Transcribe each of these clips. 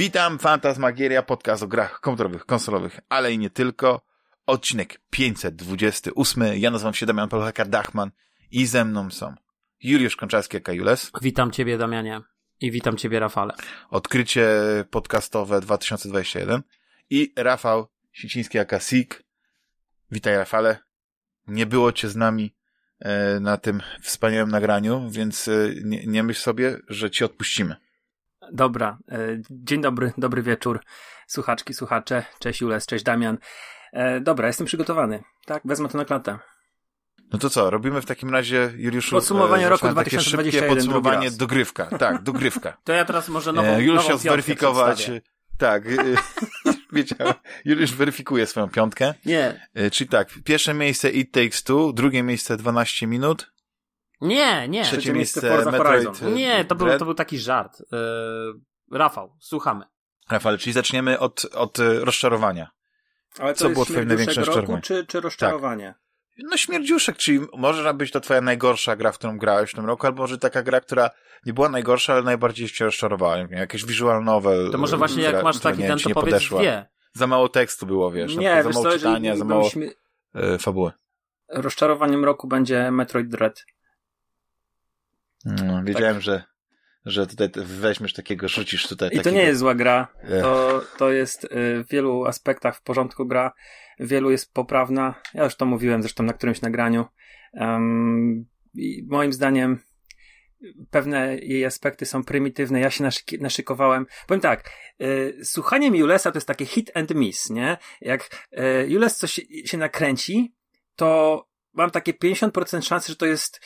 Witam, Fantasmagieria, podcast o grach komputerowych, konsolowych, ale i nie tylko. Odcinek 528. Ja nazywam się Damian Polchaka-Dachman i ze mną są Juliusz Konczarski, aka Jules. Witam Ciebie, Damianie. I witam Ciebie, Rafale. Odkrycie podcastowe 2021 i Rafał Siciński, aka Sik. Witaj, Rafale. Nie było Cię z nami e, na tym wspaniałym nagraniu, więc e, nie, nie myśl sobie, że Ci odpuścimy. Dobra, e, dzień dobry, dobry wieczór, słuchaczki, słuchacze, cześć Jules, cześć Damian. E, dobra, jestem przygotowany, tak, wezmę to na klatę. No to co, robimy w takim razie, Juliuszu, Podsumowanie e, roku zaczynamy takie 2021 szybkie podsumowanie, dogrywka, tak, dogrywka. To ja teraz może nową, E, Juliusz nową zweryfikować, tak, wiedziałem, Juliusz weryfikuje swoją piątkę, Nie, czyli tak, pierwsze miejsce It Takes Two, drugie miejsce 12 minut, nie, nie. trzecie Trzecie miejsce Forza Metroid, Horizon. e, Nie, to był, to był taki żart. E, Rafał, słuchamy. Rafał, czyli zaczniemy od, od e, rozczarowania. Ale Co było twoje największe rozczarowanie? czy, czy rozczarowanie? No śmierdziuszek, czyli może być to twoja najgorsza gra, w którą grałeś w tym roku, albo może taka gra, która nie była najgorsza, ale najbardziej cię rozczarowała. Jakieś visual novel. To może właśnie która- jak masz taki ten, to nie powiedz podeszła. dwie. Za mało tekstu było, wiesz, Nie, wiesz za co, mało jeżeli czytania, za mało e, fabuły. rozczarowaniem roku będzie Metroid Dread. No, wiedziałem, że, że tutaj weźmiesz takiego, rzucisz tutaj I to takiego. nie jest zła gra. To, to jest y, w wielu aspektach w porządku gra. W wielu jest poprawna. Ja już to mówiłem zresztą na którymś nagraniu. Um, moim zdaniem pewne jej aspekty są prymitywne. Ja się naszykowałem. Powiem tak, y, słuchanie Julesa to jest takie hit and miss, nie? Jak y, Jules coś się, się nakręci, to mam takie 50% szansy, że to jest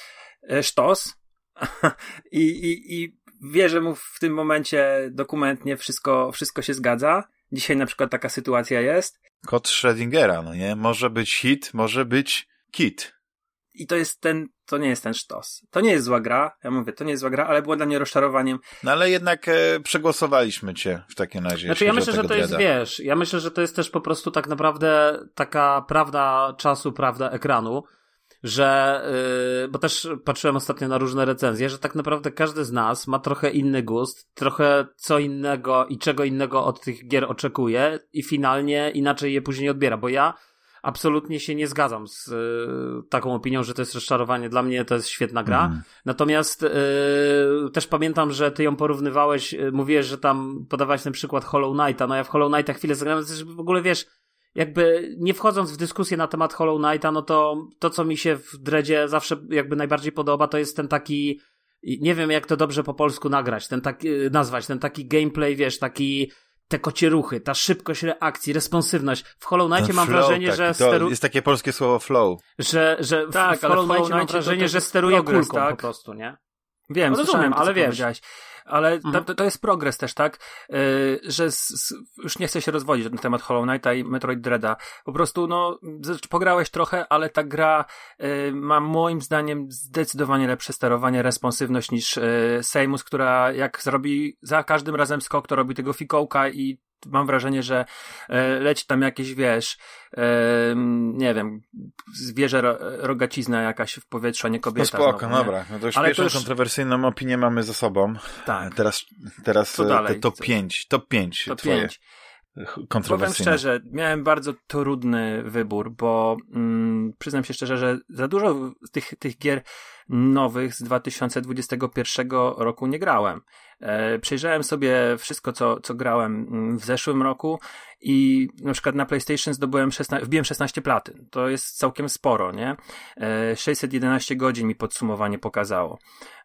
y, sztos. I, i, I wierzę mu w tym momencie dokumentnie wszystko, wszystko się zgadza. Dzisiaj na przykład taka sytuacja jest. Kot Schrödingera, no nie? Może być hit, może być kit. I to jest ten, to nie jest ten sztos. To nie jest zła gra, ja mówię, to nie jest zła gra, ale było dla mnie rozczarowaniem. No ale jednak e, przegłosowaliśmy cię w takim razie. Znaczy ja myślę, że to jest, wiesz, ja myślę, że to jest też po prostu tak naprawdę taka prawda czasu, prawda ekranu, że, yy, bo też patrzyłem ostatnio na różne recenzje, że tak naprawdę każdy z nas ma trochę inny gust, trochę co innego i czego innego od tych gier oczekuje i finalnie inaczej je później odbiera, bo ja absolutnie się nie zgadzam z y, taką opinią, że to jest rozczarowanie. Dla mnie to jest świetna gra. Mhm. Natomiast y, też pamiętam, że ty ją porównywałeś, y, mówiłeś, że tam podawałeś ten przykład Hollow Knighta. No ja w Hollow Knighta chwilę zagrałem, w ogóle wiesz, jakby nie wchodząc w dyskusję na temat Hollow Knighta, no to to, co mi się w Dreadzie zawsze jakby najbardziej podoba, to jest ten taki nie wiem jak to dobrze po polsku nagrać, ten taki, nazwać, ten taki gameplay, wiesz, taki te kocie ruchy, ta szybkość reakcji, responsywność. W Hollow Knightie mam flow wrażenie, taki, że, to steru... jest takie polskie słowo flow. że, że Tak, w w Hollow Hollow Knightie mam Knightie to wrażenie, też że steruje kulką tak? po prostu, nie? Wiem, No rozumiem, słyszałem, to, ale wiesz. Ale to, Mhm. to, to jest progres też, tak? Yy, że z, z, już nie chcę się rozwodzić na temat Hollow Knighta i Metroid Dreada. Po prostu, no, pograłeś trochę, ale ta gra yy, ma moim zdaniem zdecydowanie lepsze sterowanie, responsywność niż yy, Seimus, która jak zrobi za każdym razem skok, to robi tego fikołka i mam wrażenie, że e, leci tam jakieś, wiesz, e, nie wiem, zwierzę ro, rogacizna jakaś w powietrzu, a nie No kobieta. spoko, znowu, nie? dobra. No to już Ale to pierwszą już- kontrowersyjną opinię mamy za sobą. Tak. Teraz, teraz Co e, dalej? te top Co- 5, top 5 To twoje pięć. Powiem szczerze, miałem bardzo trudny wybór, bo mm, przyznam się szczerze, że za dużo tych, tych gier nowych z 2021 roku nie grałem. E, przejrzałem sobie wszystko, co, co grałem mm, w zeszłym roku i na przykład na PlayStation zdobyłem 16, wbiłem 16 platyn. To jest całkiem sporo, nie? E, 611 godzin mi podsumowanie pokazało.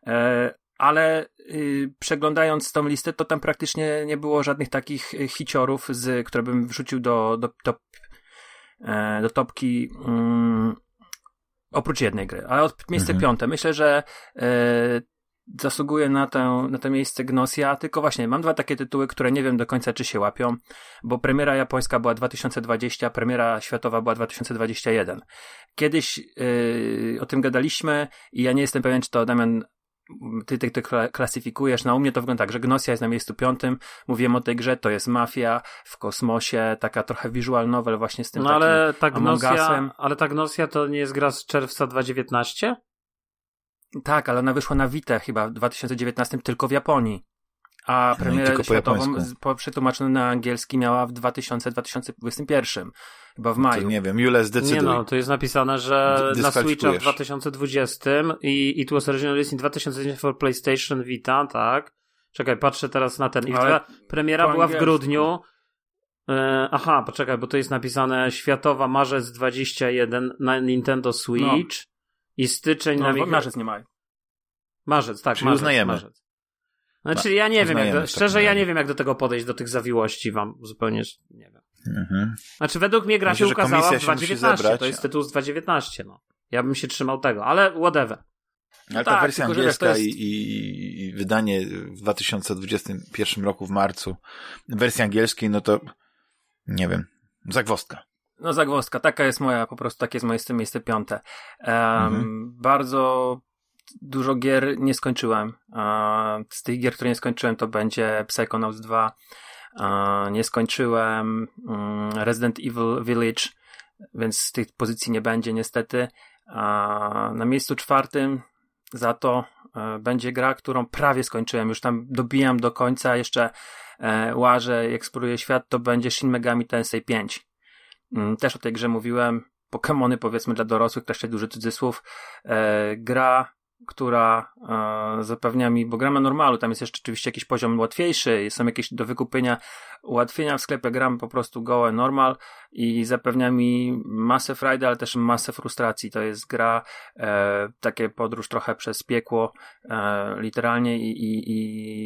E, ale y, przeglądając tą listę, to tam praktycznie nie było żadnych takich y, hiciorów, z, które bym wrzucił do, do, top, e, do topki mm, oprócz jednej gry. Ale od miejsce Mhm. piąte. Myślę, że e, zasługuje na, tę, na to miejsce Gnosia, tylko właśnie mam dwa takie tytuły, które nie wiem do końca czy się łapią, bo premiera japońska była 2020, premiera światowa była 2021. Kiedyś yy, o tym gadaliśmy i ja nie jestem pewien, czy to Damian ty, ty, ty kla- klasyfikujesz, no u mnie to wygląda tak, że Gnosia jest na miejscu piątym, mówiłem o tej grze, to jest mafia w kosmosie, taka trochę visual novel właśnie z tym No ale ta Gnosia, ale ta Gnosia to nie jest gra z czerwca 2019? Tak, ale ona wyszła na Vita chyba w 2019 tylko w Japonii. A No premierę po światową po przetłumaczoną na angielski miała w 2000-2021. Chyba w To maju. nie wiem, Jule, zdecyduj. Nie no, to jest napisane, że na. Switcha w 2020 i it was originally in 2010 for PlayStation Vita, tak? Czekaj, patrzę teraz na ten. I Ale premiera była w grudniu. E, aha, poczekaj, bo to jest napisane światowa marzec 21 na Nintendo Switch i styczeń na No, Wii- marzec nie maj. Marzec, tak, Czyli marzec, uznajemy. Marzec. Znaczy ja nie wiem, jak do, szczerze ja nie wiem jak do tego podejść, do tych zawiłości wam zupełnie nie wiem. Mhm. Znaczy według mnie gra Myślę, się ukazała w się musi 2019, zebrać. to jest tytuł z 2019, no. Ja bym się trzymał tego, ale whatever. Ale ta tak, wersja tylko angielska jest- i, i, i wydanie w 2021 roku w marcu wersji angielskiej, no to nie wiem, zagwozdka. No zagwozdka, taka jest moja, po prostu takie jest moje miejsce piąte. Um, Mhm. Bardzo dużo gier nie skończyłem. Z tych gier, które nie skończyłem, to będzie Psychonauts 2. E, nie skończyłem mm, Resident Evil Village, więc z tych pozycji nie będzie niestety. Na miejscu czwartym za to e, będzie gra, którą prawie skończyłem. Już tam dobijam do końca, jeszcze e, łażę i eksploruję świat, to będzie Shin Megami Tensei 5. Mm, Też o tej grze mówiłem. Pokémony powiedzmy dla dorosłych, też duży cudzysłów. E, gra, która e, zapewnia mi, bo gram normalu, tam jest jeszcze oczywiście jakiś poziom łatwiejszy, są jakieś do wykupienia ułatwienia w sklepie, gram po prostu gołe normal i zapewnia mi masę frajdy, ale też masę frustracji. To jest gra, e, takie podróż trochę przez piekło, e, literalnie i, i,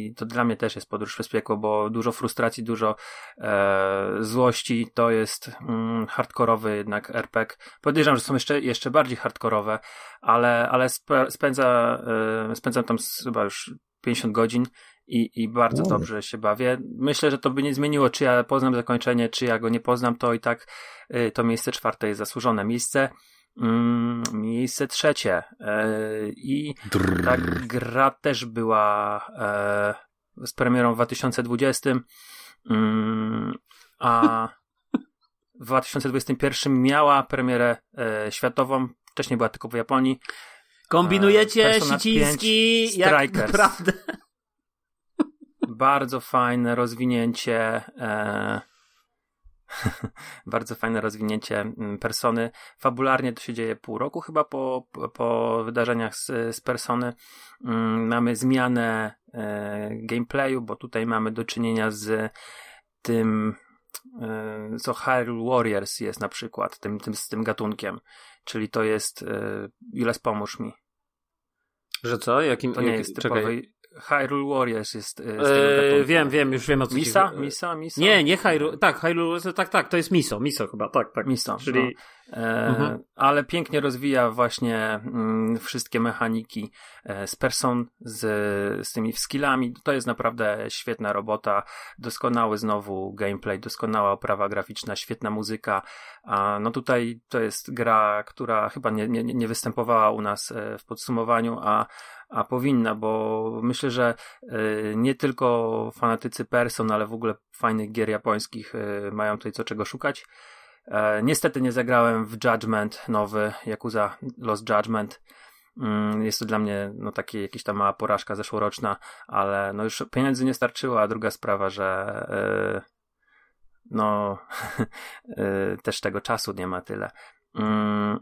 i to dla mnie też jest podróż przez piekło, bo dużo frustracji, dużo e, złości, to jest mm, hardkorowy jednak RPG. Podejrzewam, że są jeszcze, jeszcze bardziej hardkorowe, ale, ale spe, spędza, e, spędzam tam chyba już 50 godzin i, i bardzo dobrze się bawię. Myślę, że to by nie zmieniło, czy ja poznam zakończenie, czy ja go nie poznam, to i tak y, to miejsce czwarte jest zasłużone. Miejsce mm, miejsce trzecie e, i ta gra też była e, z premierą w 2020, mm, a w 2021 miała premierę e, światową, wcześniej była tylko w Japonii. Kombinujecie, Persona Siciński, 5 jak naprawdę. Bardzo fajne rozwinięcie. E, bardzo fajne rozwinięcie mm, persony. Fabularnie to się dzieje pół roku chyba po, po wydarzeniach z, z persony. Mm, Mamy zmianę e, gameplayu, bo tutaj mamy do czynienia z tym, e, co Hyrule Warriors jest na przykład, tym, tym, z tym gatunkiem. Czyli to jest, e, Jules pomóż mi. Że co? Jakim, To nie jak- jest czekaj. Hyrule Warriors jest e, Eee, wiem, wiem, już wiem o co ci Misa? chodzi. Misa? Misa? Nie, nie Hyrule, tak, Hyrule, tak, tak, to jest Miso, Miso chyba, tak, tak. Miso. Czyli no. e, Mhm. Ale pięknie rozwija właśnie mm, wszystkie mechaniki e, z person, z, z tymi skillami. To jest naprawdę świetna robota. Doskonały znowu gameplay, doskonała oprawa graficzna, świetna muzyka. A no tutaj to jest gra, która chyba nie, nie, nie występowała u nas e, w podsumowaniu, a a powinna, bo myślę, że y, nie tylko fanatycy Person, ale w ogóle fajnych gier japońskich y, mają tutaj co czego szukać. E, niestety nie zagrałem w Judgment nowy, Yakuza Lost Judgment. Mm, Jest to dla mnie no, takie jakaś tam mała porażka zeszłoroczna, ale no już pieniędzy nie starczyło, a druga sprawa, że e, no też tego czasu nie ma tyle. Mm,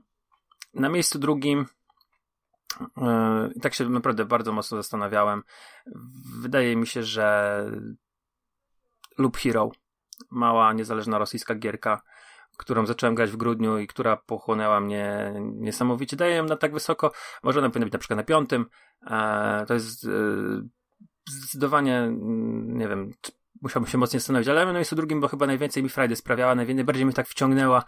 Na miejscu drugim i tak się naprawdę bardzo mocno zastanawiałem. Wydaje mi się, że Loop Hero, mała niezależna rosyjska gierka, którą zacząłem grać w grudniu i która pochłonęła mnie niesamowicie. Daję ją na tak wysoko, może ona powinna być na przykład na piątym. E, to jest e, zdecydowanie, mm, nie wiem, musiałbym się mocniej zastanowić, ale na miejscu drugim, bo chyba najwięcej mi frajdy sprawiała, najwięcej, najbardziej mnie tak wciągnęła e,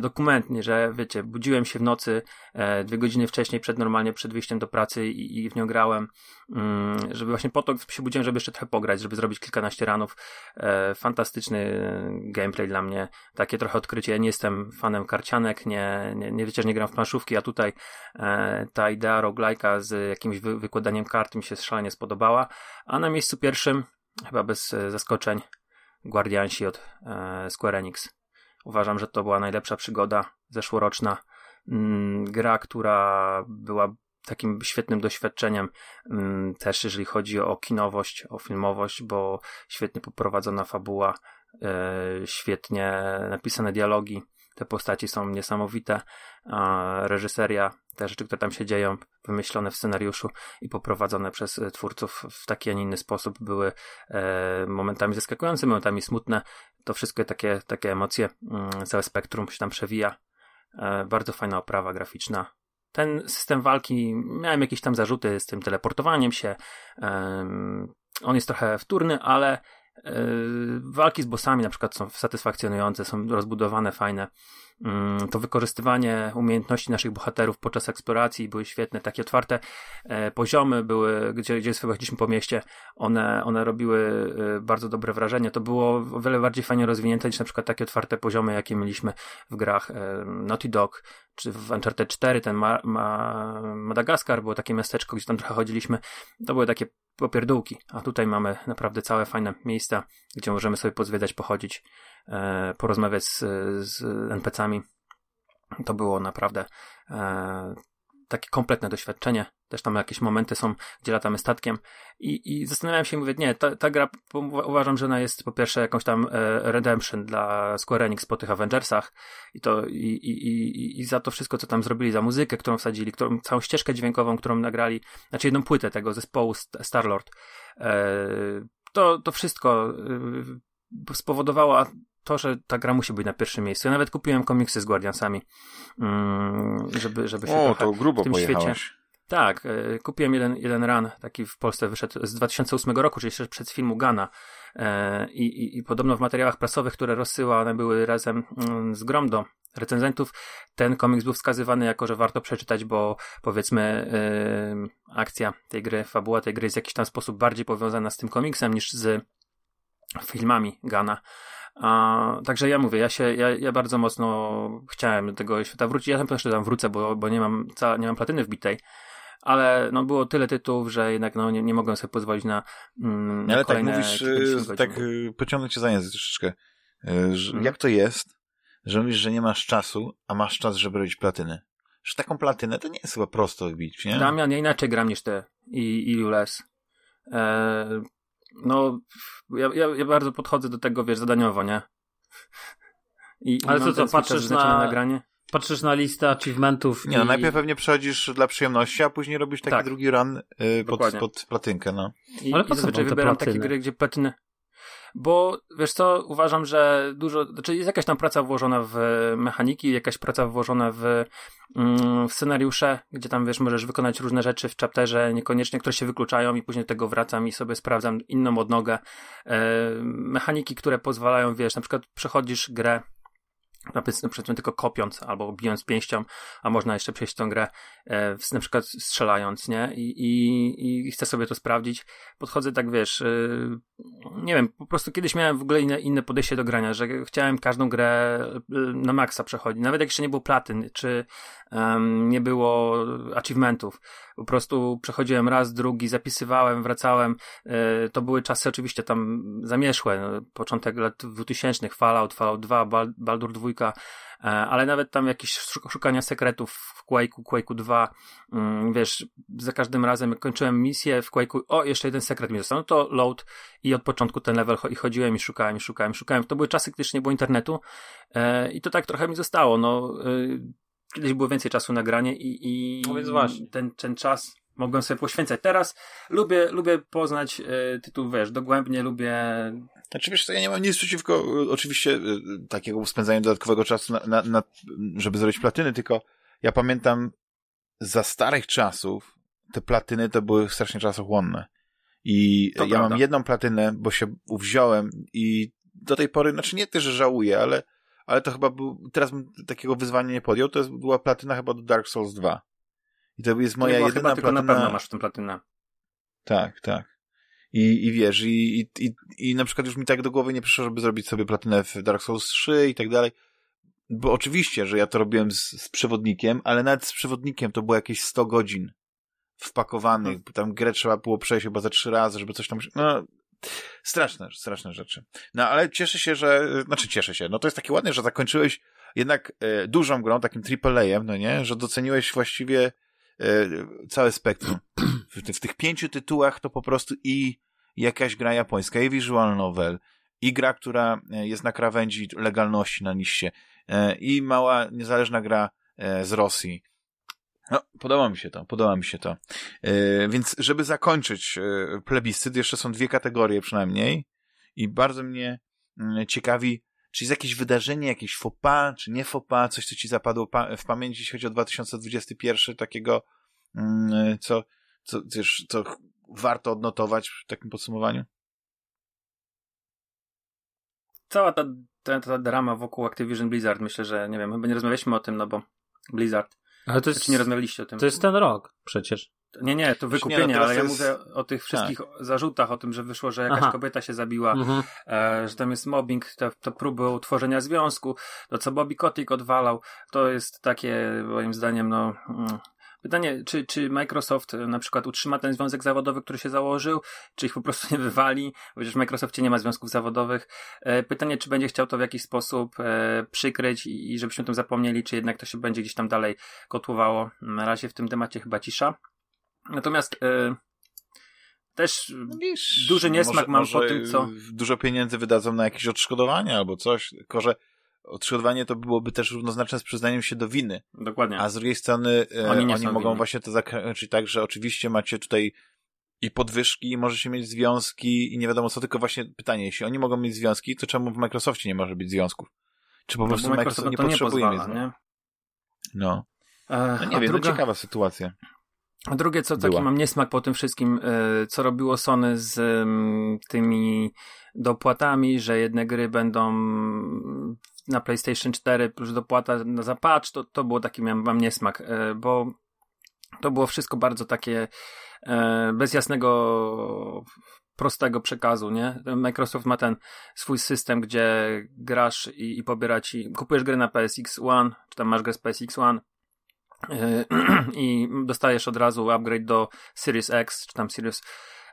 dokumentnie, że wiecie, budziłem się w nocy e, dwie godziny wcześniej, przed normalnie przed wyjściem do pracy i, i w nią grałem, mm, żeby właśnie po to się budziłem, żeby jeszcze trochę pograć, żeby zrobić kilkanaście ranów. E, fantastyczny gameplay dla mnie, takie trochę odkrycie. Ja nie jestem fanem karcianek, nie, nie, nie wiecie, że nie gram w planszówki, a tutaj e, ta idea roguelike'a z jakimś wy, wykładaniem kart mi się szalenie spodobała. A na miejscu pierwszym, chyba bez e, zaskoczeń, Guardiansi od e, Square Enix. Uważam, że to była najlepsza przygoda zeszłoroczna. Mm, gra, która była takim świetnym doświadczeniem mm, też, jeżeli chodzi o kinowość, o filmowość, bo świetnie poprowadzona fabuła, e, świetnie napisane dialogi, te postaci są niesamowite, reżyseria, te rzeczy, które tam się dzieją, wymyślone w scenariuszu i poprowadzone przez twórców w taki, a nie inny sposób były e, momentami zaskakujące, momentami smutne. To wszystkie takie, takie emocje, mm, całe spektrum się tam przewija. E, bardzo fajna oprawa graficzna. Ten system walki, miałem jakieś tam zarzuty z tym teleportowaniem się. On jest trochę wtórny, ale e, walki z bossami na przykład są satysfakcjonujące, są rozbudowane, fajne. Mm, to wykorzystywanie umiejętności naszych bohaterów podczas eksploracji były świetne, takie otwarte e, poziomy były, gdzie, gdzie chodziliśmy po mieście, one, one robiły e, bardzo dobre wrażenie. To było o wiele bardziej fajnie rozwinięte niż na przykład takie otwarte poziomy, jakie mieliśmy w grach e, Naughty Dog, czy w Uncharted 4, ten Ma Ma Madagaskar, było takie miasteczko, gdzie tam trochę chodziliśmy. To były takie popierdółki, a tutaj mamy naprawdę całe fajne miejsca, gdzie możemy sobie pozwiedzać, pochodzić. E, porozmawiać z, z NPC-ami. To było naprawdę e, takie kompletne doświadczenie. Też tam jakieś momenty są, gdzie latamy statkiem i, i się i mówię, nie, ta, ta gra uważam, że ona jest po pierwsze jakąś tam e, redemption dla Square Enix po tych Avengersach i to i, i, i, i za to wszystko, co tam zrobili, za muzykę, którą wsadzili, którą, całą ścieżkę dźwiękową, którą nagrali, znaczy jedną płytę tego zespołu Starlord. E, to, to wszystko e, spowodowało to, że ta gra musi być na pierwszym miejscu. Ja nawet kupiłem komiksy z Guardiansami, mm, żeby, żeby się o, to grubo w tym świecie. Tak, e, kupiłem jeden, jeden run, taki w Polsce wyszedł z 2008 roku, czyli jeszcze przed filmu Gana. E, I, i, I podobno w materiałach prasowych, które rozsyłane były razem mm, z grom do recenzentów, ten komiks był wskazywany jako, że warto przeczytać, bo powiedzmy yy, akcja tej gry, fabuła tej gry jest w jakiś tam sposób bardziej powiązana z tym komiksem niż z filmami Gana. A, także ja mówię, ja się, ja, ja bardzo mocno chciałem do tego świata wrócić. Ja tam też tam wrócę, bo, bo nie mam, ca, nie mam platyny wbitej. Ale no, było tyle tytułów, że jednak no, nie, nie mogłem sobie pozwolić na, mm, na Ale tak mówisz, y, tak y, pociągnę cię za język troszeczkę. Y, mm. Jak to jest, że mówisz, że nie masz czasu, a masz czas, żeby robić platyny? Że taką platynę to nie jest chyba prosto wbić, nie? Damian, ja inaczej gram niż ty i, i Jules. E, no, ja, ja, ja bardzo podchodzę do tego, wiesz, zadaniowo, nie? I, Ale co, co, patrzysz na... na nagranie? Patrzysz na listę achievementów. Nie, no, i... no najpierw pewnie przechodzisz dla przyjemności, a później robisz taki tak. drugi run y, pod, pod platynkę, no. I, Ale po co wybieram platyny? takie gry, gdzie platyny bo wiesz co, uważam, że dużo, znaczy jest jakaś tam praca włożona w mechaniki, jakaś praca włożona w, mm, w scenariusze, gdzie tam wiesz, możesz wykonać różne rzeczy w chapterze, niekoniecznie, które się wykluczają i później do tego wracam i sobie sprawdzam inną odnogę. E, mechaniki, które pozwalają, wiesz, na przykład przechodzisz grę na przykład tylko kopiąc albo bijąc pięścią, a można jeszcze przejść tą grę e, na przykład strzelając, nie? I, i, I chcę sobie to sprawdzić. Podchodzę tak, wiesz, e, nie wiem, po prostu kiedyś miałem w ogóle inne, inne podejście do grania, że chciałem każdą grę e, na maksa przechodzić, nawet jak jeszcze nie było platyn, czy um, nie było achievementów. Po prostu przechodziłem raz, drugi, zapisywałem, wracałem. E, to były czasy oczywiście tam zamieszłe, no, początek lat 2000, Fallout, Fallout 2, Baldur 2, E, ale nawet tam jakieś szukania sekretów w Quake'u, Quake'u 2, mm, wiesz, za każdym razem jak kończyłem misję w Quake'u, o, jeszcze jeden sekret mi został, no to load i od początku ten level i chodziłem i szukałem, i szukałem, i szukałem. To były czasy, gdy jeszcze nie było internetu e, i to tak trochę mi zostało, no, e, kiedyś było więcej czasu na granie i, i no ten, ten czas mogłem sobie poświęcać. Teraz lubię, lubię poznać y, tytuł, wiesz, dogłębnie, lubię znaczy wiesz ja nie mam nic przeciwko oczywiście y, takiego spędzania dodatkowego czasu, na, na, na, żeby zrobić platyny, tylko ja pamiętam za starych czasów te platyny to były strasznie czasochłonne. I to ja prawda. mam jedną platynę, bo się uwziąłem i do tej pory, znaczy nie też, że żałuję, ale, ale to chyba był, teraz bym takiego wyzwania nie podjął, to jest, była platyna chyba do Dark Souls 2. I to jest moja jedyna chyba platyna. na pewno masz w tym platynę. Tak, tak. I, i wiesz, i, i, i, i na przykład już mi tak do głowy nie przyszło, żeby zrobić sobie platynę w Dark Souls 3 i tak dalej. Bo oczywiście, że ja to robiłem z, z przewodnikiem, ale nawet z przewodnikiem to było jakieś 100 godzin wpakowanych. Hmm. Tam grę trzeba było przejść chyba za trzy razy, żeby coś tam... No, straszne, straszne rzeczy. No, ale cieszę się, że... Znaczy, cieszę się. No to jest takie ładne, że zakończyłeś jednak e, dużą grą, takim AAA-em, no nie? Że doceniłeś właściwie całe spektrum. W, w tych pięciu tytułach to po prostu i jakaś gra japońska, i visual novel, i gra, która jest na krawędzi legalności na liście, i mała, niezależna gra z Rosji. No, podoba mi się to, podoba mi się to. Więc, żeby zakończyć plebiscyt, jeszcze są dwie kategorie przynajmniej i bardzo mnie mm, ciekawi, czy jest jakieś wydarzenie, jakieś fopa, czy nie fopa, coś, co ci zapadło w pamięci, jeśli chodzi o 2021, takiego, mm, co, co, wiesz, co warto odnotować w takim podsumowaniu? Cała ta, ta, ta drama wokół Activision Blizzard, myślę, że, nie wiem, chyba nie rozmawialiśmy o tym, no bo Blizzard. Ale to jest, znaczy, nie rozmawialiście o tym. To jest ten rok przecież. Nie, nie, to wykupienie, nie, no ale ja jest... mówię o tych wszystkich tak. zarzutach, o tym, że wyszło, że jakaś Aha. kobieta się zabiła, mhm. e, że tam jest mobbing, to, to próby utworzenia związku, to co Bobby Kotick odwalał, to jest takie, moim zdaniem, no... Mm. Pytanie, czy, czy Microsoft na przykład utrzyma ten związek zawodowy, który się założył, czy ich po prostu nie wywali, przecież w Microsoftie nie ma związków zawodowych. E, pytanie, czy będzie chciał to w jakiś sposób e, przykryć i, i żebyśmy o tym zapomnieli, czy jednak to się będzie gdzieś tam dalej kotłowało. Na razie w tym temacie chyba cisza. Natomiast e, też Wiesz, duży niesmak może, mam może po tym, co... Dużo pieniędzy wydadzą na jakieś odszkodowania albo coś, tylko że odszkodowanie to byłoby też równoznaczne z przyznaniem się do winy. Dokładnie. A z drugiej strony e, oni, oni mogą winni. właśnie to zakończyć tak, że oczywiście macie tutaj i podwyżki, i możecie mieć związki i nie wiadomo co, tylko właśnie pytanie, jeśli oni mogą mieć związki, to czemu w Microsoftie nie może być związków? Czy po no, prostu Microsoft, Microsoft nie potrzebuje nie pozwala, nie? No. E, no nie wiem, druga... to ciekawa sytuacja. A drugie, co taki mam niesmak po tym wszystkim, e, co robiło Sony z tymi dopłatami, że jedne gry będą na PlayStation 4 plus dopłata na zapacz, to, to było taki, mam, mam niesmak, e, bo to było wszystko bardzo takie e, bez jasnego prostego przekazu, nie? Microsoft ma ten swój system, gdzie grasz i, i pobiera ci, kupujesz grę na PSX One, czy tam masz grę z PSX One, i dostajesz od razu upgrade do Series X, czy tam Series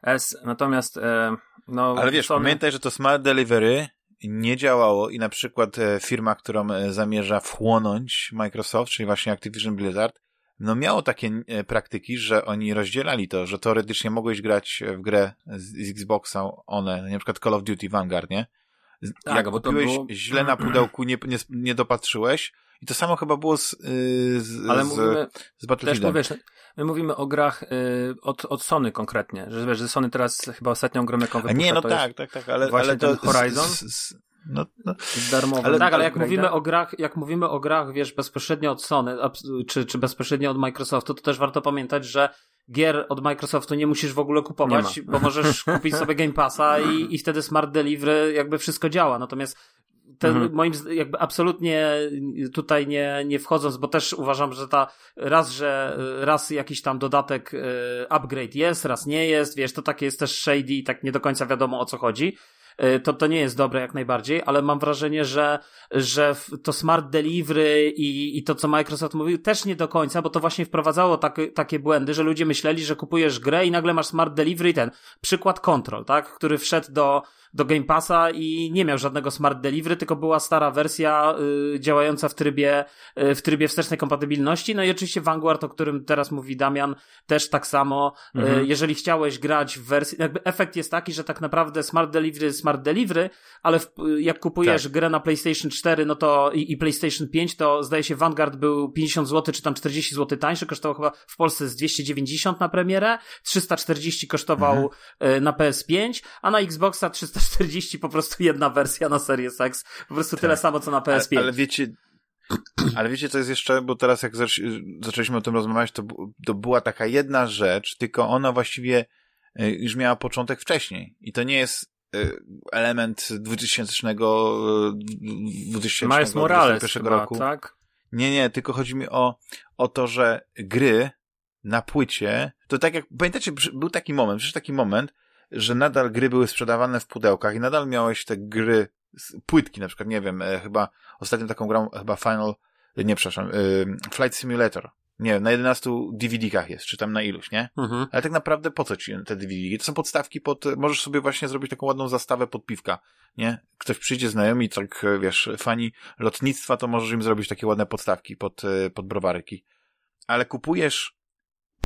S, natomiast e, no... Ale wiesz, Sony... pamiętaj, że to Smart Delivery nie działało i na przykład e, firma, którą e, zamierza wchłonąć Microsoft, czyli właśnie Activision Blizzard, no miało takie praktyki, że oni rozdzielali to, że teoretycznie mogłeś grać w grę z, Xboxa one, na przykład Call of Duty Vanguard, nie? Tak, Jak bo kupiłeś było... źle na pudełku, nie, nie, nie dopatrzyłeś, i to samo chyba było z, y, z, Ale z, mówimy, z Battlefieldem. Też mówisz, my mówimy o grach y, od, od Sony konkretnie, że wiesz, że Sony teraz chyba ostatnią grą jaką wypuszcza, Nie, no tak, tak, tak, ale, właśnie ale to Horizon. Z, z, no, no. Darmowy. Ale, tak, ale jak mówimy o grach, jak mówimy o grach, wiesz, bezpośrednio od Sony, czy, czy bezpośrednio od Microsoftu, to też warto pamiętać, że gier od Microsoftu nie musisz w ogóle kupować, bo możesz kupić sobie Game Passa i, i wtedy Smart Delivery jakby wszystko działa. Natomiast ten, mhm. moim jakby absolutnie tutaj nie, nie wchodząc, bo też uważam, że ta raz, że raz jakiś tam dodatek e, upgrade jest, raz nie jest, wiesz, to takie jest też shady i tak nie do końca wiadomo o co chodzi. E, to, to nie jest dobre jak najbardziej, ale mam wrażenie, że, że to smart delivery i, i to, co Microsoft mówił, też nie do końca, bo to właśnie wprowadzało tak, takie błędy, że ludzie myśleli, że kupujesz grę i nagle masz smart delivery i ten przykład Control, tak, który wszedł do, do Game Passa i nie miał żadnego smart delivery, tylko była stara wersja y, działająca w trybie, y, w trybie wstecznej kompatybilności. No i oczywiście Vanguard, o którym teraz mówi Damian, też tak samo. Y, mhm. jeżeli chciałeś grać w wersji, jakby efekt jest taki, że tak naprawdę smart delivery, smart delivery, ale w, jak kupujesz tak. grę na PlayStation 4, no to i, i, PlayStation 5, to zdaje się Vanguard był 50 zł, czy tam 40 zł tańszy, kosztował chyba w Polsce z 290 na premierę, 340 kosztował mhm. na PS5, a na Xboxa 340 40 po prostu jedna wersja na Series X. Po prostu tak. tyle samo co na PS5. Ale, ale wiecie, ale wiecie co jest jeszcze, bo teraz jak zaczęliśmy o tym rozmawiać, to, to była taka jedna rzecz, tylko ona właściwie e, już miała początek wcześniej. I to nie jest e, element 2000, 2021 roku. tak? Nie, nie, tylko chodzi mi o, o to, że gry na płycie, to tak jak, pamiętacie, był taki moment, przecież taki moment, że nadal gry były sprzedawane w pudełkach i nadal miałeś te gry, płytki na przykład, nie wiem, e, chyba ostatnią taką grą, chyba Final, nie przepraszam, Flight Simulator. Nie na 11 DVD-kach jest, czy tam na iluś, nie? Mhm. Ale tak naprawdę po co ci te DVD? To są podstawki pod, możesz sobie właśnie zrobić taką ładną zastawę pod piwka, nie? Ktoś przyjdzie znajomi, tak, wiesz, fani lotnictwa, to możesz im zrobić takie ładne podstawki pod, e, pod browarki. Ale kupujesz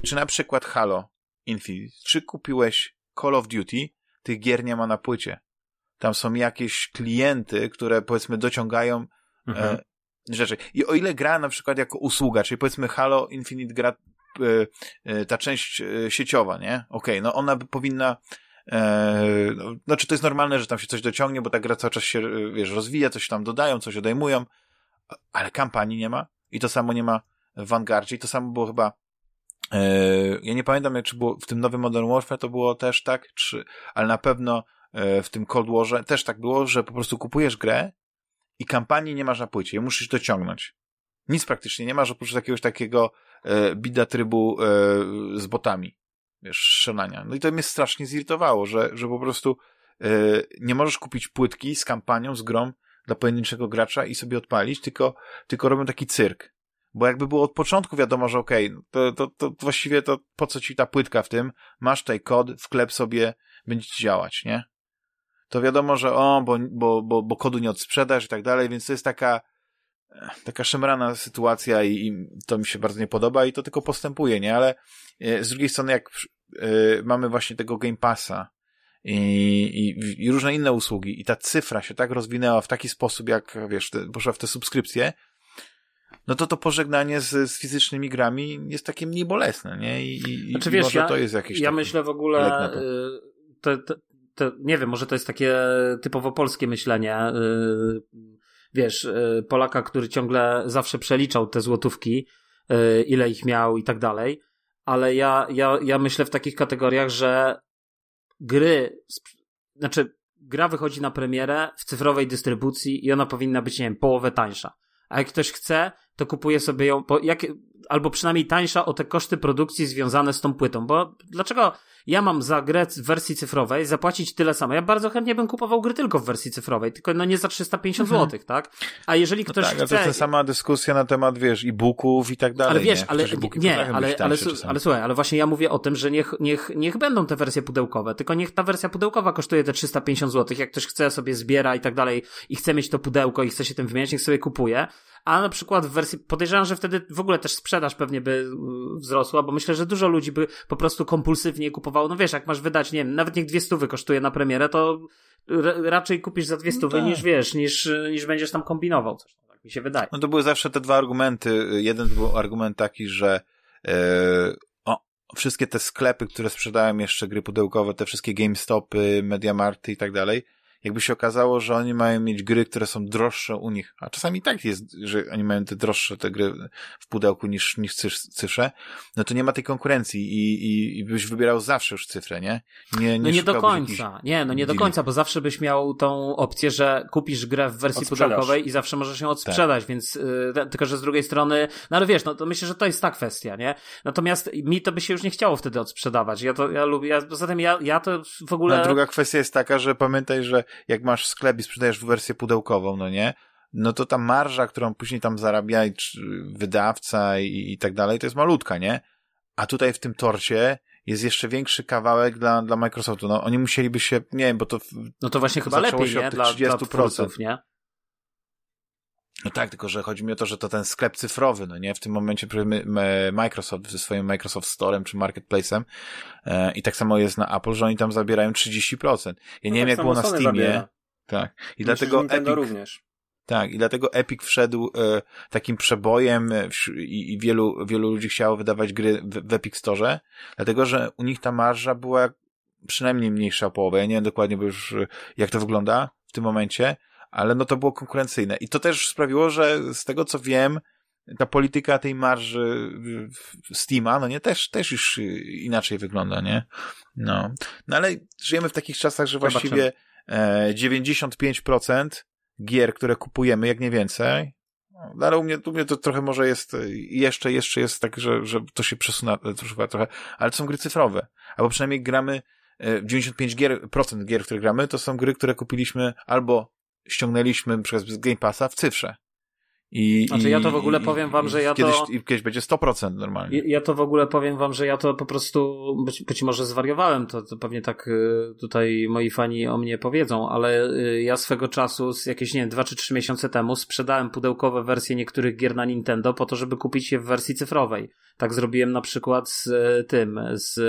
czy na przykład Halo Infinite, czy kupiłeś Call of Duty, tych gier nie ma na płycie. Tam są jakieś klienty, które powiedzmy dociągają mhm. e, rzeczy. I o ile gra na przykład jako usługa, czyli powiedzmy Halo Infinite gra e, e, ta część e, sieciowa, nie? Okej, okay, no ona powinna e, no, znaczy to jest normalne, że tam się coś dociągnie, bo ta gra cały czas się, e, wiesz, rozwija, coś tam dodają, coś odejmują, ale kampanii nie ma i to samo nie ma w Vanguardzie i to samo było chyba ja nie pamiętam, jak czy było w tym nowym Modern Warfare to było też tak, czy, ale na pewno w tym Cold Warze też tak było, że po prostu kupujesz grę i kampanii nie masz na płycie, ją musisz dociągnąć. Nic praktycznie nie masz oprócz jakiegoś takiego e, bida trybu e, z botami, wiesz, strzelania. No i to mnie strasznie zirytowało, że, że po prostu e, nie możesz kupić płytki z kampanią, z grom dla pojedynczego gracza i sobie odpalić, tylko, tylko robią taki cyrk. Bo jakby było od początku wiadomo, że okej, okay, to, to, to właściwie to po co ci ta płytka w tym? Masz tutaj kod, wklep sobie, będzie ci działać, nie? to wiadomo, że o, bo, bo, bo, bo kodu nie odsprzedasz i tak dalej, więc to jest taka taka szemrana sytuacja i, i, to mi się bardzo nie podoba i to tylko postępuje, nie? Ale e, z drugiej strony, jak e, mamy właśnie tego Game Passa i, i, i, różne inne usługi i ta cyfra się tak rozwinęła w taki sposób, jak wiesz, te, poszła w te subskrypcje, no to to pożegnanie z, z fizycznymi grami jest takie mniej bolesne, nie? I, i znaczy, wiesz, może ja, to jest jakieś Ja myślę w ogóle, to, to, to, nie wiem, może to jest takie typowo polskie myślenie. Y, wiesz, y, Polaka, który ciągle zawsze przeliczał te złotówki, y, ile ich miał i tak dalej, ale ja, ja, ja myślę w takich kategoriach, że gry, znaczy gra wychodzi na premierę w cyfrowej dystrybucji i ona powinna być, nie wiem, połowę tańsza. A jak ktoś chce, to kupuje sobie ją, jak, albo przynajmniej tańsza o te koszty produkcji związane z tą płytą. Bo dlaczego ja mam za grę w wersji cyfrowej zapłacić tyle samo? Ja bardzo chętnie bym kupował gry tylko w wersji cyfrowej, tylko no nie za 350 mhm. zł, tak? A jeżeli no ktoś no tak, chce... to jest ta sama dyskusja na temat, wiesz, e-booków i tak dalej. Ale wiesz, nie? ale, nie, ale, ale, ale, słuchaj, ale właśnie ja mówię o tym, że niech, niech, niech będą te wersje pudełkowe, tylko niech ta wersja pudełkowa kosztuje te 350 zł. Jak ktoś chce sobie zbiera i tak dalej i chce mieć to pudełko i chce się tym wymieniać, niech sobie kupuje a na przykład w wersji, podejrzewam, że wtedy w ogóle też sprzedaż pewnie by y, wzrosła, bo myślę, że dużo ludzi by po prostu kompulsywnie kupowało, no wiesz, jak masz wydać, nie wiem, nawet niech dwie stówy kosztuje na premierę, to raczej kupisz za dwie no stówy no tak. niż wiesz, niż, niż będziesz tam kombinował coś, no, tak mi się wydaje. No to były zawsze te dwa argumenty, jeden był argument taki, że yy, o, wszystkie te sklepy, które sprzedają jeszcze gry pudełkowe, te wszystkie GameStopy, Mediamarty i tak dalej, jakby się okazało, że oni mają mieć gry, które są droższe u nich, a czasami tak jest, że oni mają te droższe te gry w pudełku niż, niż cyfrze, no to nie ma tej konkurencji i, i, i byś wybierał zawsze już cyfrę, nie? Nie, nie, no nie do końca. Nie, no nie do końca, bo zawsze byś miał tą opcję, że kupisz grę w wersji pudełkowej i zawsze możesz ją odsprzedać, tak. więc yy, tylko, że z drugiej strony, no ale wiesz, no to myślę, że to jest ta kwestia, nie? Natomiast mi to by się już nie chciało wtedy odsprzedawać. Ja to, ja lubię, ja, poza tym ja, ja to w ogóle... No, druga kwestia jest taka, że pamiętaj, że jak masz sklep i sprzedajesz wersję pudełkową, no nie? No to ta marża, którą później tam zarabia wydawca i, i tak dalej, to jest malutka, nie? A tutaj w tym torcie jest jeszcze większy kawałek dla, dla Microsoftu. No oni musieliby się, nie wiem, bo to. No to właśnie chyba lepiej, nie? Dla, 30%. dla twórców, nie? No tak, tylko że chodzi mi o to, że to ten sklep cyfrowy, no nie? W tym momencie Microsoft ze swoim Microsoft Storem czy Marketplace'em e, i tak samo jest na Apple, że oni tam zabierają 30%. Ja nie no wiem, tak jak było na Steamie. Zabiera. Tak. I Myślę, dlatego Epic, również. Tak, i dlatego Epic wszedł e, takim przebojem e, i, i, wielu, wielu ludzi chciało wydawać gry w, w Epic Store, dlatego, że u nich ta marża była przynajmniej mniejsza o połowę. Ja nie wiem dokładnie, bo już jak to wygląda w tym momencie, ale no to było konkurencyjne. I to też sprawiło, że z tego co wiem, ta polityka tej marży Steama, no nie, też, też już inaczej wygląda, nie? No. No ale żyjemy w takich czasach, że właściwie e, 95% gier, które kupujemy, jak nie więcej, no, ale u mnie, u mnie to trochę może jest, jeszcze, jeszcze jest tak, że, że to się przesunęło trochę, ale to są gry cyfrowe. Albo przynajmniej gramy, 95 e, gier, procent gier, które gramy, to są gry, które kupiliśmy albo ściągnęliśmy przez Game Passa w cyfrze. I, znaczy ja to w ogóle powiem wam, że ja kiedyś, to... Kiedyś będzie 100% normalnie. Ja, ja to w ogóle powiem wam, że ja to po prostu, być, być może zwariowałem, to, to pewnie tak y, tutaj moi fani o mnie powiedzą, ale y, ja swego czasu, z jakieś, nie wiem, 2 czy 3 miesiące temu sprzedałem pudełkowe wersje niektórych gier na Nintendo po to, żeby kupić je w wersji cyfrowej. Tak zrobiłem na przykład z y, tym, z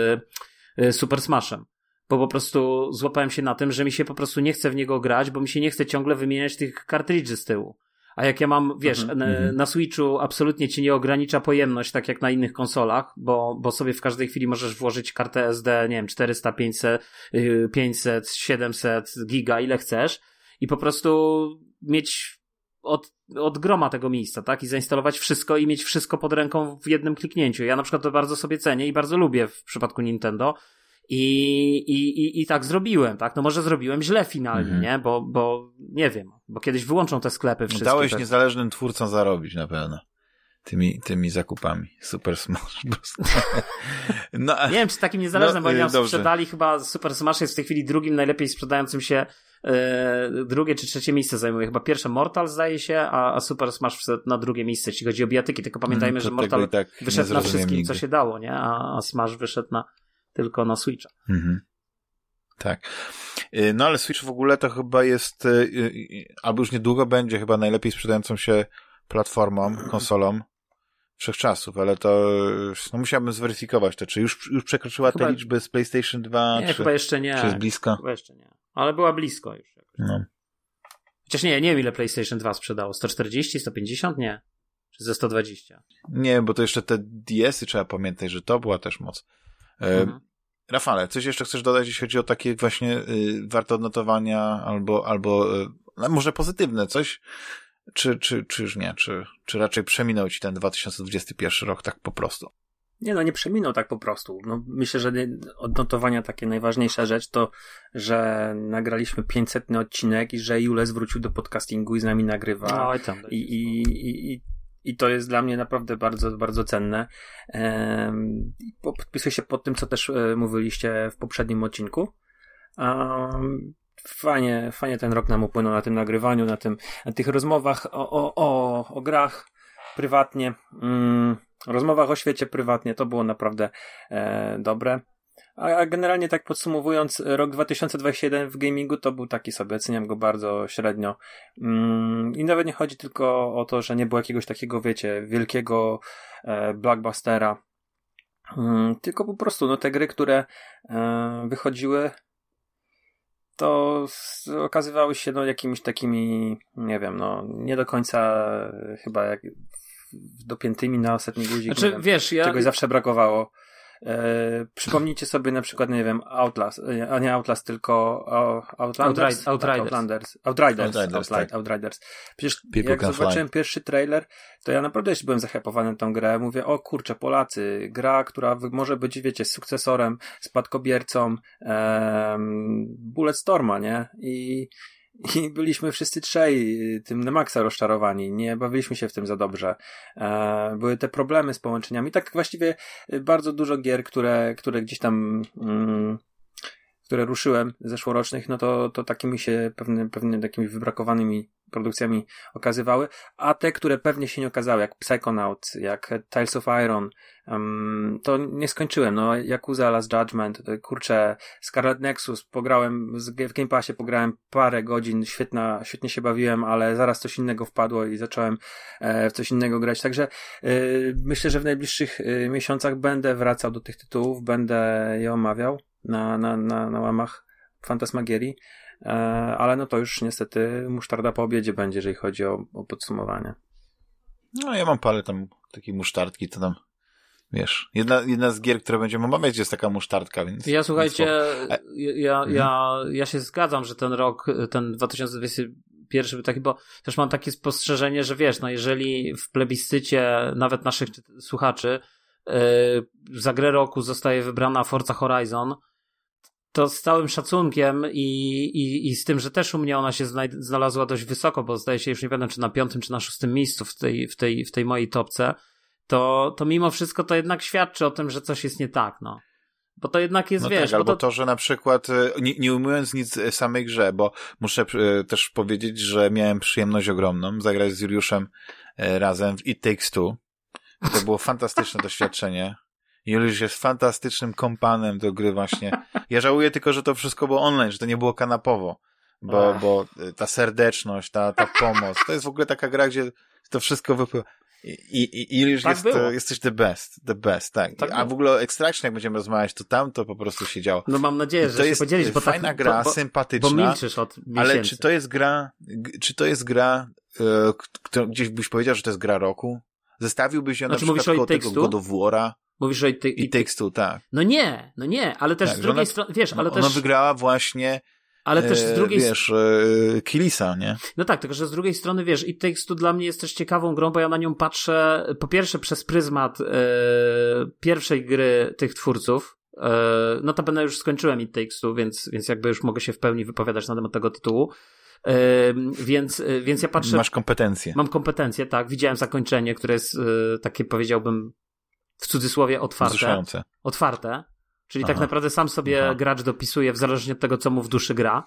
Super Smashem bo po prostu złapałem się na tym, że mi się po prostu nie chce w niego grać, bo mi się nie chce ciągle wymieniać tych kartridży z tyłu. A jak ja mam, wiesz, -hmm. na, mhm. na, Switchu absolutnie ci nie ogranicza pojemność, tak jak na innych konsolach, bo, bo sobie w każdej chwili możesz włożyć kartę SD, nie wiem, 400, 500, 500, 700 giga, ile chcesz i po prostu mieć od, od groma tego miejsca, tak? I zainstalować wszystko i mieć wszystko pod ręką w jednym kliknięciu. Ja na przykład to bardzo sobie cenię i bardzo lubię w przypadku Nintendo, i, i, i, i tak zrobiłem, tak? No może zrobiłem źle finalnie, mhm. nie? Bo, bo nie wiem, bo kiedyś wyłączą te sklepy wszystkie. Dałeś tak? niezależnym twórcom zarobić na pewno. Tymi, tymi zakupami. Super Smash Bros. No, nie wiem, czy takim niezależnym, no, bo oni sprzedali chyba Super Smash jest w tej chwili drugim najlepiej sprzedającym się e, drugie czy trzecie miejsce zajmuje. Chyba pierwsze Mortal zdaje się, a, a Super Smash wszedł na drugie miejsce, jeśli chodzi o bijatyki. Tylko pamiętajmy, mm, że Mortal tak wyszedł na wszystkim, nigdy. co się dało, nie? A, a Smash wyszedł na tylko na Switcha. Mhm. Tak. Y, no ale Switch w ogóle to chyba jest, y, y, albo już niedługo będzie chyba najlepiej sprzedającą się platformą, konsolą wszechczasów, ale to no musiałbym zweryfikować to, czy już, już przekroczyła chyba... te liczby z PlayStation 2, nie, czy, chyba jeszcze nie. czy jest blisko? Chyba jeszcze nie. Ale była blisko już. No. Chociaż nie, nie wiem ile PlayStation 2 sprzedało. 140, 150? Nie. Czy ze 120? Nie, bo to jeszcze te DS-y trzeba pamiętać, że to była też moc. Mhm. Rafale, coś jeszcze chcesz dodać, jeśli chodzi o takie właśnie y, warte odnotowania albo, albo y, no może pozytywne coś? Czy, czy, czy już nie? Czy, czy raczej przeminął ci ten 2021 rok tak po prostu? Nie no, nie przeminął tak po prostu. No, myślę, że odnotowania takie najważniejsza rzecz to, że nagraliśmy 500 odcinek i że Jules wrócił do podcastingu i z nami nagrywa. Oj, tam. I, i, i, i to jest dla mnie naprawdę bardzo, bardzo cenne. Podpisuję się pod tym, co też e, mówiliście w poprzednim odcinku. Fajnie, fajnie ten rok nam upłynął na tym nagrywaniu, na, tym, na tych rozmowach o, o, o, o grach prywatnie, mm, rozmowach o świecie prywatnie. To było naprawdę e, dobre. A generalnie tak podsumowując, rok 2021 w gamingu to był taki sobie, oceniam go bardzo średnio. Mm, I nawet nie chodzi tylko o to, że nie było jakiegoś takiego, wiecie, wielkiego e, blockbustera, mm, tylko po prostu no, te gry, które e, wychodziły, to okazywały się no, jakimiś takimi, nie wiem, no, nie do końca chyba jak dopiętymi na ostatni guzik. Znaczy, wiesz, ja... Czegoś zawsze brakowało. E, przypomnijcie sobie na przykład, nie wiem, Outlast, e, a nie Outlast, tylko Outlanders, Outriders. Outlanders. Outriders. Outriders, tak. Outriders. Przecież People jak zobaczyłem fly. pierwszy trailer, to ja naprawdę jeszcze byłem zahypowany tą grę. Mówię, o kurczę, Polacy, gra, która może być, wiecie, sukcesorem, spadkobiercą um, Bulletstorma, nie? I i byliśmy wszyscy trzej y, tym na maksa rozczarowani. Nie bawiliśmy się w tym za dobrze. E, były te problemy z połączeniami. Tak właściwie y, bardzo dużo gier, które, które gdzieś tam mm, które ruszyłem zeszłorocznych, no to, to takimi się pewnie, pewnie takimi wybrakowanymi produkcjami okazywały, a te, które pewnie się nie okazały, jak Psychonaut, jak Tales of Iron, um, to nie skończyłem. No, Yakuza Last Judgment, kurczę, Scarlet Nexus, pograłem, w Game Passie pograłem parę godzin, świetna, świetnie się bawiłem, ale zaraz coś innego wpadło i zacząłem e, w coś innego grać. Także e, myślę, że w najbliższych e, miesiącach będę wracał do tych tytułów, będę je omawiał na, na, na, na łamach Fantasmagierii. E, ale no to już niestety musztarda po obiedzie będzie, jeżeli chodzi o, o podsumowanie. No ja mam parę tam takiej musztardki, to tam wiesz, jedna, jedna z gier, które będziemy omawiać jest taka musztardka, więc... Ja słuchajcie, ja, ja, ja się zgadzam, że ten rok, ten 2021 był taki, bo też mam takie spostrzeżenie, że wiesz, no jeżeli w plebiscycie nawet naszych słuchaczy yy, za grę roku zostaje wybrana Forza Horizon, to z całym szacunkiem i, i, i z tym, że też u mnie ona się znalazła dość wysoko, bo zdaje się już nie pamiętam, czy na piątym, czy na szóstym miejscu w tej, w tej, w tej mojej topce, to, to mimo wszystko to jednak świadczy o tym, że coś jest nie tak, no. Bo to jednak jest, no wiesz... Tak, albo to... to... że na przykład, e, nie, nie ujmując nic w samej grze, bo muszę e, też powiedzieć, że miałem przyjemność ogromną zagrać z Juliuszem razem w It Takes Two. To było fantastyczne doświadczenie. Juliusz jest fantastycznym kompanem do gry właśnie. Ja żałuję tylko, że to wszystko było online, że to nie było kanapowo. Bo, bo ta serdeczność, ta, ta pomoc, to jest w ogóle taka gra, gdzie to wszystko wypływa. I, i, i już Tak jest, było. jesteś the best, the best, tak. Tak A w ogóle o Extraction, jak będziemy rozmawiać, to tam to po prostu się działo. No mam nadzieję, że to się jest podzielisz, bo fajna tak, gra, bo, sympatyczna. bo milczysz od miesięcy. Ale czy to jest gra, czy to jest gra, e, gdzieś byś powiedział, że to jest gra roku? Zestawiłbyś ją Znaczy, na przykład koło tego? God of War'a Mówisz, że i ty, i Takes Two, tak. No nie, no nie, ale też Tak, z drugiej ona- strony, wiesz, ale No, też, Ona wygrała właśnie, ale też z e, drugiej wiesz, e, Killisa, nie? No tak, tylko że z drugiej strony, wiesz, It Takes Two dla mnie jest też ciekawą grą, bo ja na nią patrzę po pierwsze przez pryzmat e, pierwszej gry tych twórców. E, notabene już skończyłem It Takes Two, więc, więc jakby już mogę się w pełni wypowiadać na temat tego tytułu. E, więc, e, więc ja patrzę... Masz kompetencje. Mam kompetencje, tak. Widziałem zakończenie, które jest e, takie, powiedziałbym, w cudzysłowie otwarte. Wzruszające. Otwarte. Czyli tak Aha. naprawdę sam sobie Aha. gracz dopisuje w zależności od tego, co mu w duszy gra.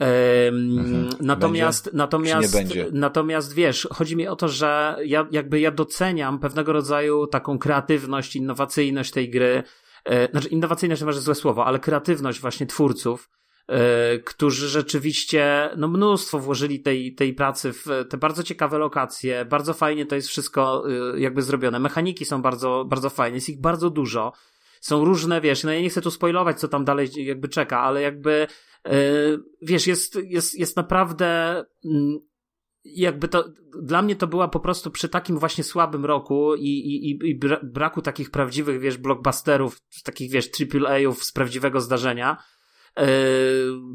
Mhm. Natomiast, Będzie? natomiast, natomiast wiesz, chodzi mi o to, że ja jakby ja doceniam pewnego rodzaju taką kreatywność, innowacyjność tej gry. E, znaczy, innowacyjność to może złe słowo, ale kreatywność właśnie twórców, którzy rzeczywiście no mnóstwo włożyli tej, tej pracy w te bardzo ciekawe lokacje, bardzo fajnie to jest wszystko e, jakby zrobione. Mechaniki są bardzo, bardzo fajne, jest ich bardzo dużo. Są różne, wiesz, no ja nie chcę tu spoilować, co tam dalej jakby czeka, ale jakby e, wiesz, jest, jest, jest naprawdę mm, jakby to, dla mnie to była po prostu przy takim właśnie słabym roku i, i, i- i bra- braku takich prawdziwych, wiesz, blockbusterów, takich, wiesz, AAA-ów z prawdziwego zdarzenia,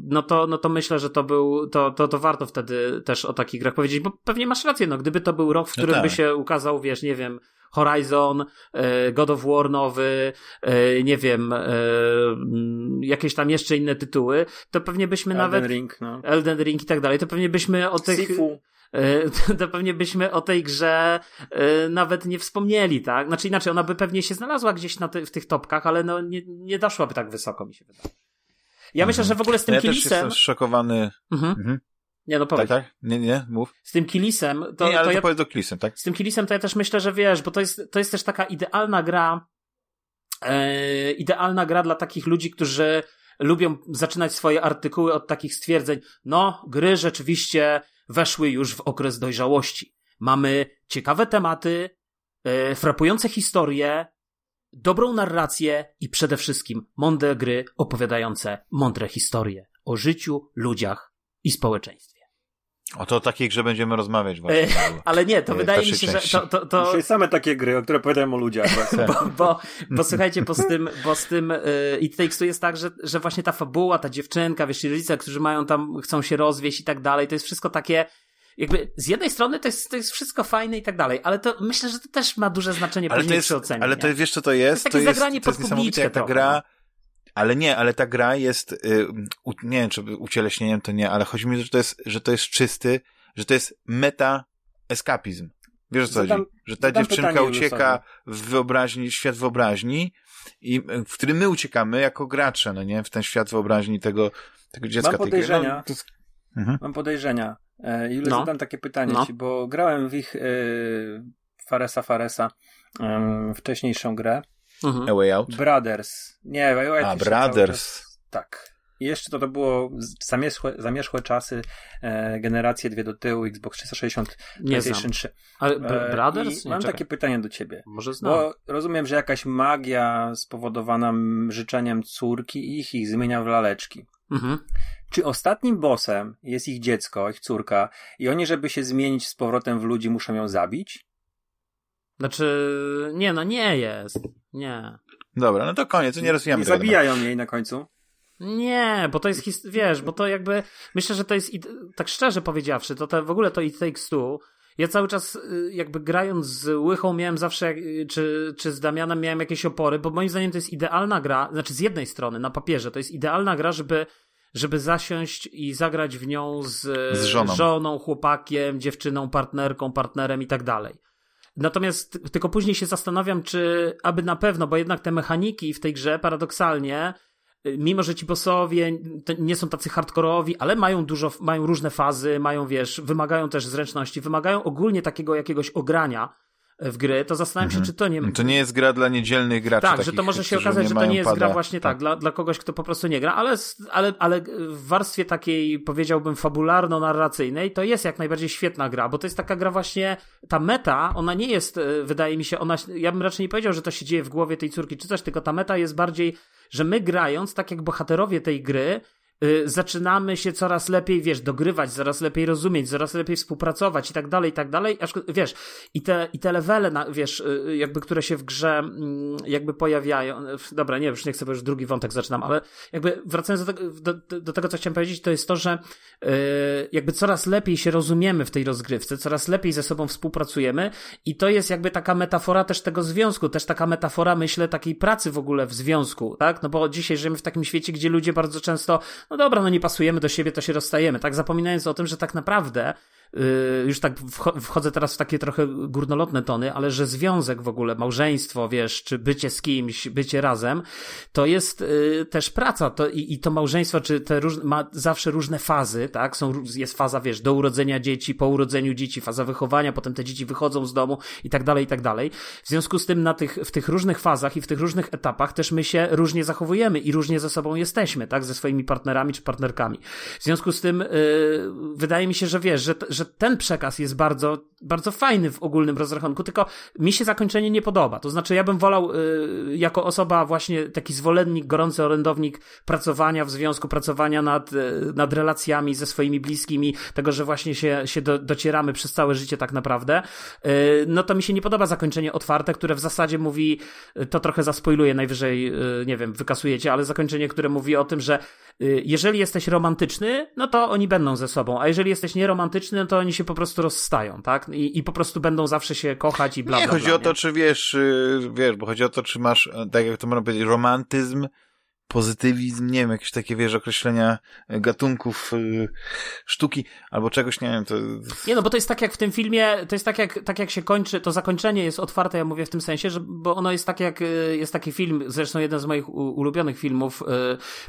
no to, no to myślę, że to był, to, to, to warto wtedy też o takich grach powiedzieć, bo pewnie masz rację, no gdyby to był rok, w No którym by tak. się ukazał, wiesz, nie wiem, Horizon, yy, God of War nowy, yy, nie wiem, yy, jakieś tam jeszcze inne tytuły, to pewnie byśmy Elden nawet Ring, no. Elden Ring i tak dalej, to pewnie byśmy o tych... Sifu. To- pewnie byśmy o tej grze nawet nie wspomnieli, tak? Znaczy inaczej, ona by pewnie się znalazła gdzieś na ty, w tych topkach, ale no nie, nie doszłaby tak wysoko, mi się wydaje. Ja myślę, że w ogóle z tym No ja też Kilisem... jestem zszokowany. Mhm. Mhm. Nie, no Tak, powiedz. tak? Nie, nie, mów. Z tym Kilisem, to, nie, ale to to, ja powiedz do Klisem, tak? z tym Kilisem to ja też myślę, że wiesz, bo to jest, to jest też taka idealna gra, e, idealna gra dla takich ludzi, którzy lubią zaczynać swoje artykuły od takich stwierdzeń, no, gry rzeczywiście weszły już w okres dojrzałości. Mamy ciekawe tematy, e, frapujące historie, dobrą narrację i przede wszystkim mądre gry opowiadające mądre historie o życiu, ludziach i społeczeństwie. O to o takiej grze będziemy rozmawiać właśnie. E, Ale nie, to E, wydaje mi się, że części. to, to, to, Dzisiaj same takie gry, o które opowiadają o ludziach. właśnie. bo, bo, bo słuchajcie, bo z tym, bo z tym y, It Takes Two jest tak, że, że właśnie ta fabuła, ta dziewczynka, wiesz, ci rodzice, którzy mają tam, chcą się rozwieść i tak dalej, to jest wszystko takie, jakby z jednej strony to jest, to jest wszystko fajne i tak dalej, ale to myślę, że to też ma duże znaczenie Ale to później jest, przy ocenie. ale to nie? wiesz co to jest? takie to jest, zagranie to jest pod niesamowite, jak ta gra, trochę, ale nie, ale ta gra jest, y, u, nie wiem, czy ucieleśnieniem to nie, ale chodzi mi, że to jest, że to jest czysty, że to jest meta eskapizm. Wiesz o co Zadam- chodzi? Że ta dziewczynka ucieka w wyobraźni, świat wyobraźni i y, w którym my uciekamy jako gracze, no nie? W ten świat wyobraźni tego, tego dziecka. Mam tej gry. podejrzenia. No, to jest- mhm. Mam podejrzenia. Ile No. zadam takie pytanie No. ci, bo grałem w ich e, Faresa Faresa em, wcześniejszą grę. Mhm. A Way Out. Brothers. Nie, A, jakieś cały Brothers. czas- Tak. I jeszcze to, to było zamierzchłe, zamierzchłe czasy, e, generacje dwie do tyłu, Xbox 360, Nie znam. PlayStation 3. Ale E, Brothers? Nie, mam czekaj. takie pytanie do ciebie. Może znam. Bo rozumiem, że jakaś magia spowodowana życzeniem córki ich ich zmienia w laleczki. Mhm. Czy ostatnim bossem jest ich dziecko, ich córka, i oni, żeby się zmienić z powrotem w ludzi, muszą ją zabić? Znaczy, nie, no nie jest. Nie. Dobra, no to koniec, to nie rozwijamy Nie zabijają jej na końcu. Nie, bo to jest, his- wiesz, bo to jakby, myślę, że to jest, tak szczerze powiedziawszy, to te, w ogóle to It Takes Two, ja cały czas y, jakby grając z Łychą miałem zawsze, y, czy, czy z Damianem miałem jakieś opory, bo moim zdaniem to jest idealna gra, znaczy z jednej strony, na papierze, to jest idealna gra, żeby żeby zasiąść i zagrać w nią z, Z żoną. żoną, chłopakiem, dziewczyną, partnerką, partnerem i tak dalej. Natomiast tylko później się zastanawiam, czy aby na pewno, bo jednak te mechaniki w tej grze paradoksalnie mimo że ci bossowie nie są tacy hardkorowi, ale mają dużo, mają różne fazy, mają, wiesz, wymagają też zręczności, wymagają ogólnie takiego jakiegoś ogrania, w gry, to zastanawiam się, mhm. czy to nie... To nie jest gra dla niedzielnych graczy. Tak, takich, że to może się okazać, że to nie jest pada. gra właśnie tak, tak, dla, dla kogoś, kto po prostu nie gra, ale, ale, ale w warstwie takiej, powiedziałbym, fabularno-narracyjnej, to jest jak najbardziej świetna gra, bo to jest taka gra właśnie, ta meta, ona nie jest, e, wydaje mi się, ona, ja bym raczej nie powiedział, że to się dzieje w głowie tej córki czy coś, tylko ta meta jest bardziej, że my grając, tak jak bohaterowie tej gry, zaczynamy się coraz lepiej, wiesz, dogrywać, coraz lepiej rozumieć, coraz lepiej współpracować i tak dalej, i tak dalej, aż, wiesz, i te, i te levele, na, wiesz, y, jakby, które się w grze mm, jakby pojawiają, dobra, nie, już nie chcę, bo już drugi wątek zaczynam, ale jakby wracając do tego, do, do tego co chciałem powiedzieć, to jest to, że jakby coraz lepiej się rozumiemy w tej rozgrywce, coraz lepiej ze sobą współpracujemy i to jest jakby taka metafora też tego związku, też taka metafora, myślę, takiej pracy w ogóle w związku, tak, no bo dzisiaj żyjemy w takim świecie, gdzie ludzie bardzo często no dobra, no nie pasujemy do siebie, to się rozstajemy, tak? Zapominając o tym, że tak naprawdę już tak wchodzę teraz w takie trochę górnolotne tony, ale że związek w ogóle, małżeństwo, wiesz, czy bycie z kimś, bycie razem, to jest y, też praca to, i, i to małżeństwo, czy te róż, ma zawsze różne fazy, tak? Są, jest faza, wiesz, do urodzenia dzieci, po urodzeniu dzieci, faza wychowania, potem te dzieci wychodzą z domu i tak dalej, i tak dalej. W związku z tym na tych, w tych różnych fazach i w tych różnych etapach też my się różnie zachowujemy i różnie ze sobą jesteśmy, tak? Ze swoimi partnerami czy partnerkami. W związku z tym yy, wydaje mi się, że wiesz, że, że że ten przekaz jest bardzo, bardzo fajny w ogólnym rozrachunku, tylko mi się zakończenie nie podoba. To znaczy, ja bym wolał, y, jako osoba właśnie taki zwolennik, gorący orędownik pracowania w związku, pracowania nad, y, nad relacjami ze swoimi bliskimi, tego, że właśnie się, się do, docieramy przez całe życie tak naprawdę, y, no to mi się nie podoba zakończenie otwarte, które w zasadzie mówi, to trochę zaspoiluje, najwyżej, nie wiem, wykasujecie, ale zakończenie, które mówi o tym, że jeżeli jesteś romantyczny, no to oni będą ze sobą, a jeżeli jesteś nieromantyczny, no to oni się po prostu rozstają, tak? I, i po prostu będą zawsze się kochać i bla, bla, bla Nie, chodzi o to, czy wiesz, y, wiesz, bo chodzi o to, czy masz, tak jak to można powiedzieć, romantyzm, pozytywizm, nie wiem, jakieś takie, wiesz, określenia gatunków y, sztuki albo czegoś, nie wiem, to... Nie, no bo to jest tak jak w tym filmie, to jest tak jak, tak jak się kończy, to zakończenie jest otwarte, ja mówię w tym sensie, że, bo ono jest tak jak, y, jest taki film, zresztą jeden z moich ulubionych filmów,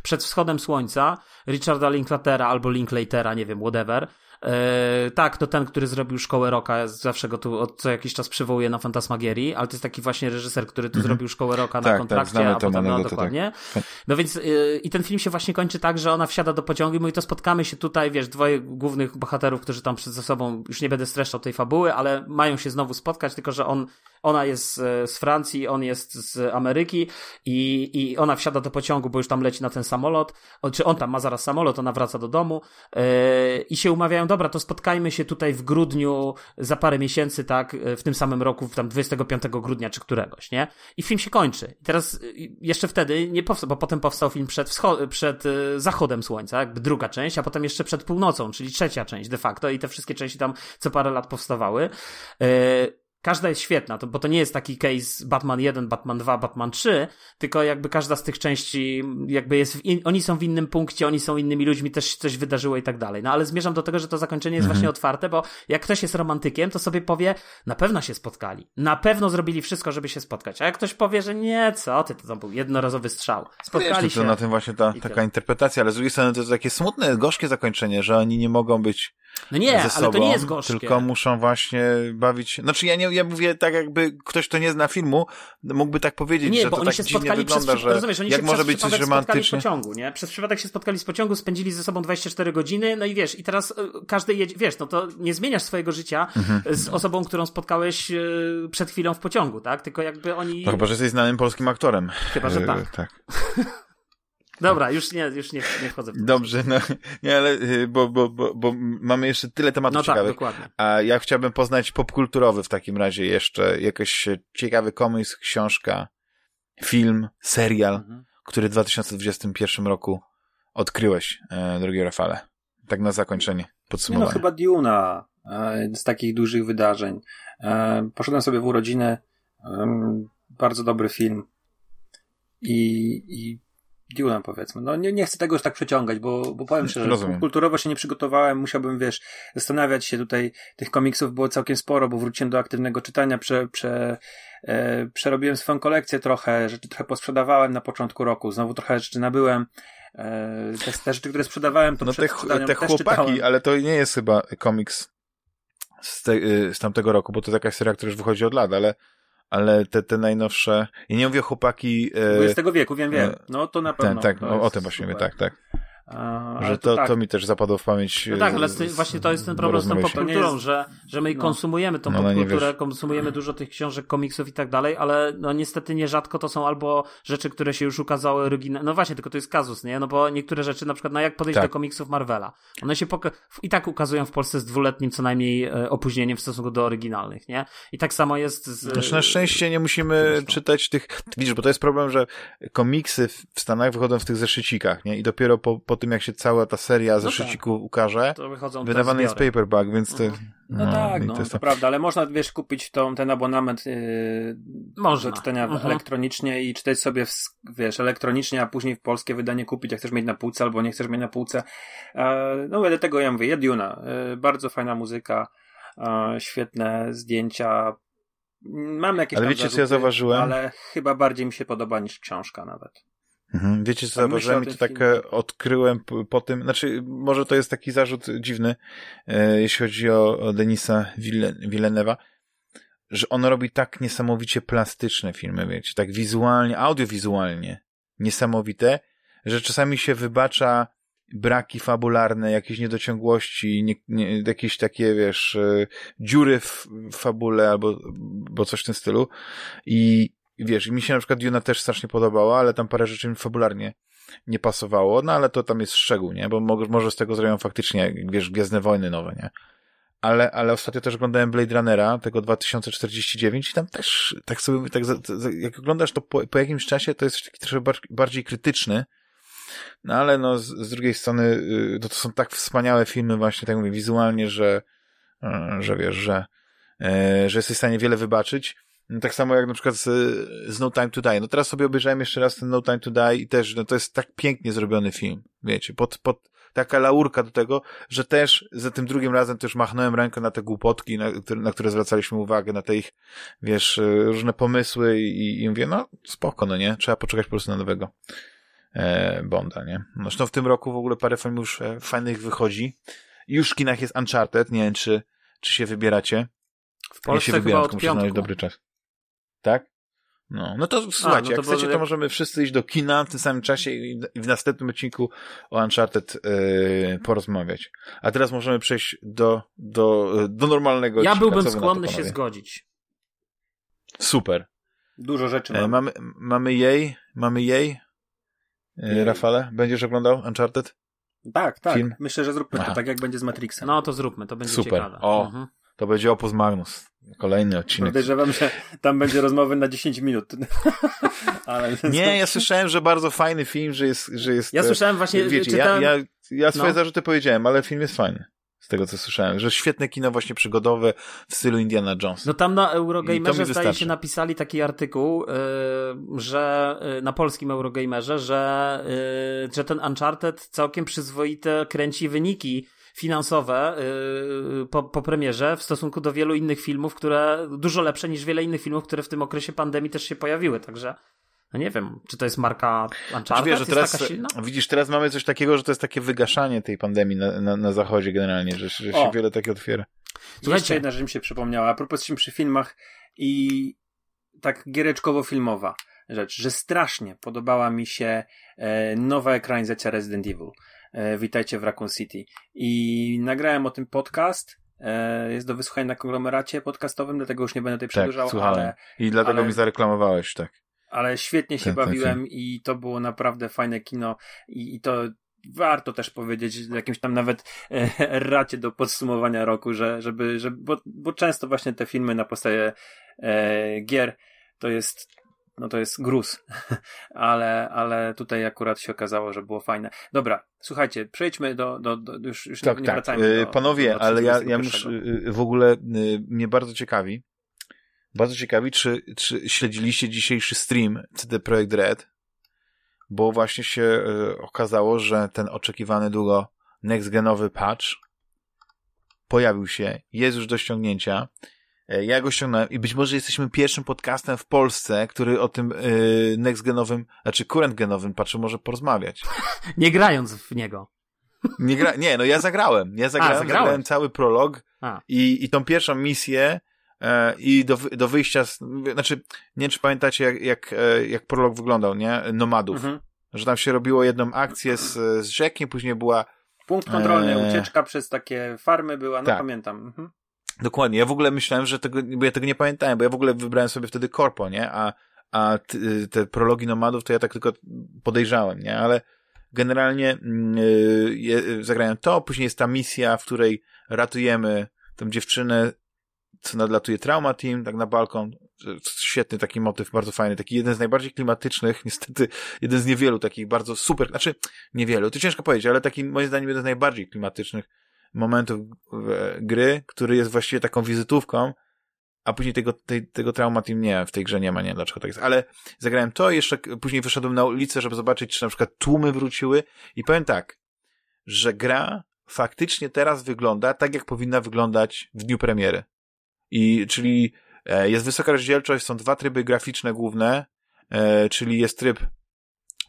Przed wschodem słońca, Richarda Linklatera albo Linklatera, nie wiem, whatever, E, tak, to ten, który zrobił szkołę roka, zawsze go tu od co jakiś czas przywołuję na Fantasmagierii, ale to jest taki właśnie reżyser, który tu -hmm. zrobił szkołę roka tak, na kontrakcie, tak, a potem, no dokładnie. Tak. No więc yy, i ten film się właśnie kończy tak, że ona wsiada do pociągu i mówi, to spotkamy się tutaj, wiesz, dwoje głównych bohaterów, którzy tam przed sobą, już nie będę streszczał tej fabuły, ale mają się znowu spotkać, tylko że on ona jest e, z Francji, on jest z Ameryki i, i ona wsiada do pociągu, bo już tam leci na ten samolot, czy on tam ma zaraz samolot, ona wraca do domu yy, i się umawiają, dobra, to spotkajmy się tutaj w grudniu za parę miesięcy, tak, e, w tym samym roku, tam 25 grudnia czy któregoś, nie? I film się kończy. I teraz jeszcze wtedy nie powstał, bo potem powstał film przed, przed zachodem słońca, jakby druga część, a potem jeszcze przed północą, czyli trzecia część de facto i te wszystkie części tam co parę lat powstawały. Yy, każda jest świetna, to, bo to nie jest taki case Batman 1, Batman 2, Batman 3, tylko jakby każda z tych części jakby jest, in, oni są w innym punkcie, oni są innymi ludźmi, też coś wydarzyło i tak dalej. No ale zmierzam do tego, że to zakończenie jest mhm. właśnie otwarte, bo jak ktoś jest romantykiem, to sobie powie, na pewno się spotkali, na pewno zrobili wszystko, żeby się spotkać, a jak ktoś powie, że nie, co ty, to tam był jednorazowy strzał. Spotkali Wiesz, się. To na tym właśnie ta taka interpretacja, ale z drugiej strony to jest takie smutne, gorzkie zakończenie, że oni nie mogą być no nie, ale sobą, to nie jest gorzkie. Tylko muszą właśnie bawić. Znaczy ja nie, ja mówię tak jakby ktoś, kto nie zna filmu, mógłby tak powiedzieć, nie, że bo to oni tak się spotkali wygląda, przez, że rozumiesz, oni jak się może być coś romantycznie. pociągu, nie? Przez przypadek się spotkali z pociągu, spędzili ze sobą 24 godziny, no i wiesz, i teraz y, każdy jedzie, wiesz, no to nie zmieniasz swojego życia mhm. z osobą, którą spotkałeś y, przed chwilą w pociągu, tak? Tylko jakby oni... To chyba, że jesteś znanym polskim aktorem. Chyba, że tak. tak. Dobra, już nie, już nie, nie wchodzę w to. Dobrze, no, nie, ale, y, bo, bo, bo, bo mamy jeszcze tyle tematów no tak, ciekawych. Tak, dokładnie. A ja chciałbym poznać popkulturowy w takim razie jeszcze, jakiś ciekawy komiks, książka, film, serial, mhm. który w 2021 roku odkryłeś, e, drogi Rafale. Tak na zakończenie, podsumowanie. no chyba Duna, e, z takich dużych wydarzeń. E, poszedłem sobie w urodziny, bardzo dobry film i, i Duna powiedzmy. No nie, nie chcę tego już tak przeciągać, bo, bo powiem szczerze, Rozumiem. kulturowo się nie przygotowałem, musiałbym, wiesz, zastanawiać się tutaj, tych komiksów było całkiem sporo, bo wróciłem do aktywnego czytania, prze, prze, e, przerobiłem swoją kolekcję trochę, rzeczy trochę posprzedawałem na początku roku, znowu trochę rzeczy nabyłem, e, te, te rzeczy, które sprzedawałem, to No przed te, te chłopaki, czytałem. ale to nie jest chyba komiks z, te, y, z tamtego roku, bo to jakaś seria, która już wychodzi od lat, ale, ale te, te najnowsze... Ja nie mówię chłopaki... e, XX wieku, wiem, wiem. e, No to na ten, pewno. tak, to o, o tym właśnie mówię, tak, tak. Ale Że to, tak. to mi też zapadło w pamięć. No tak, e, ale z- z- właśnie to jest ten problem z tą popkulturą, To jest- że, że my no. konsumujemy tą No, no popkulturę, konsumujemy dużo tych książek, komiksów i tak dalej, ale no niestety nierzadko to są albo rzeczy, które się już ukazały oryginalnie. No właśnie, tylko to jest kazus, nie? No bo niektóre rzeczy, na przykład, no jak podejść Tak. do komiksów Marvela, one się poka- i tak ukazują w Polsce z dwuletnim co najmniej e, opóźnieniem w stosunku do oryginalnych, nie? I tak samo jest z... Znaczy na szczęście nie musimy Zresztą. czytać tych, widzisz, bo to jest problem, że komiksy w w Stanach wychodzą w tych zeszycikach, nie? I dopiero po, po tym, jak się cała ta seria zeszycików ukaże, to wychodzą te wydawany jest paperback, więc to... No, tak, i no, to jest to prawda, ale można, wiesz, kupić tą, ten abonament yy, Można. do czytania Mhm. elektronicznie i czytać sobie, w, wiesz, elektronicznie, a później w polskie wydanie kupić, jak chcesz mieć na półce albo nie chcesz mieć na półce. E, no, tego ja mówię, Jeduna, e, bardzo fajna muzyka, e, świetne zdjęcia. Mam jakieś Ale tam wiecie, co ja zarzuty, zauważyłem? Ale chyba bardziej mi się podoba niż książka nawet. Mhm. Wiecie, co zauważyłem i to tak filmie. e, odkryłem po, po tym, znaczy, może to jest taki zarzut dziwny, e, jeśli chodzi o, o Denisa Ville- Villeneuve'a, że on robi tak niesamowicie plastyczne filmy, wiecie, tak wizualnie, audiowizualnie niesamowite, że czasami się wybacza braki fabularne, jakieś niedociągłości, nie, nie, jakieś takie, wiesz, e, dziury w, w fabule albo bo coś w tym stylu i wiesz, mi się na przykład Duna też strasznie podobała, ale tam parę rzeczy mi fabularnie nie pasowało, no ale to tam jest szczegół, nie? Bo mo- może z tego zrobią faktycznie, wiesz, Gwiezdne Wojny nowe, nie? Ale, ale ostatnio też oglądałem Blade Runnera, tego 2049 i tam też, tak sobie tak, jak oglądasz to po, po jakimś czasie, to jest taki trochę bar, bardziej krytyczny, no ale no z, z drugiej strony to, to są tak wspaniałe filmy właśnie, tak mówię, wizualnie, że, y, że wiesz, że, y, że jesteś w stanie wiele wybaczyć. No, tak samo jak na przykład z, z No Time to Die. No teraz sobie obejrzałem jeszcze raz ten No Time to Die i też, no to jest tak pięknie zrobiony film, wiecie, pod, pod taka laurka do tego, że też za tym drugim razem też machnąłem rękę na te głupotki, na, które- na które zwracaliśmy uwagę, na te ich, wiesz, y, różne pomysły i, i mówię, no spoko, no nie, trzeba poczekać po prostu na nowego e, Bonda, nie. No, Zresztą w tym roku w ogóle parę filmów już e, fajnych wychodzi. Już w kinach jest Uncharted, nie wiem, czy, czy się wybieracie. W Ja Polsce się chyba wybieram, tylko muszę znaleźć dobry czas. Tak? No, no to słuchajcie, no to jak chcecie, to możemy wszyscy iść do kina w tym samym czasie i w następnym odcinku o Uncharted yy, porozmawiać. A teraz możemy przejść do, do, do normalnego Ja byłbym to, skłonny się zgodzić. Super. Dużo rzeczy E, mam. mamy, mamy jej, mamy jej. E, Jej. Rafale, będziesz oglądał Uncharted? Tak, tak. film? Myślę, że zróbmy Aha. to tak, jak będzie z Matrixem. No to zróbmy, to będzie Super. ciekawe. O. Mhm. To będzie Opus Magnus. Kolejny odcinek. Podejrzewam, że tam będzie rozmowy na 10 minut. Ale Nie, ja słyszałem, że bardzo fajny film, że jest, że jest. Ja e, słyszałem właśnie, Wiecie, czytałem... ja, ja, ja swoje No. zarzuty powiedziałem, ale film jest fajny. Z tego, co słyszałem, że świetne kino właśnie przygodowe w stylu Indiana Jones. No tam na Eurogamerze zdaje się napisali taki artykuł, yy, że yy, na polskim Eurogamerze, że, yy, że ten Uncharted całkiem przyzwoite kręci wyniki finansowe yy, po, po premierze w stosunku do wielu innych filmów, które dużo lepsze niż wiele innych filmów, które w tym okresie pandemii też się pojawiły, także no nie wiem, czy to jest marka Uncharted, wiesz, że jest teraz, taka silna? widzisz, teraz mamy coś takiego, że to jest takie wygaszanie tej pandemii na, na, na zachodzie generalnie, że, że się O. wiele takie otwiera. Słuchajcie. Jeszcze jedna rzecz mi się przypomniała. A propos przy filmach i tak giereczkowo-filmowa rzecz, że strasznie podobała mi się e, nowa ekranizacja Resident Evil. E, Witajcie w Raccoon City. I nagrałem o tym podcast. E, jest do wysłuchania na konglomeracie podcastowym, dlatego już nie będę tutaj Tak, przedłużał, słuchałem. ale, I dlatego ale- mi zareklamowałeś, tak. ale świetnie się Ten- ten bawiłem i to było naprawdę fajne kino i, i to warto też powiedzieć jakimś tam nawet e, racie do podsumowania roku, że, żeby, żeby bo, bo często właśnie te filmy na podstawie e, gier to jest no to jest gruz, ale, ale tutaj akurat się okazało, że było fajne. Dobra, słuchajcie, przejdźmy do, do, do już, już Tak, nie tak. wracajmy E, do, Panowie, do ale ja, ja 2021. muszę, e, w ogóle e, mnie bardzo ciekawi, bardzo ciekawi, czy, czy śledziliście dzisiejszy stream CD Projekt Red bo właśnie się okazało, że ten oczekiwany długo next-genowy patch pojawił się, jest już do ściągnięcia. E, Ja go ściągnąłem i być może jesteśmy pierwszym podcastem w Polsce, który o tym yy, next-genowym, znaczy current-genowym patchu może porozmawiać. Nie grając w niego. Nie, gra, nie, no ja zagrałem. Ja zagrałem, zagrałeś. zagrałem cały prolog A. i, i tą pierwszą misję e, i do, do wyjścia, z, znaczy, nie wiem czy pamiętacie jak, jak, e, jak prolog wyglądał, nie? Nomadów. Mhm. Że tam się robiło jedną akcję z, z rzekiem, później była Punkt kontrolny, Eee. ucieczka przez takie farmy była, no Tak. pamiętam. Mhm. Dokładnie. Ja w ogóle myślałem, że tego, bo ja tego nie pamiętałem, bo ja w ogóle wybrałem sobie wtedy korpo, nie? A, a te prologi nomadów to ja tak tylko podejrzałem, nie? Ale generalnie mm, y, je- zagrałem to, później jest ta misja, w której ratujemy tą dziewczynę, co nadlatuje Trauma Team, tak na balkon. Świetny taki motyw, bardzo fajny, taki jeden z najbardziej klimatycznych, niestety jeden z niewielu takich bardzo super, znaczy niewielu, to ciężko powiedzieć, ale taki moim zdaniem jeden z najbardziej klimatycznych momentów gry, który jest właściwie taką wizytówką, a później tego, tej, tego trauma nie, w tej grze nie ma, nie wiem dlaczego tak jest, ale zagrałem to jeszcze później wyszedłem na ulicę, żeby zobaczyć, czy na przykład tłumy wróciły. I powiem tak, że gra faktycznie teraz wygląda tak, jak powinna wyglądać w dniu premiery. I, czyli e, jest wysoka rozdzielczość, są dwa tryby graficzne główne, e, czyli jest tryb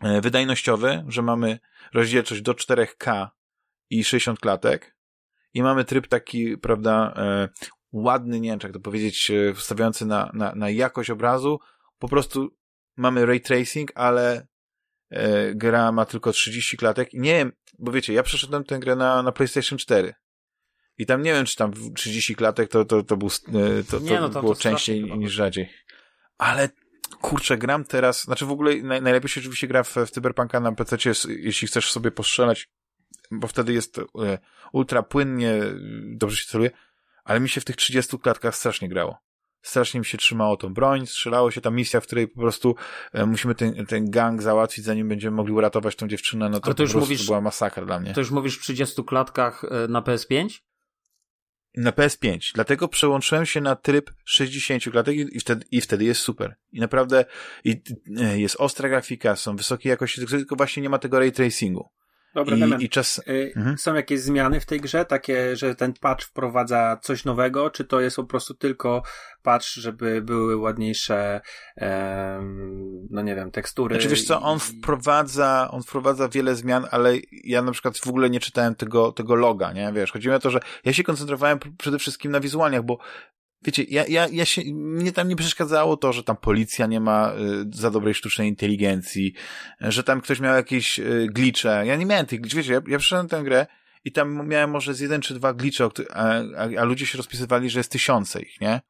e, wydajnościowy, że mamy rozdzielczość do 4K i 60 klatek i mamy tryb taki, prawda, e, ładny, nie wiem, jak to powiedzieć, e, wstawiający na, na, na jakość obrazu. Po prostu mamy ray tracing, ale e, gra ma tylko 30 klatek. Nie wiem, bo wiecie, ja przeszedłem tę grę na, na PlayStation 4. I tam nie wiem, czy tam w 30 klatek to, to, to, był, to, to, Nie, no było częściej niż rzadziej. Ale kurczę, gram teraz, znaczy w ogóle naj, najlepiej się oczywiście gra w, w Cyberpunka na PC, jeśli chcesz sobie postrzelać, bo wtedy jest e, ultra płynnie, dobrze się celuje, ale mi się w tych 30 klatkach strasznie grało. Strasznie mi się trzymało tą broń, strzelało się ta misja, w której po prostu e, musimy ten, ten gang załatwić, zanim będziemy mogli uratować tą dziewczynę, no to, Ale to już mówisz- była masakra dla mnie. To już mówisz w 30 klatkach e, na PS5? Na PS5. Dlatego przełączyłem się na tryb 60 klatek i, wtedy, i wtedy jest super. I naprawdę i, jest ostra grafika, są wysokiej jakości, tylko właśnie nie ma tego ray tracingu. Dobra, I, i czas... y, Mhm. Są jakieś zmiany w tej grze, takie, że ten patch wprowadza coś nowego, czy to jest po prostu tylko patch, żeby były ładniejsze, em, no nie wiem, tekstury? Znaczy wiesz co, on i- wprowadza, on wprowadza wiele zmian, ale ja na przykład w ogóle nie czytałem tego, tego loga, nie? Wiesz, chodzi mi o to, że ja się koncentrowałem przede wszystkim na wizualniach, bo wiecie, ja, ja, ja się, mnie tam nie przeszkadzało to, że tam policja nie ma y, za dobrej sztucznej inteligencji, że tam ktoś miał jakieś y, glicze. Ja nie miałem tych wiecie, ja, ja tę grę i tam miałem może z jeden czy dwa glicze, a, a, a ludzie się rozpisywali, że jest tysiące ich, nie?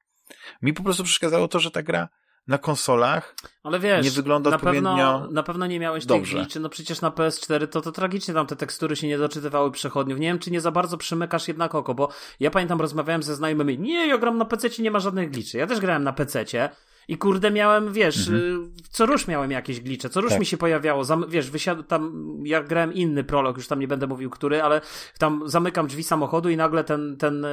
Mi po prostu przeszkadzało to, że ta gra na konsolach Ale wiesz, Nie wygląda na odpowiednio pewno, na pewno nie miałeś dobrze. tych liczy, no przecież na PS4 to, to tragicznie tam te tekstury się nie doczytywały przechodniów. Nie wiem, czy nie za bardzo przymykasz jednak oko, bo ja pamiętam, rozmawiałem ze znajomymi, nie, ja gram na PC, nie ma żadnych gliczy. Ja też grałem na PC. I kurde, miałem, wiesz, y, co rusz miałem jakieś glicze, co rusz Tak. mi się pojawiało, Zam, wiesz, wysiadł tam, ja grałem inny prolog, już tam nie będę mówił który, ale tam zamykam drzwi samochodu i nagle ten, ten,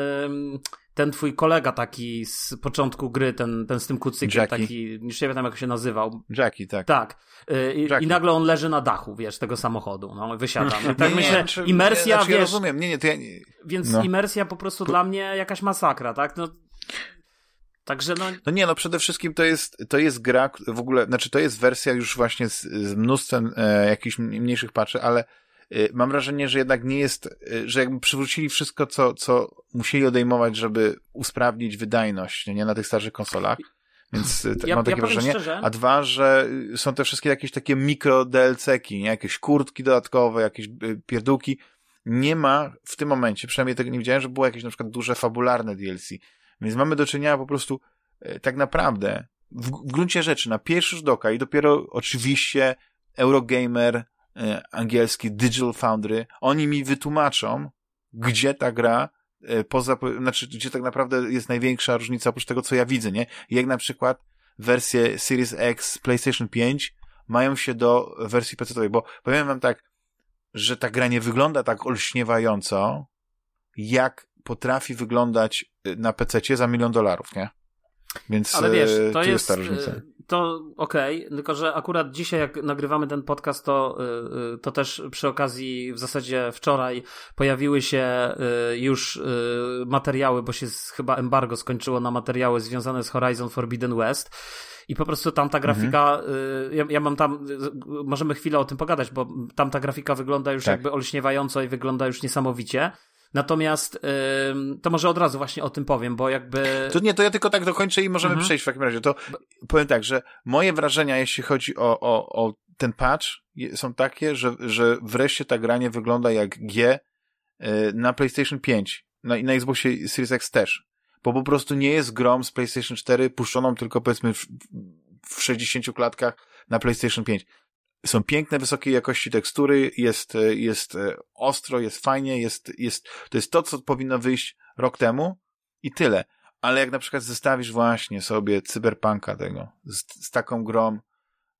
ten twój kolega taki z początku gry, ten, ten z tym kucykiem Jackie. taki, już nie wiem jak się nazywał, Jackie, tak. tak. Y, I, Jackie. I nagle on leży na dachu, wiesz, tego samochodu. No, wysiadam. I tak Nie, myślę, czy- imersja, znaczy, ja wiesz, rozumiem, nie, nie, to ja nie... więc no. imersja po prostu dla mnie jakaś masakra, tak? No, także no, No nie, no przede wszystkim to jest, to jest gra, w ogóle, znaczy to jest wersja już właśnie z, z mnóstwem e, jakichś mniejszych patchy, ale e, mam wrażenie, że jednak nie jest, e, że jakby przywrócili wszystko, co, co musieli odejmować, żeby usprawnić wydajność, nie, na tych starszych konsolach. Więc e, tak Ja- mam takie ja wrażenie. szczerze- A dwa, że y, są te wszystkie jakieś takie mikro DLC-ki, nie? Jakieś kurtki dodatkowe, jakieś y, pierdółki. Nie ma w tym momencie, przynajmniej tego nie widziałem, że było jakieś na przykład duże fabularne DLC. Więc mamy do czynienia po prostu e, tak naprawdę w, w gruncie rzeczy na pierwszy rzut oka i dopiero oczywiście Eurogamer e, angielski Digital Foundry, oni mi wytłumaczą, gdzie ta gra e, poza, znaczy, gdzie tak naprawdę jest największa różnica oprócz tego, co ja widzę, nie? Jak na przykład wersje Series X PlayStation 5 mają się do wersji PC-owej, bo powiem wam tak, że ta gra nie wygląda tak olśniewająco, jak potrafi wyglądać na PC za milion dolarów, nie? Więc ale wiesz, e, to tu jest, ta różnica. y, to okej, okay, tylko że akurat dzisiaj jak nagrywamy ten podcast, to, yy, to też przy okazji w zasadzie wczoraj pojawiły się już materiały, bo się chyba embargo skończyło na materiały związane z Horizon Forbidden West. I po prostu tam ta grafika, mhm. Ja, ja, mam tam, możemy chwilę o tym pogadać, bo tam ta grafika wygląda już tak. jakby olśniewająco i wygląda już niesamowicie. Natomiast yy, to może od razu właśnie o tym powiem, bo jakby. To nie, to ja tylko tak dokończę i możemy mhm. przejść w takim razie. To powiem tak, że moje wrażenia, jeśli chodzi o, o, o ten patch, są takie, że, że wreszcie ta granie wygląda jak G yy, na PlayStation 5 na, na Xboxie Series X też. Bo po prostu nie jest grom z PlayStation 4 puszczoną tylko powiedzmy w, w 60 klatkach na PlayStation 5 są piękne, wysokiej jakości tekstury, jest, jest e, ostro, jest fajnie, jest, jest, to jest to, co powinno wyjść rok temu i tyle. Ale jak na przykład zestawisz właśnie sobie cyberpunka tego z, z taką grą,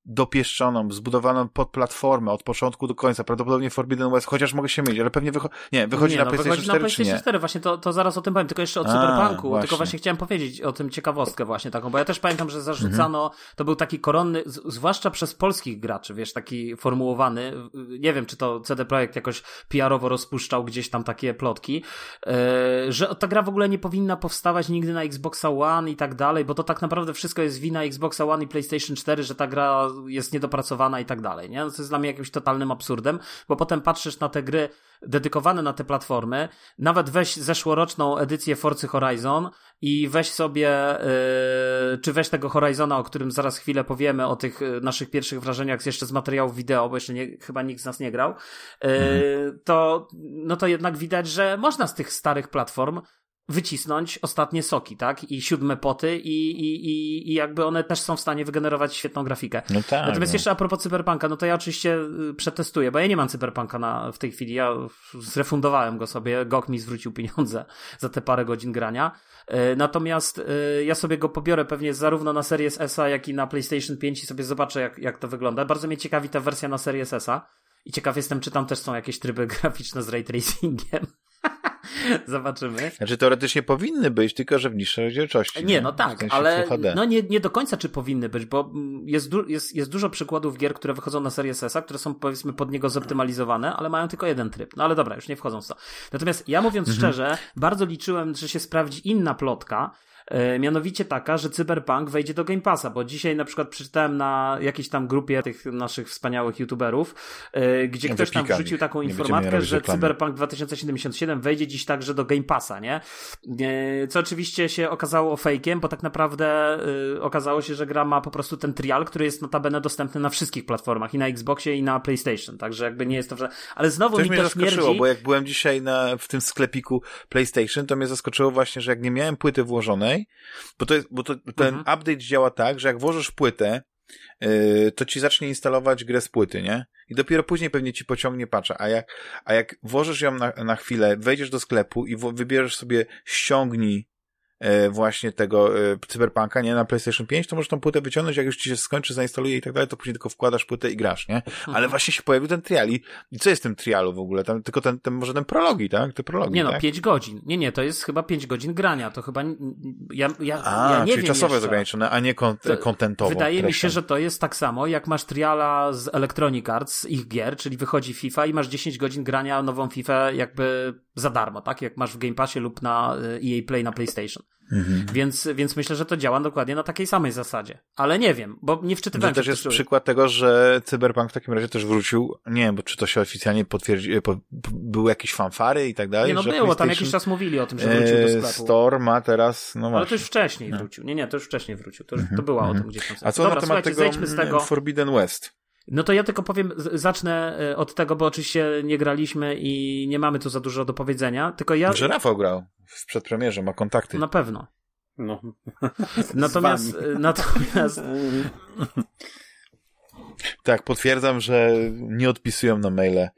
dopieszczoną, zbudowaną pod platformę od początku do końca, prawdopodobnie Forbidden West, chociaż mogę się mylić, ale pewnie wychodzi, nie, wychodzi nie, na no, PlayStation wychodzi 4 na PlayStation 4, właśnie to, to zaraz o tym powiem, tylko jeszcze o Cyberpunku, właśnie. tylko właśnie chciałem powiedzieć o tym ciekawostkę właśnie taką, bo ja też pamiętam, że zarzucano, mhm. to był taki koronny, zwłaszcza przez polskich graczy, wiesz, taki formułowany, nie wiem, czy to CD Projekt jakoś PR-owo rozpuszczał gdzieś tam takie plotki, yy, że ta gra w ogóle nie powinna powstawać nigdy na Xboxa One i tak dalej, bo to tak naprawdę wszystko jest wina Xboxa One i PlayStation 4, że ta gra jest niedopracowana i tak dalej, nie? No to jest dla mnie jakimś totalnym absurdem, bo potem patrzysz na te gry dedykowane na te platformy, nawet weź zeszłoroczną edycję Forcy Horizon i weź sobie, yy, czy weź tego Horizona, o którym zaraz chwilę powiemy, o tych y, naszych pierwszych wrażeniach jeszcze z materiałów wideo, bo jeszcze nie, chyba nikt z nas nie grał, yy, mhm. to, no to jednak widać, że można z tych starych platform wycisnąć ostatnie soki, tak? I siódme poty i, i, i, i jakby one też są w stanie wygenerować świetną grafikę. No tak, Natomiast no. jeszcze a propos Cyberpunka, no to ja oczywiście y, przetestuję, bo ja nie mam Cyberpunka na, w tej chwili, ja zrefundowałem go sobie, GOG mi zwrócił pieniądze za te parę godzin grania. Y, natomiast y, ja sobie go pobiorę pewnie zarówno na Series S, jak i na PlayStation 5 i sobie zobaczę, jak, jak to wygląda. Bardzo mnie ciekawi ta wersja na Series S. I ciekaw jestem, czy tam też są jakieś tryby graficzne z ray tracingiem. Zobaczymy. Znaczy teoretycznie powinny być, tylko że w niższej rozdzielczości. Nie, no, tak, ale no nie, nie do końca czy powinny być, bo jest, du jest, jest dużo przykładów gier, które wychodzą na serię SS, które są powiedzmy pod niego zoptymalizowane, ale mają tylko jeden tryb. No ale dobra, już nie wchodzą w to. Natomiast ja mówiąc mhm. szczerze, bardzo liczyłem, że się sprawdzi inna plotka, mianowicie taka, że Cyberpunk wejdzie do Game Passa, bo dzisiaj na przykład przeczytałem na jakiejś tam grupie tych naszych wspaniałych youtuberów, e, gdzie ktoś tam wrzucił taką nie informację, że reklamy. Cyberpunk 2077 wejdzie dziś także do Game Passa, nie? E, co oczywiście się okazało fejkiem, bo tak naprawdę okazało się, że gra ma po prostu ten trial, który jest notabene dostępny na wszystkich platformach, i na Xboxie, i na PlayStation, także jakby nie jest to, że... Ale znowu Coś mi to śmierdzi... bo jak byłem dzisiaj na, w tym sklepiku PlayStation, to mnie zaskoczyło właśnie, że jak nie miałem płyty włożonej, bo to jest, bo to, ten mhm. update działa tak, że jak włożysz płytę, yy, to ci zacznie instalować grę z płyty, nie? I dopiero później pewnie ci pociągnie patcha. A jak, a jak włożysz ją na, na chwilę, wejdziesz do sklepu i wybierzesz sobie ściągnij właśnie tego e, cyberpunka, nie, na PlayStation 5, to możesz tą płytę wyciągnąć, jak już ci się skończy, zainstaluje i tak dalej, to później tylko wkładasz płytę i grasz, nie? Ale mhm. właśnie się pojawił ten trial i, i co jest w tym trialu w ogóle? Tam, tylko ten, ten, może ten prologi, tak? Te prologi, Nie no, tak? 5 godzin. Nie, nie, to jest chyba 5 godzin grania, to chyba, ja, ja, a, ja nie czyli wiem czasowe jest ograniczone, a nie kont kontentowo. Wydaje treścią. mi się, że to jest tak samo, jak masz triala z Electronic Arts, ich gier, czyli wychodzi FIFA i masz 10 godzin grania nową FIFA jakby za darmo, tak? Jak masz w Game Passie lub na EA e Play na PlayStation. Mhm. Więc, więc myślę, że to działa dokładnie na takiej samej zasadzie. Ale nie wiem, bo nie wczytywałem to też jest przykład tego, że Cyberpunk w takim razie też wrócił. Nie wiem, bo czy to się oficjalnie potwierdzi, po, były jakieś fanfary i tak dalej. Nie, no było, tam jakiś czas mówili o tym, że wrócił do sklepu. Store ma teraz, no Ale to już wcześniej no. wrócił. Nie, nie, to już wcześniej wrócił. To, już, to była mhm. o tym gdzieś tam. A co Dobra, na temat tego z tego Forbidden West? No to ja tylko powiem, zacznę e, od tego, bo oczywiście nie graliśmy i nie mamy tu za dużo do powiedzenia, tylko ja... Że Rafał grał w przedpremierze, ma kontakty. Na pewno. No. Natomiast, natomiast. tak, potwierdzam, że nie odpisują na maile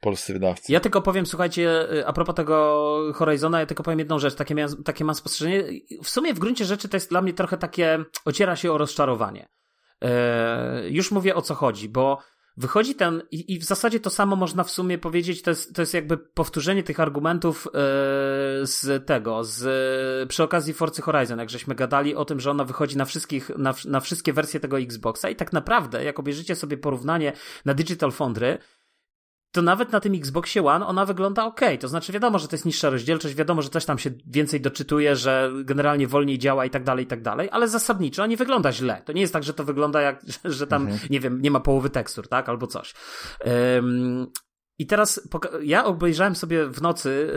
polscy wydawcy. Ja tylko powiem, słuchajcie, a propos tego Horizona, ja tylko powiem jedną rzecz, takie, miałem, takie mam spostrzeżenie. W sumie w gruncie rzeczy to jest dla mnie trochę takie, ociera się o rozczarowanie. Eee, już mówię o co chodzi, bo Wychodzi ten, i, i, w zasadzie to samo można w sumie powiedzieć, to jest, to jest jakby powtórzenie tych argumentów yy, z tego, z, przy okazji Forcy Horizon, jak żeśmy gadali o tym, że ona wychodzi na wszystkich, na, na wszystkie wersje tego Xboxa i tak naprawdę, jak obejrzycie sobie porównanie na Digital Foundry, to nawet na tym Xboxie One ona wygląda ok. To znaczy wiadomo, że to jest niższa rozdzielczość, wiadomo, że coś tam się więcej doczytuje, że generalnie wolniej działa i tak dalej, i tak dalej, ale zasadniczo nie wygląda źle. To nie jest tak, że to wygląda jak, że tam, mhm. nie wiem, nie ma połowy tekstur, tak? Albo coś. Um, i teraz ja obejrzałem sobie w nocy,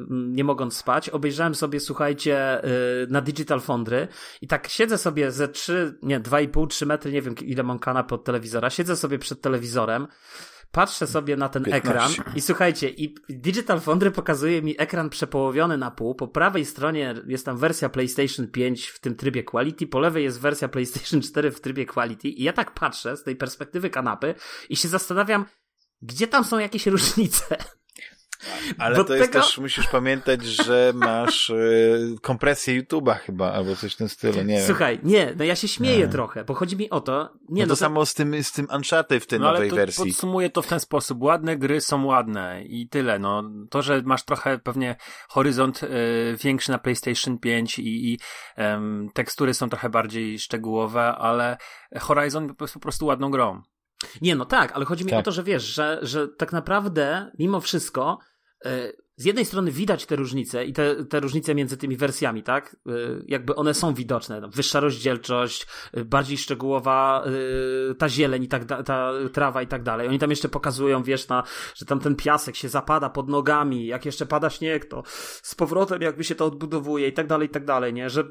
yy, nie mogąc spać, obejrzałem sobie, słuchajcie, yy, na Digital Foundry i tak siedzę sobie ze 3, nie, 2,5, 3 metry, nie wiem ile mam kanapy od telewizora, siedzę sobie przed telewizorem patrzę sobie na ten 15. ekran i słuchajcie, i Digital Foundry pokazuje mi ekran przepołowiony na pół. Po prawej stronie jest tam wersja PlayStation 5 w tym trybie Quality, po lewej jest wersja PlayStation 4 w trybie Quality i ja tak patrzę z tej perspektywy kanapy i się zastanawiam, gdzie tam są jakieś różnice. Ale to jest też, musisz pamiętać, że masz y, kompresję YouTube'a chyba, albo coś w tym stylu, nie Słuchaj, nie, no ja się śmieję nie. trochę, bo chodzi mi o to... Nie, no, no to, to, samo z tym, z tym Uncharted w tej no, nowej ale wersji. podsumuję to w ten sposób. Ładne gry są ładne i tyle, no. To, że masz trochę pewnie horyzont y, większy na PlayStation 5 i, i tekstury są trochę bardziej szczegółowe, ale Horizon jest po prostu ładną grą. Nie, no tak, ale chodzi mi tak. o to, że wiesz, że, że tak naprawdę mimo wszystko e, z jednej strony widać te różnice i te, te różnice między tymi wersjami, tak? Y, jakby one są widoczne. No, wyższa rozdzielczość, y, bardziej szczegółowa y, ta zieleń i tak ta trawa i tak dalej. Oni tam jeszcze pokazują, wiesz, na, że tam ten piasek się zapada pod nogami, jak jeszcze pada śnieg, to z powrotem jakby się to odbudowuje i tak dalej, i tak dalej, nie? Że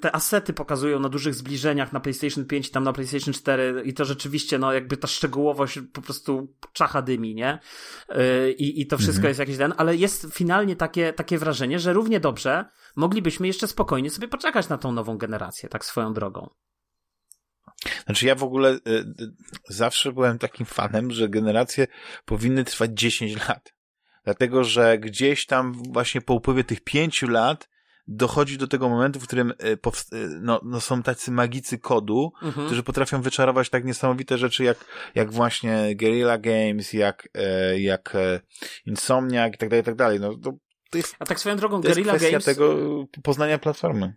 te asety pokazują na dużych zbliżeniach na PlayStation 5 tam na PlayStation 4 i to rzeczywiście, no jakby ta szczegółowość po prostu czacha dymi, nie? I, i to wszystko mhm. jest jakiś ten, ale jest finalnie takie, takie wrażenie, że równie dobrze moglibyśmy jeszcze spokojnie sobie poczekać na tą nową generację, tak swoją drogą. Znaczy ja w ogóle y, y, zawsze byłem takim fanem, że generacje powinny trwać 10 lat. Dlatego, że gdzieś tam właśnie po upływie tych pięciu lat dochodzi do tego momentu, w którym y, y, no, no są tacy magicy kodu, mhm. którzy potrafią wyczarować tak niesamowite rzeczy jak, jak właśnie Guerrilla Games, jak, e, jak e, Insomniac i tak dalej, i tak dalej. No, to, to jest, A tak swoją drogą, to Guerrilla jest Games... tego poznania platformy.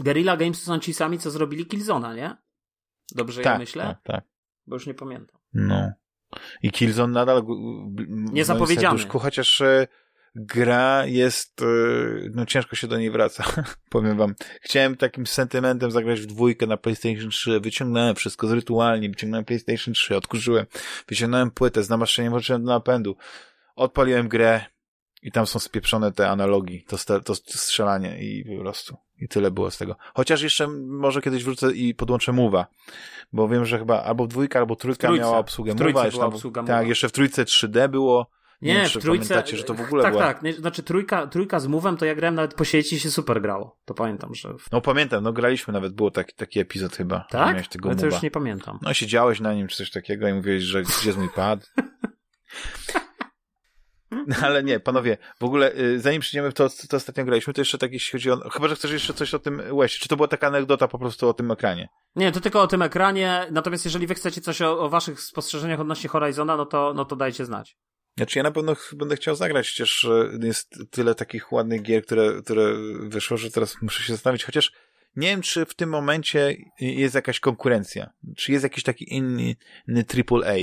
Guerrilla Games to są ci sami, co zrobili Killzona, nie? Dobrze tak, ja myślę? Tak, tak. Bo już nie pamiętam. No. I Killzone nadal nie zapowiedziany. chociaż e, gra jest, e, no ciężko się do niej wraca, powiem wam. Chciałem takim sentymentem zagrać w dwójkę na PlayStation 3, wyciągnąłem wszystko z rytualnie, wyciągnąłem PlayStation 3, odkurzyłem, wyciągnąłem płytę z namaszczeniem, włączyłem do napędu, odpaliłem grę i tam są spieprzone te analogi, to, to strzelanie i po prostu. I tyle było z tego. Chociaż jeszcze może kiedyś wrócę i podłączę Mowa, bo wiem, że chyba albo dwójka, albo trójka miała obsługę Mowa. Obsługa tak, jeszcze w trójce 3D było, nie, nie w trójce. że to w ogóle Tak, była... tak. Nie, znaczy trójka, trójka z Move'em to ja grałem nawet po sieci się super grało. To pamiętam, że. No pamiętam, no graliśmy nawet, było taki, taki epizod chyba. Tak? Miałeś tego Ale to już nie pamiętam. No siedziałeś na nim czy coś takiego i mówiłeś, że gdzie jest mój pad. No, ale nie, panowie, w ogóle y, zanim przyjdziemy w to, co ostatnio graliśmy, to jeszcze tak jeśli chodzi o... Chyba, że chcesz jeszcze coś o tym Łeście. Czy to była taka anegdota po prostu o tym ekranie? Nie, to tylko o tym ekranie, natomiast jeżeli wy chcecie coś o, o waszych spostrzeżeniach odnośnie Horizona, no to, no to dajcie znać. Znaczy ja na pewno będę chciał zagrać, przecież jest tyle takich ładnych gier, które, które wyszło, że teraz muszę się zastanowić, chociaż nie wiem, czy w tym momencie jest jakaś konkurencja. Czy jest jakiś taki inny, inny AAA.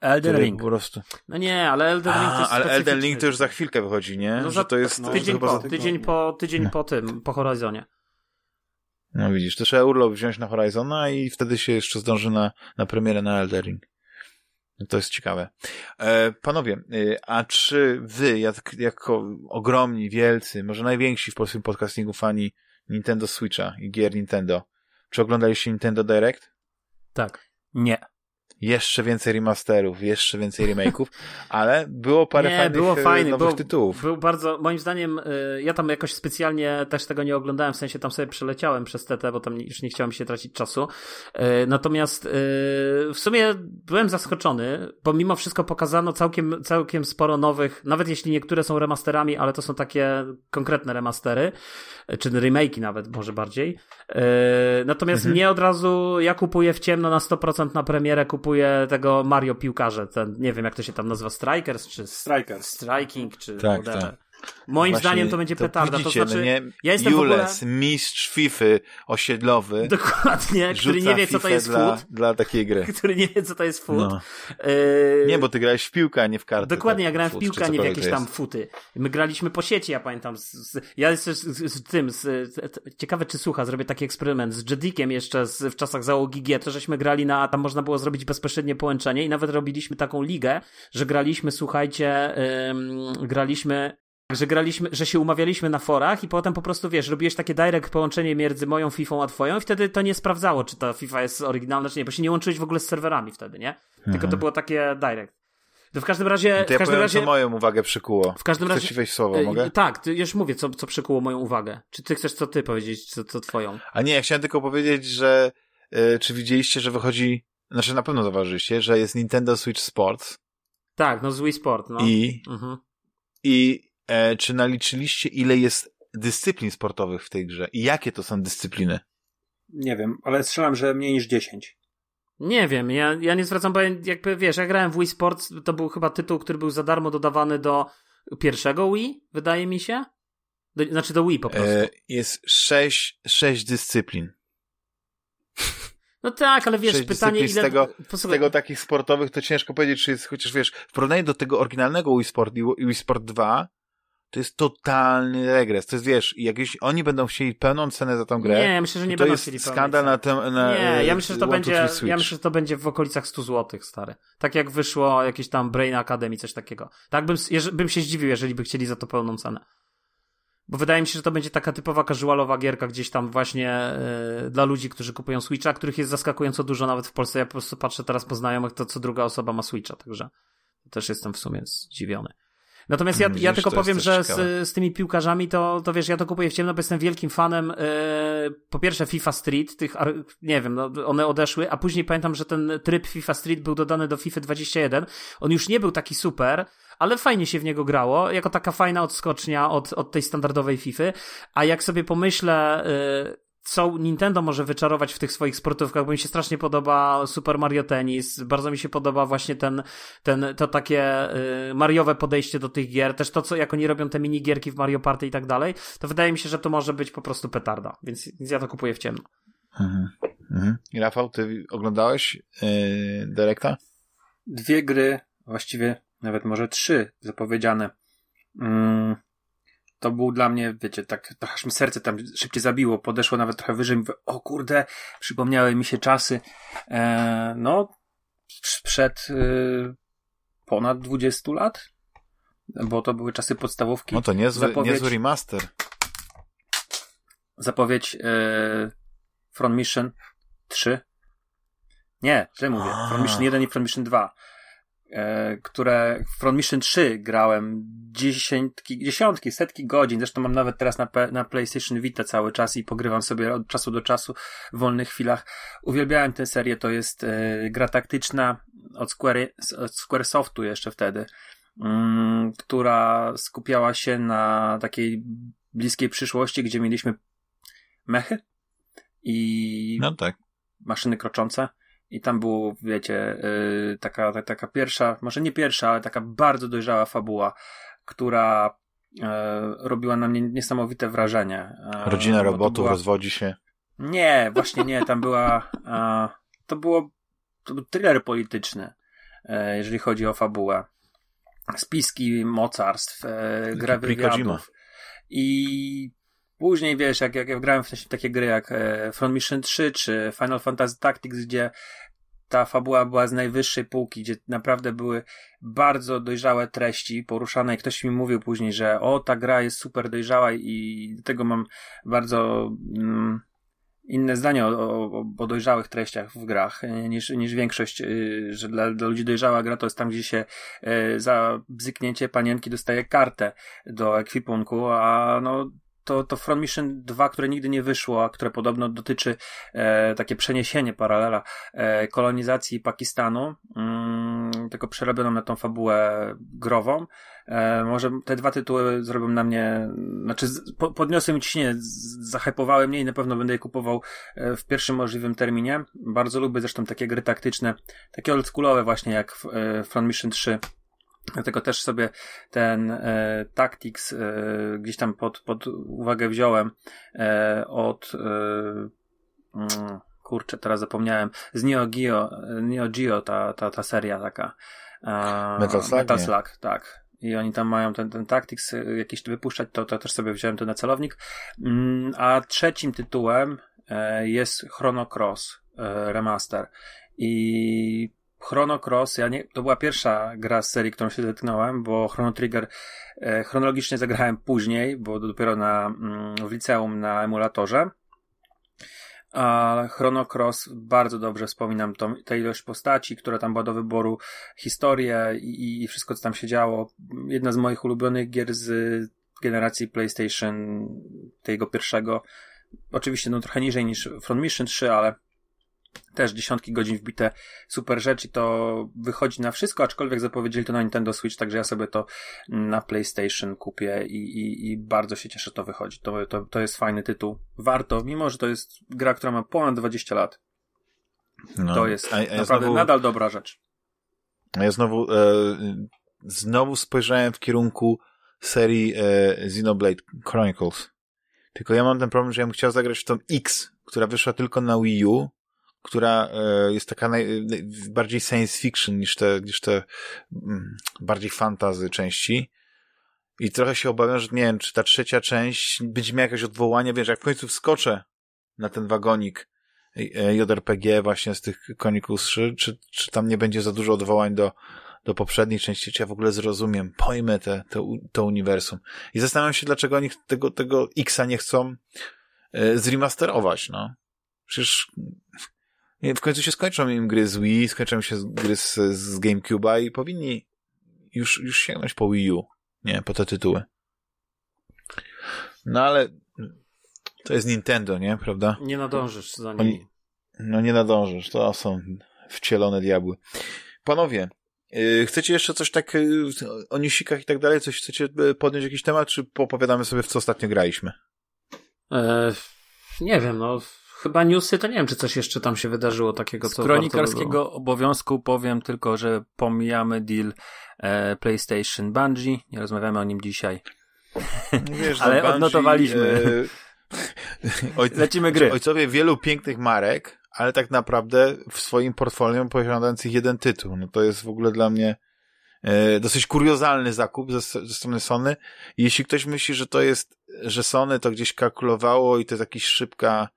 Elden Ring. Po prostu. No nie, ale Elden Ring to jest Ale Elden Ring to już za chwilkę wychodzi, nie? No, że to jest no, tydzień, po, tydzień po, tydzień no. po tym, po Horizonie. No widzisz, to trzeba urlop wziąć na Horizona i wtedy się jeszcze zdąży na, na premierę na Elden Ring. To jest ciekawe. E, panowie, e, a czy wy, jak, jako ogromni, wielcy, może najwięksi w polskim podcastingu fani Nintendo Switcha i gier Nintendo, czy oglądaliście Nintendo Direct? Tak. Nie jeszcze więcej remasterów, jeszcze więcej remake'ów, ale było parę nie, fajnych było e, fajnych, nowych było, tytułów. Był bardzo, moim zdaniem, e, ja tam jakoś specjalnie też tego nie oglądałem, w sensie tam sobie przeleciałem przez TT, bo tam już nie chciałem się tracić czasu. E, natomiast w sumie byłem zaskoczony, bo mimo wszystko pokazano całkiem, całkiem sporo nowych, nawet jeśli niektóre są remasterami, ale to są takie konkretne remastery, czy remake'i nawet może bardziej. Natomiast mhm. mnie od razu, ja kupuję w ciemno na 100% na premierę, kupuję tego Mario piłkarze, ten, nie wiem jak to się tam nazywa, Strikers, czy Strikers. Striking, czy Tak, whatever. tak. Moim Właśnie zdaniem to będzie petarda, widzicie, to znaczy, no nie? ja jestem Jules, ogóle... mistrz Fify osiedlowy, Dokładnie, który nie wie co to jest dla, food, dla takiej gry. który nie wie co to jest food. No. Yy, Nie, bo ty grałeś w piłkę, a nie w karty. Dokładnie, tak, ja grałem w piłkę, a nie w jakieś to tam futy. My graliśmy po sieci, ja pamiętam. Z, z, ja jeszcze z, z, tym, z, z, ciekawe czy słucha, zrobię taki eksperyment z Jedikiem jeszcze z, w czasach załogi G, to żeśmy grali na, tam można było zrobić bezpośrednie połączenie i nawet robiliśmy taką ligę, że graliśmy, słuchajcie, ym, graliśmy że graliśmy, że się umawialiśmy na forach i potem po prostu, wiesz, robiłeś takie direct połączenie między moją FIFA a twoją i wtedy to nie sprawdzało, czy ta FIFA jest oryginalna, czy nie, bo się nie łączyłeś w ogóle z serwerami wtedy, nie? Tylko to było takie direct. To w każdym razie, No to ja w każdym powiem, razie, co moją uwagę przykuło. w każdym Chcesz razie, wejść słowo, e, mogę? tak, ty już mówię, co, co przykuło moją uwagę. Czy ty chcesz co ty powiedzieć, co, co twoją? A nie, ja chciałem tylko powiedzieć, że e, czy widzieliście, że wychodzi, znaczy na pewno zauważyliście, że jest Nintendo Switch Sports Tak, no z Wii Sport, no. i, Mhm. i e, czy naliczyliście, ile jest dyscyplin sportowych w tej grze i jakie to są dyscypliny? Nie wiem, ale strzelam, że mniej niż 10. Nie wiem, ja, ja nie zwracam, bo jakby wiesz, ja grałem w Wii Sports, to był chyba tytuł, który był za darmo dodawany do pierwszego Wii, wydaje mi się. Do, znaczy do Wii po prostu. E, jest sześć, sześć dyscyplin. no tak, ale wiesz, pytanie ile... z tego- Z tego takich sportowych to ciężko powiedzieć, czy jest, chociaż wiesz, w porównaniu do tego oryginalnego Wii Sport i Wii Sport 2, to jest totalny regres. To jest, wiesz, jak jeśli oni będą chcieli pełną cenę za tą grę, Nie, ja myślę, że nie to będą jest chcieli skandal na tym, na Nie, e, ja myślę, że to będzie, ja myślę, że to będzie w okolicach 100 zł, stary. Tak jak wyszło jakieś tam Brain Academy, coś takiego. Tak bym, bym się zdziwił, jeżeli by chcieli za to pełną cenę. Bo wydaje mi się, że to będzie taka typowa casualowa gierka gdzieś tam właśnie e, dla ludzi, którzy kupują Switcha, których jest zaskakująco dużo nawet w Polsce. Ja po prostu patrzę teraz po znajomych, to co druga osoba ma Switcha, także też jestem w sumie zdziwiony. Natomiast ja, ja tylko powiem, że z, z tymi piłkarzami to, to wiesz, ja to kupuję w ciemno, bo jestem wielkim fanem e, po pierwsze FIFA Street, tych, nie wiem, no, one odeszły, a później pamiętam, że ten tryb FIFA Street był dodany do FIFA 21. On już nie był taki super, ale fajnie się w niego grało, jako taka fajna odskocznia od, od tej standardowej FIFA. A jak sobie pomyślę, e, co Nintendo może wyczarować w tych swoich sportówkach, bo mi się strasznie podoba Super Mario Tennis, bardzo mi się podoba właśnie ten, ten, to takie y, Mariowe podejście do tych gier, też to, co, jak oni robią te minigierki w Mario Party i tak dalej, to wydaje mi się, że to może być po prostu petarda, więc, więc ja to kupuję w ciemno. Mhm. Mhm. I Rafał, ty oglądałeś yy, Directa? Dwie gry, właściwie nawet może trzy zapowiedziane. Mm, to był dla mnie, wiecie, tak trochę aż mi serce tam szybciej zabiło, podeszło nawet trochę wyżej, mówię, o kurde, przypomniały mi się czasy, e, no, sprzed y, ponad 20 lat, bo to były czasy podstawówki. No to niezły, Zapowiedź- niezły remaster. zapowiedź e, Front Mission 3. Nie, źle mówię. A. Front Mission 1 i Front Mission 2. E, które w Front Mission 3 grałem dziesiątki, dziesiątki, setki godzin. Zresztą mam nawet teraz na, na PlayStation Vita cały czas i pogrywam sobie od czasu do czasu w wolnych chwilach. Uwielbiałem tę serię. To jest e, gra taktyczna od, Square, od Squaresoftu jeszcze wtedy, mm, która skupiała się na takiej bliskiej przyszłości, gdzie mieliśmy mechy i No tak. maszyny kroczące. I tam było, wiecie, yy, taka, ta, taka pierwsza, może nie pierwsza, ale taka bardzo dojrzała fabuła, która yy, robiła na mnie niesamowite wrażenie. Yy, Rodzina robotów była- rozwodzi się. Nie, właśnie nie, tam była, e, to było, to był thriller polityczny, jeżeli chodzi o fabułę. Spiski mocarstw, gra wywiadów. I później, wiesz, jak, jak ja grałem w takie gry jak e, Front Mission 3 czy Final Fantasy Tactics, gdzie ta fabuła była z najwyższej półki, gdzie naprawdę były bardzo dojrzałe treści poruszane. I ktoś mi mówił później, że o, ta gra jest super dojrzała i do tego mam bardzo mm, inne zdanie o, o, o dojrzałych treściach w grach e, niż, niż większość, y, że dla, dla ludzi dojrzała gra to jest tam, gdzie się e, za bzyknięcie panienki dostaje kartę do ekwipunku, a no to, to Front Mission 2, które nigdy nie wyszło, a które podobno dotyczy e, takie przeniesienie paralela e, kolonizacji Pakistanu, mm, tylko przerobioną na tą fabułę grową. E, może te dwa tytuły zrobią na mnie, znaczy po, podniosły mi ciśnienie, zahypowały mnie i na pewno będę je kupował e, w pierwszym możliwym terminie. Bardzo lubię zresztą takie gry taktyczne, takie oldschoolowe właśnie jak e, Front Mission 3 Dlatego też sobie ten e, Tactics e, gdzieś tam pod, pod uwagę wziąłem e, od e, mm, kurczę, teraz zapomniałem z Neo Geo, Neo Geo ta, ta, ta seria taka e, Metal Slug, Metal Slug tak. I oni tam mają ten, ten Tactics e, jakiś wypuszczać, to, to też sobie wziąłem to na celownik. Mm, a trzecim tytułem e, jest Chrono Cross Remaster. I Chrono Cross, ja nie, to była pierwsza gra z serii, którą się zetknąłem, bo Chrono Trigger e, chronologicznie zagrałem później, bo dopiero na, mm, w liceum na emulatorze. A Chrono Cross bardzo dobrze wspominam tą, tę ilość postaci, która tam była do wyboru, historię i, i wszystko, co tam się działo. Jedna z moich ulubionych gier z generacji PlayStation, tego pierwszego. Oczywiście no trochę niżej niż Front Mission 3, ale też dziesiątki godzin wbite super rzeczy, to wychodzi na wszystko, aczkolwiek zapowiedzieli to na Nintendo Switch, także ja sobie to na PlayStation kupię i, i, i bardzo się cieszę, że to wychodzi. To, to, to jest fajny tytuł. Warto, mimo że to jest gra, która ma ponad 20 lat. No, to jest a, a ja naprawdę znowu, nadal dobra rzecz. A ja znowu, e, znowu spojrzałem w kierunku serii e, Xenoblade Chronicles. Tylko ja mam ten problem, że ja bym chciał zagrać w tą X, która wyszła tylko na Wii U, która e, jest taka naj, bardziej science fiction niż te, niż te mm, bardziej fantazy części. I trochę się obawiam, że nie wiem, czy ta trzecia część będzie miała jakieś odwołanie, wiesz, jak w końcu wskoczę na ten wagonik e, JRPG właśnie z tych Chronicles 3, czy, czy tam nie będzie za dużo odwołań do, do poprzedniej części, czy ja w ogóle zrozumiem, pojmę te, te, to uniwersum. I zastanawiam się, dlaczego oni tego, tego Xa nie chcą e, zremasterować, no. Przecież w końcu się skończą im gry z Wii, skończą się gry z, z GameCube'a i powinni już, już sięgnąć po Wii U, nie, po te tytuły. No ale to jest Nintendo, nie, prawda? Nie nadążysz za nimi. Oni, no nie nadążysz, to są wcielone diabły. Panowie, yy, chcecie jeszcze coś tak yy, o newsikach i tak dalej? Coś chcecie y, podjąć jakiś temat, czy opowiadamy sobie, w co ostatnio graliśmy? E, nie wiem, no chyba newsy, to nie wiem, czy coś jeszcze tam się wydarzyło takiego, co Z kronikarskiego obowiązku powiem tylko, że pomijamy deal e, PlayStation Bungie, nie rozmawiamy o nim dzisiaj. Wiesz, Ale Bungie, odnotowaliśmy. E... Oj... Lecimy gry. Ojcowie wielu pięknych marek, ale tak naprawdę w swoim portfolio posiadających jeden tytuł. No to jest w ogóle dla mnie e, dosyć kuriozalny zakup ze, ze strony Sony. Jeśli ktoś myśli, że to jest, że Sony to gdzieś kalkulowało i to jest jakaś szybka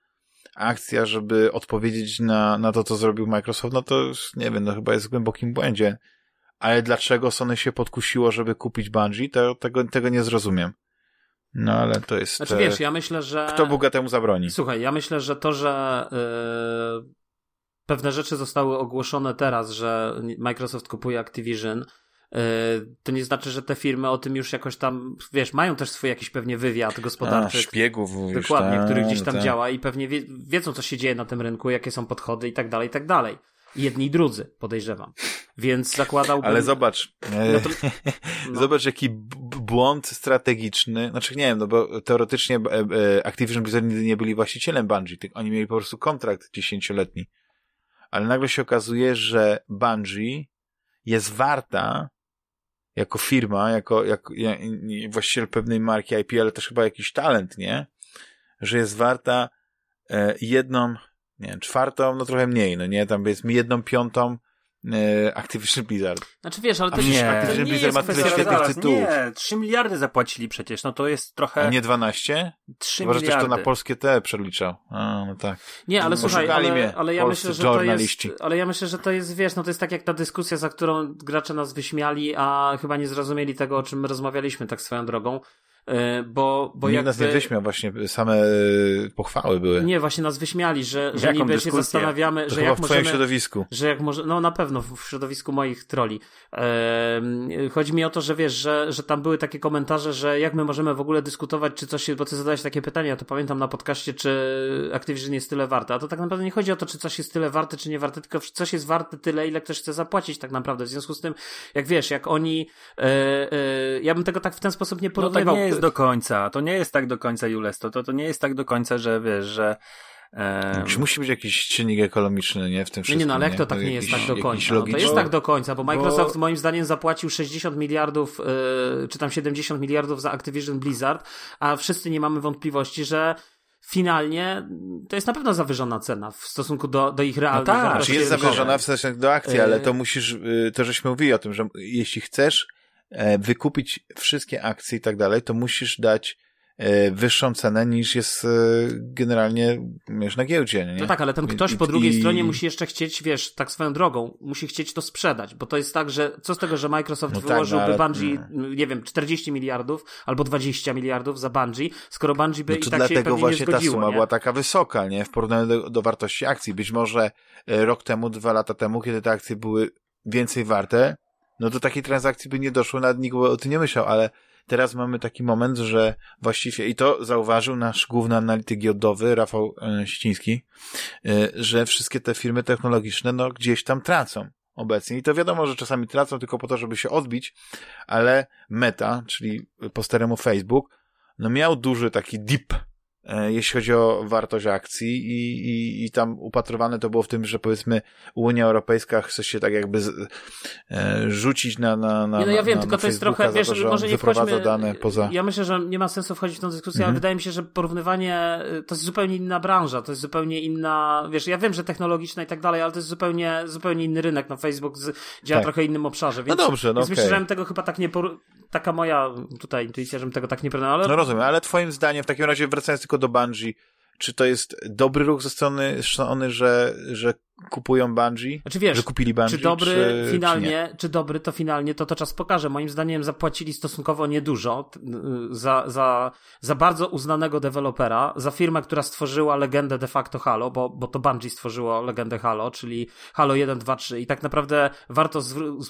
akcja, żeby odpowiedzieć na, na to, co zrobił Microsoft, no to nie wiem, no chyba jest w głębokim błędzie. Ale dlaczego Sony się podkusiło, żeby kupić Bungie, to tego, tego nie zrozumiem. No ale to jest. Znaczy wiesz, ja myślę, że. Kto Boga temu zabroni? Słuchaj, ja myślę, że to, że yy, pewne rzeczy zostały ogłoszone teraz, że Microsoft kupuje Activision, E, to nie znaczy, że te firmy o tym już jakoś tam, wiesz, mają też swój jakiś pewnie wywiad gospodarczy. A, szpiegów mówisz, Dokładnie, ta, który gdzieś tam ta. działa i pewnie wie, wiedzą, co się dzieje na tym rynku, jakie są podchody i tak dalej, i tak dalej. Jedni i drudzy, podejrzewam. Więc zakładałbym... Ale zobacz, no to, no. zobacz jaki błąd strategiczny, znaczy nie wiem, no bo teoretycznie e, e, Activision Blizzard nigdy nie byli właścicielem Bungie, oni mieli po prostu kontrakt dziesięcioletni. Ale nagle się okazuje, że Bungie jest warta jako firma, jako, jako właściciel pewnej marki IP, ale też chyba jakiś talent, nie? Że jest warta e, jedną, nie wiem, czwartą, no trochę mniej, no nie? Tam powiedzmy jedną piątą Activision Blizzard. Znaczy wiesz, ale to nie, Activision nie Blizzard ma tyle świetnych tytułów. Nie, 3 miliardy zapłacili przecież, no to jest trochę... A nie 12? 3 Chyba, miliardy. że też to na polskie te przeliczał. A, no tak. Nie, ale słuchaj, ale, ale ja myślę, że to jest, ale ja myślę, że to jest, wiesz, no to jest tak jak ta dyskusja, za którą gracze nas wyśmiali, a chyba nie zrozumieli tego, o czym my rozmawialiśmy tak swoją drogą E, bo, bo Nikt jakby... nas nie wyśmiał, właśnie same pochwały były. Nie, właśnie nas wyśmiali, że, że niby dyskusję? się zastanawiamy, to że chyba jak w możemy... środowisku. Że jak może, no na pewno w środowisku moich troli. Eee, chodzi mi o to, że wiesz, że, że tam były takie komentarze, że jak my możemy w ogóle dyskutować, czy coś jest, bo ty zadałeś takie pytanie, ja to pamiętam na podcaście, czy Activision jest tyle warte, a to tak naprawdę nie chodzi o to, czy coś jest tyle warte, czy nie warte, tylko coś jest warte tyle, ile ktoś chce zapłacić tak naprawdę. W związku z tym, jak wiesz, jak oni, e, e, ja bym tego tak w ten sposób nie porównywał. No tak nie jest do końca, to nie jest tak do końca, Jules, to, to, to nie jest tak do końca, że wiesz, że Um, Czy musi być jakiś czynnik ekonomiczny, nie? W tym wszystkim. Nie, no ale jak to tak nie jest tak do końca? No, to jest tak do końca, bo Microsoft bo... moim zdaniem zapłacił 60 miliardów, yy, czy tam 70 miliardów za Activision Blizzard, a wszyscy nie mamy wątpliwości, że finalnie to jest na pewno zawyżona cena w stosunku do, do ich realnych no tak, czy jest zawyżona w sensie do akcji, ale to musisz, y, to żeśmy mówili o tym, że jeśli chcesz e, wykupić wszystkie akcje i tak dalej, to musisz dać E, wyższą cenę niż jest e, generalnie wiesz, na giełdzie. Nie? No tak, ale ten ktoś po drugiej I... stronie musi jeszcze chcieć, wiesz, tak swoją drogą, musi chcieć to sprzedać, bo to jest tak, że co z tego, że Microsoft no wyłożyłby tak, no, ale... Bungie, nie wiem, 40 miliardów albo 20 miliardów za Bungie, skoro Bungie by no i tak się pewnie właśnie nie zgodziło, ta suma nie? była taka wysoka, nie? W porównaniu do, do wartości akcji. Być może e, rok temu, dwa lata temu, kiedy te akcje były więcej warte, no do takiej transakcji by nie doszło, nawet nikt by o tym nie myślał, ale teraz mamy taki moment, że właściwie, i to zauważył nasz główny analityk giełdowy, Rafał e, Ściński, e, że wszystkie te firmy technologiczne, no, gdzieś tam tracą obecnie. I to wiadomo, że czasami tracą tylko po to, żeby się odbić, ale Meta, czyli po staremu Facebook, no miał duży taki dip jeśli chodzi o wartość akcji i, i, i tam upatrowane to było w tym, że powiedzmy Unia Europejska chce się tak jakby z, e, rzucić na, na, na No ja wiem, na, tylko na to jest trochę, wiesz, to, może nie wchodźmy, dane poza... ja myślę, że nie ma sensu wchodzić w tę dyskusję, mhm. ale wydaje mi się, że porównywanie, to jest zupełnie inna branża, to jest zupełnie inna, wiesz, ja wiem, że technologiczna i tak dalej, ale to jest zupełnie, zupełnie inny rynek, no Facebook z, działa tak. trochę innym obszarze, więc, no dobrze, no więc okay. myślę, że tego chyba tak nie, taka moja tutaj intuicja, żebym tego tak nie porównał, ale... No rozumiem, ale twoim zdaniem, w takim razie wracając tylko do Bungie, czy to jest dobry ruch ze strony Sony, że, że kupują Bungie? Znaczy wiesz, że kupili Bungie, czy dobry czy, finalnie, czy, czy, dobry to finalnie, to to czas pokaże. Moim zdaniem zapłacili stosunkowo niedużo za, za, za bardzo uznanego dewelopera, za firmę, która stworzyła legendę de facto Halo, bo, bo to Bungie stworzyło legendę Halo, czyli Halo 1, 2, 3 i tak naprawdę warto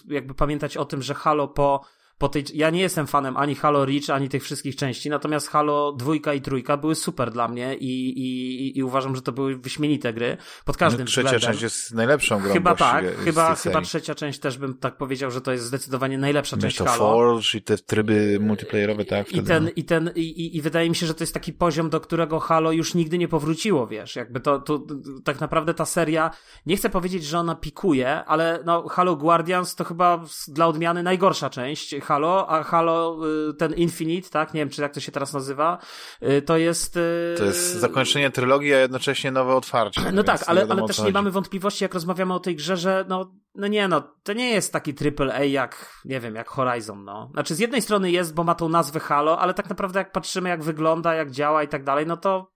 jakby pamiętać o tym, że Halo po po tej, ja nie jestem fanem ani Halo Reach, ani tych wszystkich części, natomiast Halo dwójka i trójka były super dla mnie i, i, i uważam, że to były wyśmienite gry pod każdym no, trzecia względem. część jest najlepszą grą. Chyba tak, chyba, chyba trzecia część też bym tak powiedział, że to jest zdecydowanie najlepsza część to Halo. Forge i te tryby multiplayerowe, tak. I ten, no. i ten, i, i, i wydaje mi się, że to jest taki poziom, do którego Halo już nigdy nie powróciło, wiesz, jakby to, to tak naprawdę ta seria, nie chcę powiedzieć, że ona pikuje, ale no Halo Guardians to chyba dla odmiany najgorsza część Halo, a Halo y, ten Infinite, tak? Nie wiem, czy jak to się teraz nazywa, y, to jest... Y, to jest zakończenie trylogii, a jednocześnie nowe otwarcie. No tak, ale, ale też nie mamy wątpliwości, jak rozmawiamy o tej grze, że no, no nie no, to nie jest taki triple A jak, nie wiem, jak Horizon, no. Znaczy z jednej strony jest, bo ma tą nazwę Halo, ale tak naprawdę jak patrzymy, jak wygląda, jak działa i tak dalej, no to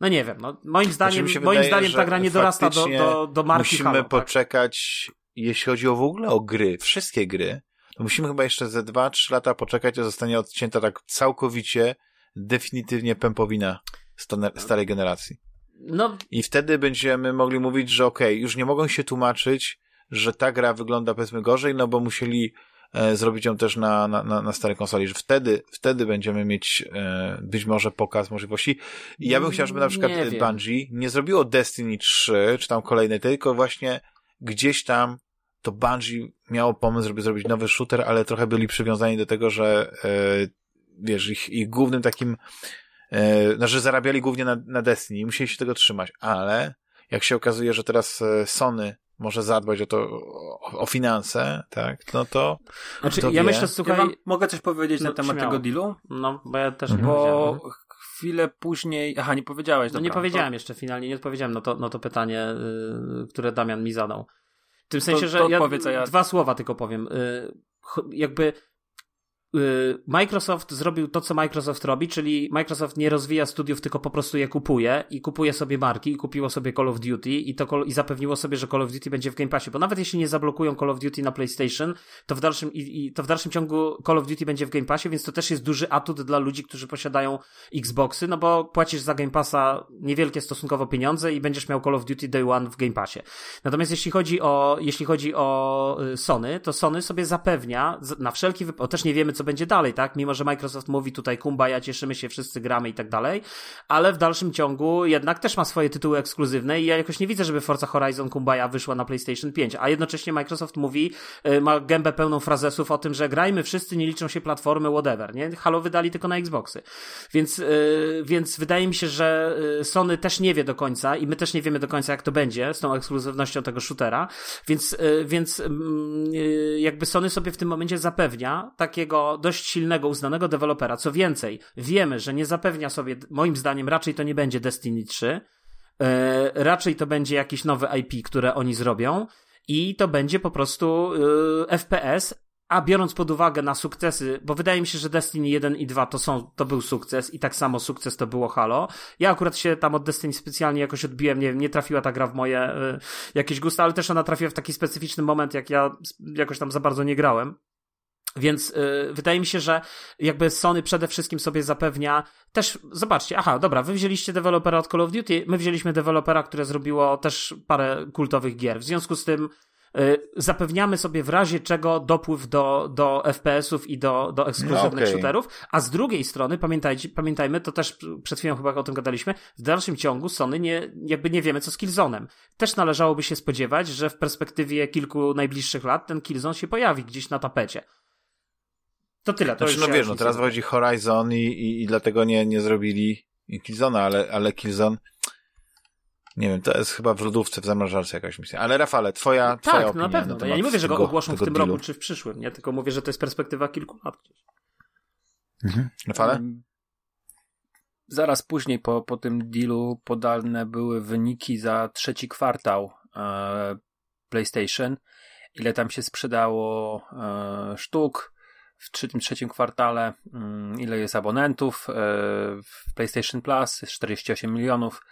no nie wiem, no moim zdaniem, znaczy moim wydaje, zdaniem ta gra nie dorasta do, do, do marki musimy Halo. Tak? poczekać, tak? jeśli chodzi o w ogóle o gry, wszystkie gry, musimy chyba jeszcze ze 2-3 lata poczekać, aż zostanie odcięta tak całkowicie, definitywnie pępowina starej generacji. No. I wtedy będziemy mogli mówić, że okej, okay, już nie mogą się tłumaczyć, że ta gra wygląda powiedzmy gorzej, no bo musieli e, zrobić ją też na, na, na, na starej konsoli, że wtedy, wtedy będziemy mieć e, być może pokaz możliwości. I ja bym chciał, żeby na przykład nie Bungie nie zrobiło Destiny 3, czy tam kolejnej, tylko właśnie gdzieś tam to Bungie miało pomysł, żeby zrobić nowy shooter, ale trochę byli przywiązani do tego, że e, wiesz, ich, ich głównym takim e, znaczy zarabiali głównie na, na Destiny i musieli się tego trzymać, ale jak się okazuje, że teraz e, Sony może zadbać o to, o, o finanse, tak, no to. Znaczy, to ja wie. myślę, słuchaj. Ja mogę coś powiedzieć no, na temat śmiało. tego dealu? No, bo ja też mhm. Bo chwilę później. Aha, nie powiedziałeś. No nie powiedziałem jeszcze finalnie, nie odpowiedziałem na to, na to pytanie, yy, które Damian mi zadał. W tym sensie, to, że to ja, ja, dwa słowa tylko powiem. Y, jakby Microsoft zrobił to, co Microsoft robi, czyli Microsoft nie rozwija studiów, tylko po prostu je kupuje i kupuje sobie marki i kupiło sobie Call of Duty i, to, i zapewniło sobie, że Call of Duty będzie w Game Passie, bo nawet jeśli nie zablokują Call of Duty na PlayStation, to w dalszym, i, i to w dalszym ciągu Call of Duty będzie w Game Passie, więc to też jest duży atut dla ludzi, którzy posiadają Xboxy, no bo płacisz za Game Passa niewielkie stosunkowo pieniądze i będziesz miał Call of Duty Day One w Game Passie. Natomiast jeśli chodzi o, jeśli chodzi o y, Sony, to Sony sobie zapewnia na wszelki wypadek, też nie wiemy, co będzie dalej, tak? Mimo, że Microsoft mówi tutaj ja cieszymy się, wszyscy gramy i tak dalej, ale w dalszym ciągu jednak też ma swoje tytuły ekskluzywne i ja jakoś nie widzę, żeby Forza Horizon Kumbaya wyszła na PlayStation 5, a jednocześnie Microsoft mówi, y, ma gębę pełną frazesów o tym, że grajmy wszyscy, nie liczą się platformy, whatever, nie? Halo wydali tylko na Xboxy. Więc, yy, więc wydaje mi się, że y, Sony też nie wie do końca i my też nie wiemy do końca, jak to będzie z tą ekskluzywnością tego shootera, więc, więc yy, jakby Sony sobie w tym momencie zapewnia takiego dość silnego, uznanego dewelopera. Co więcej, wiemy, że nie zapewnia sobie, moim zdaniem, raczej to nie będzie Destiny 3, e, raczej to będzie jakiś nowy IP, które oni zrobią i to będzie po prostu e, FPS, a biorąc pod uwagę na sukcesy, bo wydaje mi się, że Destiny 1 i 2 to są, to był sukces i tak samo sukces to było Halo. Ja akurat się tam od Destiny specjalnie jakoś odbiłem, nie, nie trafiła ta gra w moje y, jakieś gusta, ale też ona trafiła w taki specyficzny moment, jak ja jakoś tam za bardzo nie grałem. Więc yy, wydaje mi się, że jakby Sony przede wszystkim sobie zapewnia też, zobaczcie, aha, dobra, wy wzięliście dewelopera od Call of Duty, my wzięliśmy dewelopera, które zrobiło też parę kultowych gier. W związku z tym yy, zapewniamy sobie w razie czego dopływ do, do FPS-ów i do, do ekskluzywnych no okay. shooterów, a z drugiej strony, pamiętajcie, pamiętajmy, to też przed chwilą chyba o tym gadaliśmy, w dalszym ciągu Sony nie, jakby nie wiemy co z Killzone'em. Też należałoby się spodziewać, że w perspektywie kilku najbliższych lat ten Killzone się pojawi gdzieś na tapecie. To tyle. To znaczy, no wiesz, no teraz wychodzi Horizon i, i, i dlatego nie, nie zrobili Killzona, ale, ale Killzone nie wiem, to jest chyba w lodówce, w zamrażarce jakaś misja. Ale Rafale, twoja, tak, twoja opinia. Tak, na pewno. Na ja nie mówię, że go ogłoszą w tym dealu. roku czy w przyszłym, nie? Tylko mówię, że to jest perspektywa kilku lat. Mhm. Rafale? zaraz później po, po tym dealu podane były wyniki za trzeci kwartał e, PlayStation. Ile tam się sprzedało e, sztuk, w trzecim, trzecim kwartale, mm, ile jest abonentów e, w PlayStation Plus, jest 48 milionów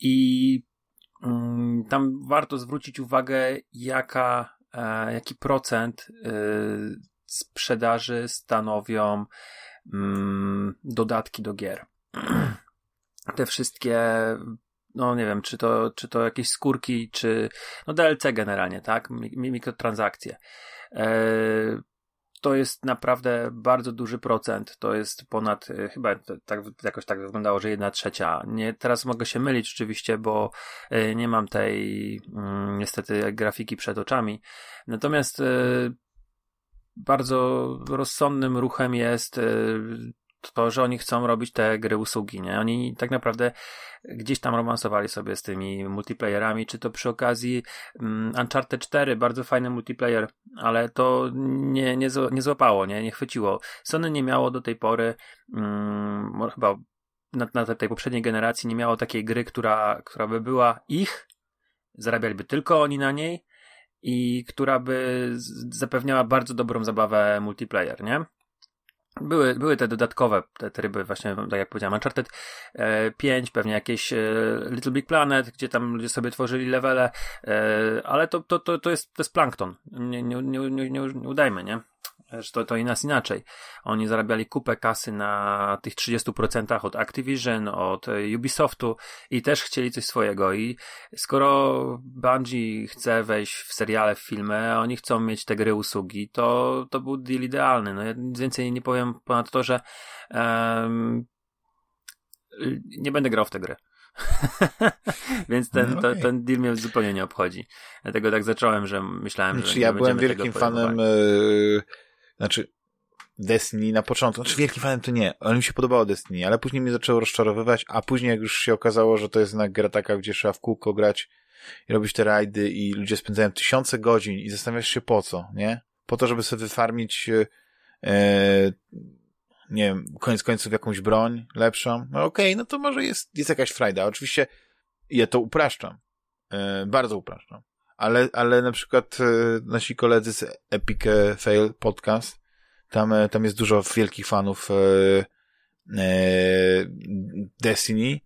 i mm, tam warto zwrócić uwagę, jaka, e, jaki procent e, sprzedaży stanowią mm, dodatki do gier. Te wszystkie no nie wiem, czy to, czy to jakieś skórki, czy no DLC generalnie, tak? Mikrotransakcje to jest naprawdę bardzo duży procent. To jest ponad, e, chyba tak, jakoś tak wyglądało, że jedna trzecia. Nie, teraz mogę się mylić oczywiście, bo e, nie mam tej mm, niestety grafiki przed oczami. Natomiast e, bardzo rozsądnym ruchem jest to, że oni chcą robić te gry usługi, nie? Oni tak naprawdę gdzieś tam romansowali sobie z tymi multiplayerami, czy to przy okazji um, Uncharted 4, bardzo fajny multiplayer, ale to nie, nie, nie złapało, nie, nie chwyciło. Sony nie miało do tej pory um, chyba na, na tej poprzedniej generacji nie miało takiej gry, która, która by była ich, zarabialiby tylko oni na niej i która by zapewniała bardzo dobrą zabawę multiplayer, nie? Były, były te dodatkowe te tryby, właśnie tak jak powiedziałem, Uncharted e, 5, pewnie jakieś e, Little Big Planet, gdzie tam ludzie sobie tworzyli levele, e, ale to, to, to, to, jest, to jest plankton. Nie, nie, nie, nie, nie udajmy, nie? Że to, to i nas inaczej. Oni zarabiali kupę kasy na tych 30% od Activision, od Ubisoftu i też chcieli coś swojego. I skoro Bungie chce wejść w seriale, w filmy, a oni chcą mieć te gry usługi, to, to był deal idealny. No ja nic więcej nie powiem ponad to, że um, nie będę grał w te gry. Więc ten, no okay. to, ten deal mnie zupełnie nie obchodzi. Dlatego tak zacząłem, że myślałem, znaczy, że. Ja byłem wielkim fanem znaczy, Destiny na początku, znaczy wielkim fanem to nie, ale mi się podobało Destiny, ale później mnie zaczęło rozczarowywać, a później jak już się okazało, że to jest jednak gra taka, gdzie trzeba w kółko grać i robić te rajdy i ludzie spędzają tysiące godzin i zastanawiasz się po co, nie? Po to, żeby sobie wyfarmić e, nie wiem, koniec końców jakąś broń lepszą. No okej, okay, no to może jest, jest jakaś frajda. Oczywiście ja to upraszczam. E, bardzo upraszczam ale, ale na przykład e, nasi koledzy z Epic Fail Podcast Tam, e, tam jest dużo wielkich fanów e, Destiny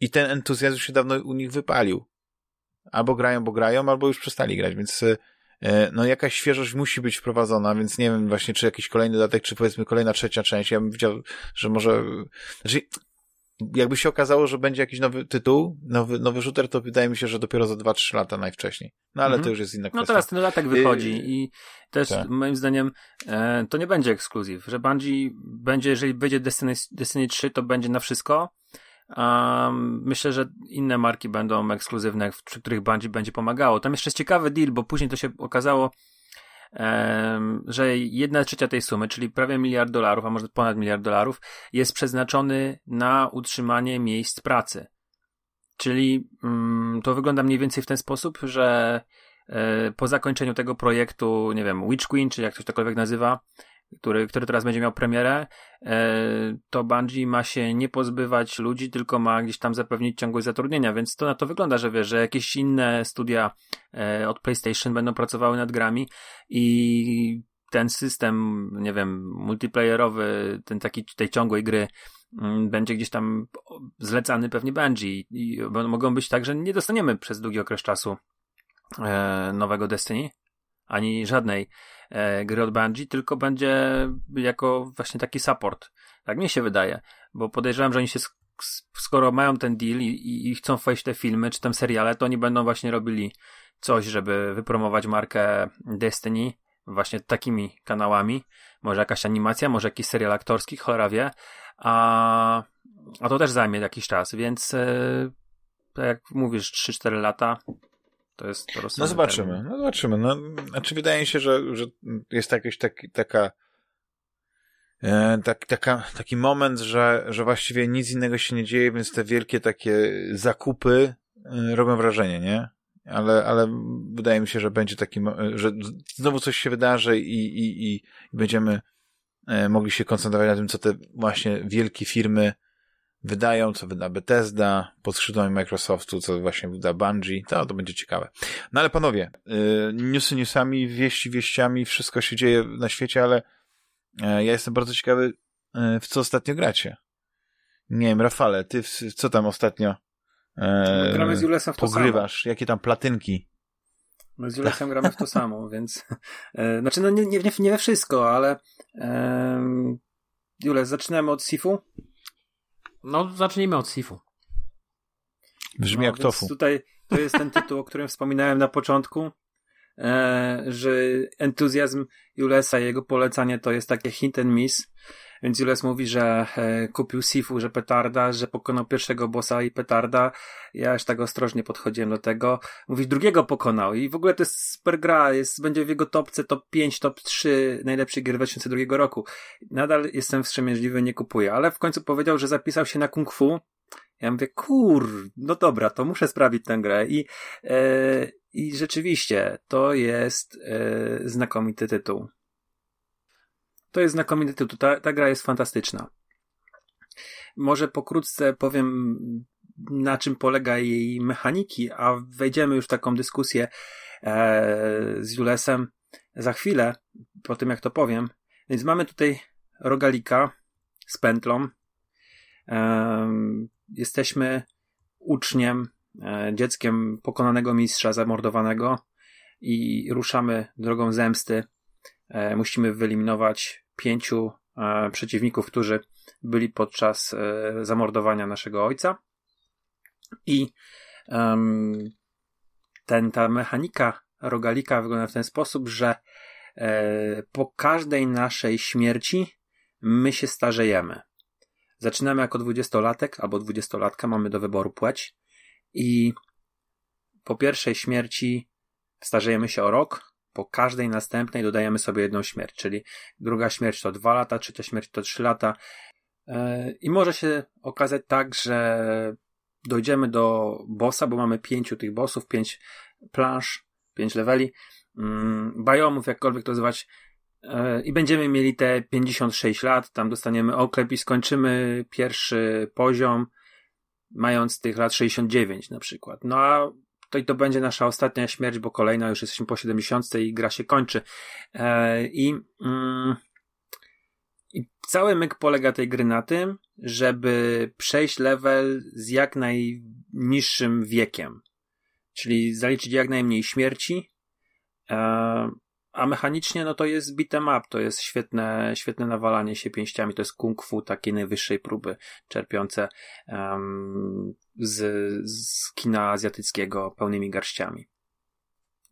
i ten entuzjazm się dawno u nich wypalił. Albo grają, bo grają, albo już przestali grać, więc no jakaś świeżość musi być wprowadzona, więc nie wiem właśnie, czy jakiś kolejny dodatek, czy powiedzmy kolejna trzecia część. Ja bym widział, że może, znaczy, jakby się okazało, że będzie jakiś nowy tytuł, nowy, nowy shooter, to wydaje mi się, że dopiero za 2-3 lata najwcześniej. No ale Mhm. to już jest inna kwestia. No teraz ten dodatek wychodzi Yy, i też tak. moim zdaniem e, to nie będzie ekskluzyw, że Bungie będzie, jeżeli będzie Destiny, Destiny 3, to będzie na wszystko. Um, myślę, że inne marki będą ekskluzywne, przy których Bungie będzie pomagało. Tam jeszcze jest ciekawy deal, bo później to się okazało, że jedna trzecia tej sumy, czyli prawie miliard dolarów, a może ponad miliard dolarów, jest przeznaczony na utrzymanie miejsc pracy. Czyli mm, to wygląda mniej więcej w ten sposób, że e, po zakończeniu tego projektu, nie wiem, Witch Queen, czy jak to cokolwiek nazywa, który, który teraz będzie miał premierę, e, to Bungie ma się nie pozbywać ludzi, tylko ma gdzieś tam zapewnić ciągłość zatrudnienia, więc to na to wygląda, że wiesz, że jakieś inne studia e, od PlayStation będą pracowały nad grami i ten system, nie wiem, multiplayerowy, ten taki tej ciągłej gry mm, będzie gdzieś tam zlecany pewnie Bungie i mogą być tak, że nie dostaniemy przez długi okres czasu e, nowego Destiny, ani żadnej e, gry od Bungie, tylko będzie jako właśnie taki support. Tak mi się wydaje, bo podejrzewam, że oni się skoro mają ten deal i, i, chcą wejść te filmy, czy tam seriale, to oni będą właśnie robili coś, żeby wypromować markę Destiny właśnie takimi kanałami. Może jakaś animacja, może jakiś serial aktorski, cholera wie. A, a to też zajmie jakiś czas, więc e, tak jak mówisz, 3-4 lata to jest to No zobaczymy, termin. no zobaczymy. No, znaczy wydaje mi się, że, że jest jakaś tak, taka e, tak, taka, taki moment, że, że właściwie nic innego się nie dzieje, więc te wielkie takie zakupy e, robią wrażenie, nie? Ale, ale wydaje mi się, że będzie taki, e, że znowu coś się wydarzy i, i, i, i będziemy e, mogli się koncentrować na tym, co te właśnie wielkie firmy wydają, co wyda Bethesda pod skrzydłami Microsoftu, co właśnie wyda Bungie, to, to będzie ciekawe. No ale panowie, y, newsy newsami, wieści wieściami, wszystko się dzieje na świecie, ale e, ja jestem bardzo ciekawy, e, w co ostatnio gracie. Nie wiem, Rafale, ty w, co tam ostatnio e, Gramy z Julesem w to samo. pogrywasz? Jakie tam platynki? My z Julesem gramy w to samo, więc e, znaczy no nie, nie, nie- nie we wszystko, ale e, Jules, zaczynamy od Sifu. No, zacznijmy od Sifu. Brzmi No, jak więc tofu. Tutaj to jest ten tytuł, o którym wspominałem na początku, e, że entuzjazm Julesa i jego polecanie to jest takie hint and miss. Więc Jules mówi, że e, kupił Sifu, że petarda, że pokonał pierwszego bossa i petarda. Ja aż tak ostrożnie podchodziłem do tego. Mówi, drugiego pokonał i w ogóle to jest super gra, jest, będzie w jego topce top 5, top 3 najlepszych gier 2002 roku. Nadal jestem wstrzemięźliwy, nie kupuję, ale w końcu powiedział, że zapisał się na Kung Fu. Ja mówię, kur, no dobra, to muszę sprawić tę grę i, e, i rzeczywiście to jest e, znakomity tytuł. To jest znakomity tytuł, ta, ta gra jest fantastyczna. Może pokrótce powiem, na czym polega jej mechaniki, a wejdziemy już w taką dyskusję e, z Julesem za chwilę, po tym jak to powiem. Więc mamy tutaj rogalika z pętlą. Em, jesteśmy uczniem, e, dzieckiem pokonanego mistrza zamordowanego i ruszamy drogą zemsty. E, musimy wyeliminować pięciu e, przeciwników, którzy byli podczas e, zamordowania naszego ojca. I ten, ta mechanika rogalika wygląda w ten sposób, że e, po każdej naszej śmierci my się starzejemy. Zaczynamy jako dwudziestolatek albo dwudziestolatka, mamy do wyboru płeć i po pierwszej śmierci starzejemy się o rok, po każdej następnej dodajemy sobie jedną śmierć, czyli druga śmierć to dwa lata, trzecia śmierć to trzy lata E, i może się okazać tak, że dojdziemy do bossa, bo mamy pięciu tych bossów, pięć plansz, pięć leveli, mm, biomów, jakkolwiek to nazywać, E, i będziemy mieli te 56 lat, tam dostaniemy oklep i skończymy pierwszy poziom, mając tych lat 69 na przykład. No a to i to będzie nasza ostatnia śmierć, bo kolejna już jesteśmy po 70 i gra się kończy. E, I mm, I cały myk polega tej gry na tym, żeby przejść level z jak najniższym wiekiem. Czyli zaliczyć jak najmniej śmierci, e, a mechanicznie, no to jest beat'em up, to jest świetne, świetne nawalanie się pięściami, to jest kung fu takiej najwyższej próby, czerpiące um, z, z kina azjatyckiego pełnymi garściami.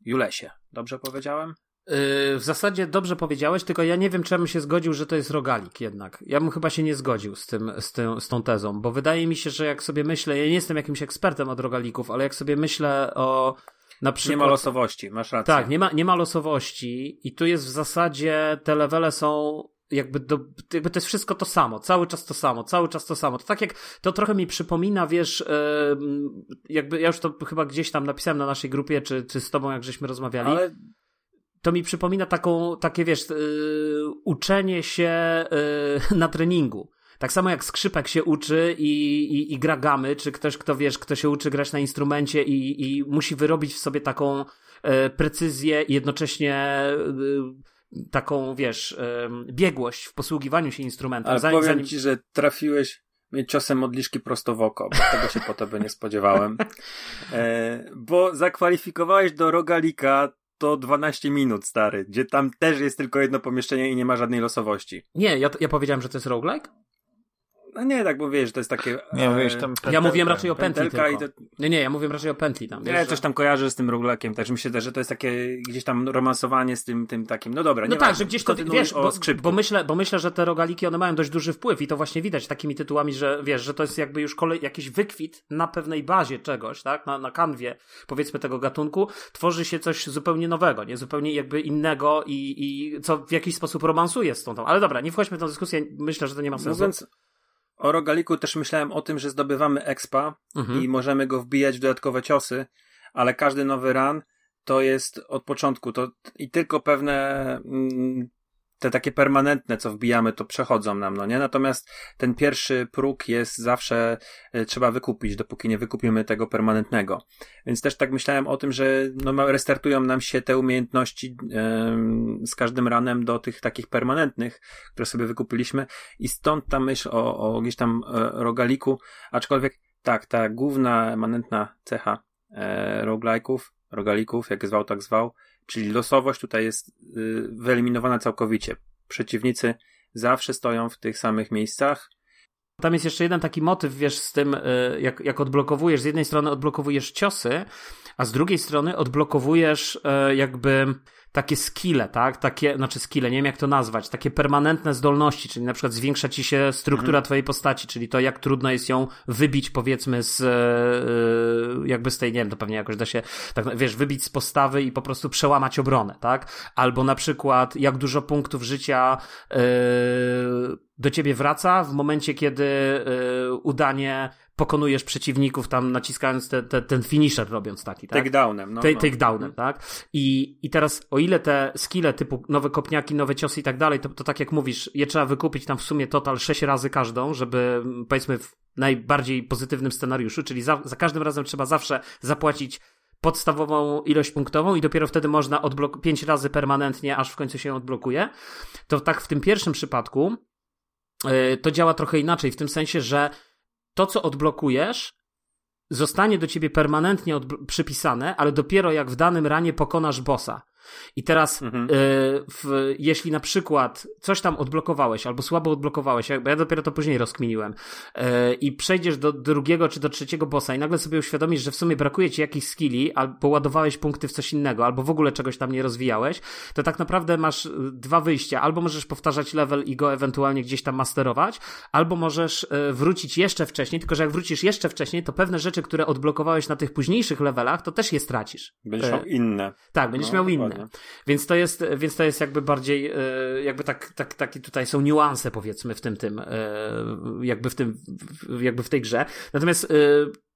Julesie, dobrze powiedziałem? Yy, w zasadzie dobrze powiedziałeś, tylko ja nie wiem, czy ja bym się zgodził, że to jest rogalik jednak. Ja bym chyba się nie zgodził z, tym, z, tym, z tą tezą, bo wydaje mi się, że jak sobie myślę, ja nie jestem jakimś ekspertem od rogalików, ale jak sobie myślę o na przykład, nie ma losowości, masz rację. Tak, nie ma, nie ma losowości i tu jest w zasadzie, te levele są jakby, do, jakby to jest wszystko to samo, cały czas to samo, cały czas to samo. To tak jak, to trochę mi przypomina, wiesz, jakby, ja już to chyba gdzieś tam napisałem na naszej grupie, czy, czy z tobą, jak żeśmy rozmawiali. Ale to mi przypomina taką, takie wiesz, yy, uczenie się yy, na treningu. Tak samo jak skrzypek się uczy i, i, i gra gamy, czy ktoś, kto wiesz, kto się uczy grać na instrumencie i, i musi wyrobić w sobie taką e, precyzję i jednocześnie e, taką, wiesz, e, biegłość w posługiwaniu się instrumentem. Ale zanim, powiem zanim... ci, że trafiłeś mnie ciosem modliszki prosto w oko, bo tego się po tobie nie spodziewałem. E, bo zakwalifikowałeś do rogalika to 12 minut, stary, gdzie tam też jest tylko jedno pomieszczenie i nie ma żadnej losowości. Nie, ja, ja powiedziałem, że to jest roguelike? No nie, tak mówię, że to jest takie... Nie, mówisz tam pentelka, Ja mówiłem raczej o pętli tylko. To... Nie, nie, ja mówiłem raczej o pętli tam. Wiesz, nie, coś tam kojarzę z tym roguelakiem, także myślę, że to jest takie gdzieś tam romansowanie z tym, tym takim, no dobra, No tak, że gdzieś to, wiesz, bo, bo, myślę, bo myślę, że te rogaliki, one mają dość duży wpływ i to właśnie widać takimi tytułami, że wiesz, że to jest jakby już kolej, jakiś wykwit na pewnej bazie czegoś, tak, na, na kanwie, powiedzmy tego gatunku, tworzy się coś zupełnie nowego, nie, zupełnie jakby innego i, i co w jakiś sposób romansuje z tą, ale dobra, nie wchodźmy w tę dyskusję, myślę, że to nie ma sensu. Mówiąc, o rogaliku też myślałem o tym, że zdobywamy expa mhm. i możemy go wbijać w dodatkowe ciosy, ale każdy nowy run to jest od początku to i tylko pewne mm, te takie permanentne, co wbijamy, to przechodzą nam, no nie? Natomiast ten pierwszy próg jest zawsze e, trzeba wykupić, dopóki nie wykupimy tego permanentnego. Więc też tak myślałem o tym, że no, restartują nam się te umiejętności yy, z każdym ranem do tych takich permanentnych, które sobie wykupiliśmy i stąd ta myśl o, o gdzieś tam e, rogaliku, aczkolwiek tak, ta główna emanentna cecha e, rogalike'ów, rogalików, jak zwał, tak zwał, Czyli losowość tutaj jest y, wyeliminowana całkowicie. Przeciwnicy zawsze stoją w tych samych miejscach. Tam jest jeszcze jeden taki motyw, wiesz, z tym, y, jak, jak odblokowujesz, z jednej strony odblokowujesz ciosy, a z drugiej strony odblokowujesz y, jakby takie skille, tak? Takie, znaczy skille, nie wiem jak to nazwać, takie permanentne zdolności, czyli na przykład zwiększa ci się struktura mhm. twojej postaci, czyli to jak trudno jest ją wybić powiedzmy z e, jakby z tej, nie wiem, to pewnie jakoś da się, tak, wiesz, wybić z postawy i po prostu przełamać obronę, tak? Albo na przykład jak dużo punktów życia yy, do ciebie wraca w momencie, kiedy yy, udanie pokonujesz przeciwników tam naciskając te, te, ten finisher robiąc taki, tak? Takedownem, no. Te, no. Takedownem, tak? I, I teraz o ile te skille typu nowe kopniaki, nowe ciosy i tak dalej, to, to tak jak mówisz, je trzeba wykupić tam w sumie total 6 razy każdą, żeby powiedzmy w najbardziej pozytywnym scenariuszu, czyli za, za każdym razem trzeba zawsze zapłacić podstawową ilość punktową i dopiero wtedy można odblok 5 razy permanentnie, aż w końcu się odblokuje. To tak w tym pierwszym przypadku yy, to działa trochę inaczej, w tym sensie, że to, co odblokujesz, zostanie do ciebie permanentnie przypisane, ale dopiero jak w danym ranie pokonasz bossa. I teraz, mhm. y, w, jeśli na przykład coś tam odblokowałeś, albo słabo odblokowałeś, bo ja dopiero to później rozkminiłem, y, i przejdziesz do drugiego czy do trzeciego bossa i nagle sobie uświadomisz, że w sumie brakuje ci jakichś skilli, albo ładowałeś punkty w coś innego, albo w ogóle czegoś tam nie rozwijałeś, to tak naprawdę masz y, dwa wyjścia. Albo możesz powtarzać level i go ewentualnie gdzieś tam masterować, albo możesz y, wrócić jeszcze wcześniej, tylko że jak wrócisz jeszcze wcześniej, to pewne rzeczy, które odblokowałeś na tych późniejszych levelach, to też je stracisz. Będziesz miał inne. Tak, będziesz no, miał inne. Więc to jest, więc to jest jakby bardziej, e, jakby tak, tak, taki tutaj są niuanse powiedzmy w tym, tym, e, jakby w tym, jakby w tej grze. Natomiast e,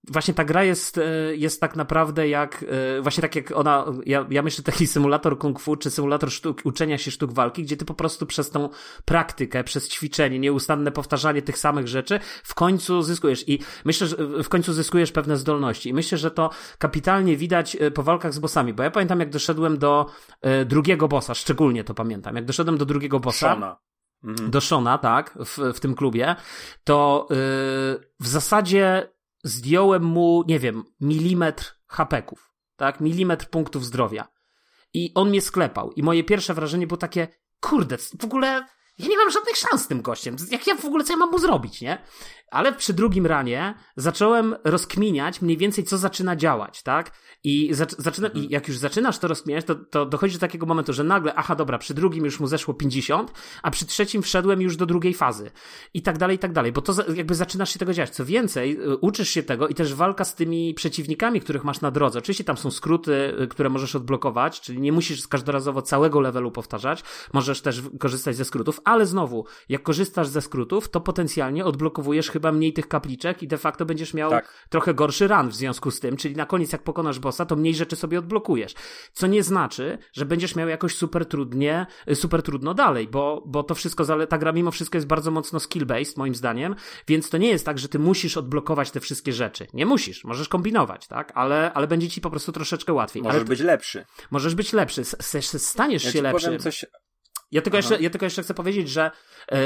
właśnie ta gra jest, e, jest tak naprawdę jak, e, właśnie tak jak ona, ja, ja myślę taki symulator kung fu, czy symulator sztuk, uczenia się sztuk walki, gdzie ty po prostu przez tą praktykę, przez ćwiczenie, nieustanne powtarzanie tych samych rzeczy, w końcu zyskujesz i myślę, że w końcu zyskujesz pewne zdolności i myślę, że to kapitalnie widać e, po walkach z bossami, bo ja pamiętam jak doszedłem do drugiego bossa, szczególnie to pamiętam, jak doszedłem do drugiego bossa. Shona. mhm. do Shona, tak, w, w tym klubie, to yy, w zasadzie zdjąłem mu, nie wiem, milimetr hapeków, tak, milimetr punktów zdrowia. I on mnie sklepał. I moje pierwsze wrażenie było takie, kurde, w ogóle ja nie mam żadnych szans z tym gościem. Jak ja w ogóle co ja mam mu zrobić, nie? Ale przy drugim ranie zacząłem rozkminiać mniej więcej, co zaczyna działać, tak? I, zaczyna, mhm. i jak już zaczynasz to rozkminiać, to, to dochodzi do takiego momentu, że nagle, aha, dobra, przy drugim już mu zeszło 50, a przy trzecim wszedłem już do drugiej fazy. I tak dalej, i tak dalej, bo to jakby zaczynasz się tego działać. Co więcej, y, uczysz się tego i też walka z tymi przeciwnikami, których masz na drodze. Oczywiście tam są skróty, y, które możesz odblokować, czyli nie musisz każdorazowo całego levelu powtarzać, możesz też korzystać ze skrótów, ale znowu, jak korzystasz ze skrótów, to potencjalnie odblokowujesz chyba mniej tych kapliczek i de facto będziesz miał tak. trochę gorszy run w związku z tym, czyli na koniec jak pokonasz bossa, to mniej rzeczy sobie odblokujesz. Co nie znaczy, że będziesz miał jakoś super trudnie, super trudno dalej, bo, bo to wszystko, ta gra mimo wszystko jest bardzo mocno skill-based, moim zdaniem, więc to nie jest tak, że ty musisz odblokować te wszystkie rzeczy. Nie musisz, możesz kombinować, tak? Ale, ale będzie ci po prostu troszeczkę łatwiej. Możesz ale, być lepszy. Możesz być lepszy, staniesz ja się lepszy. Coś... Ja tylko, jeszcze, ja tylko jeszcze chcę powiedzieć, że yy,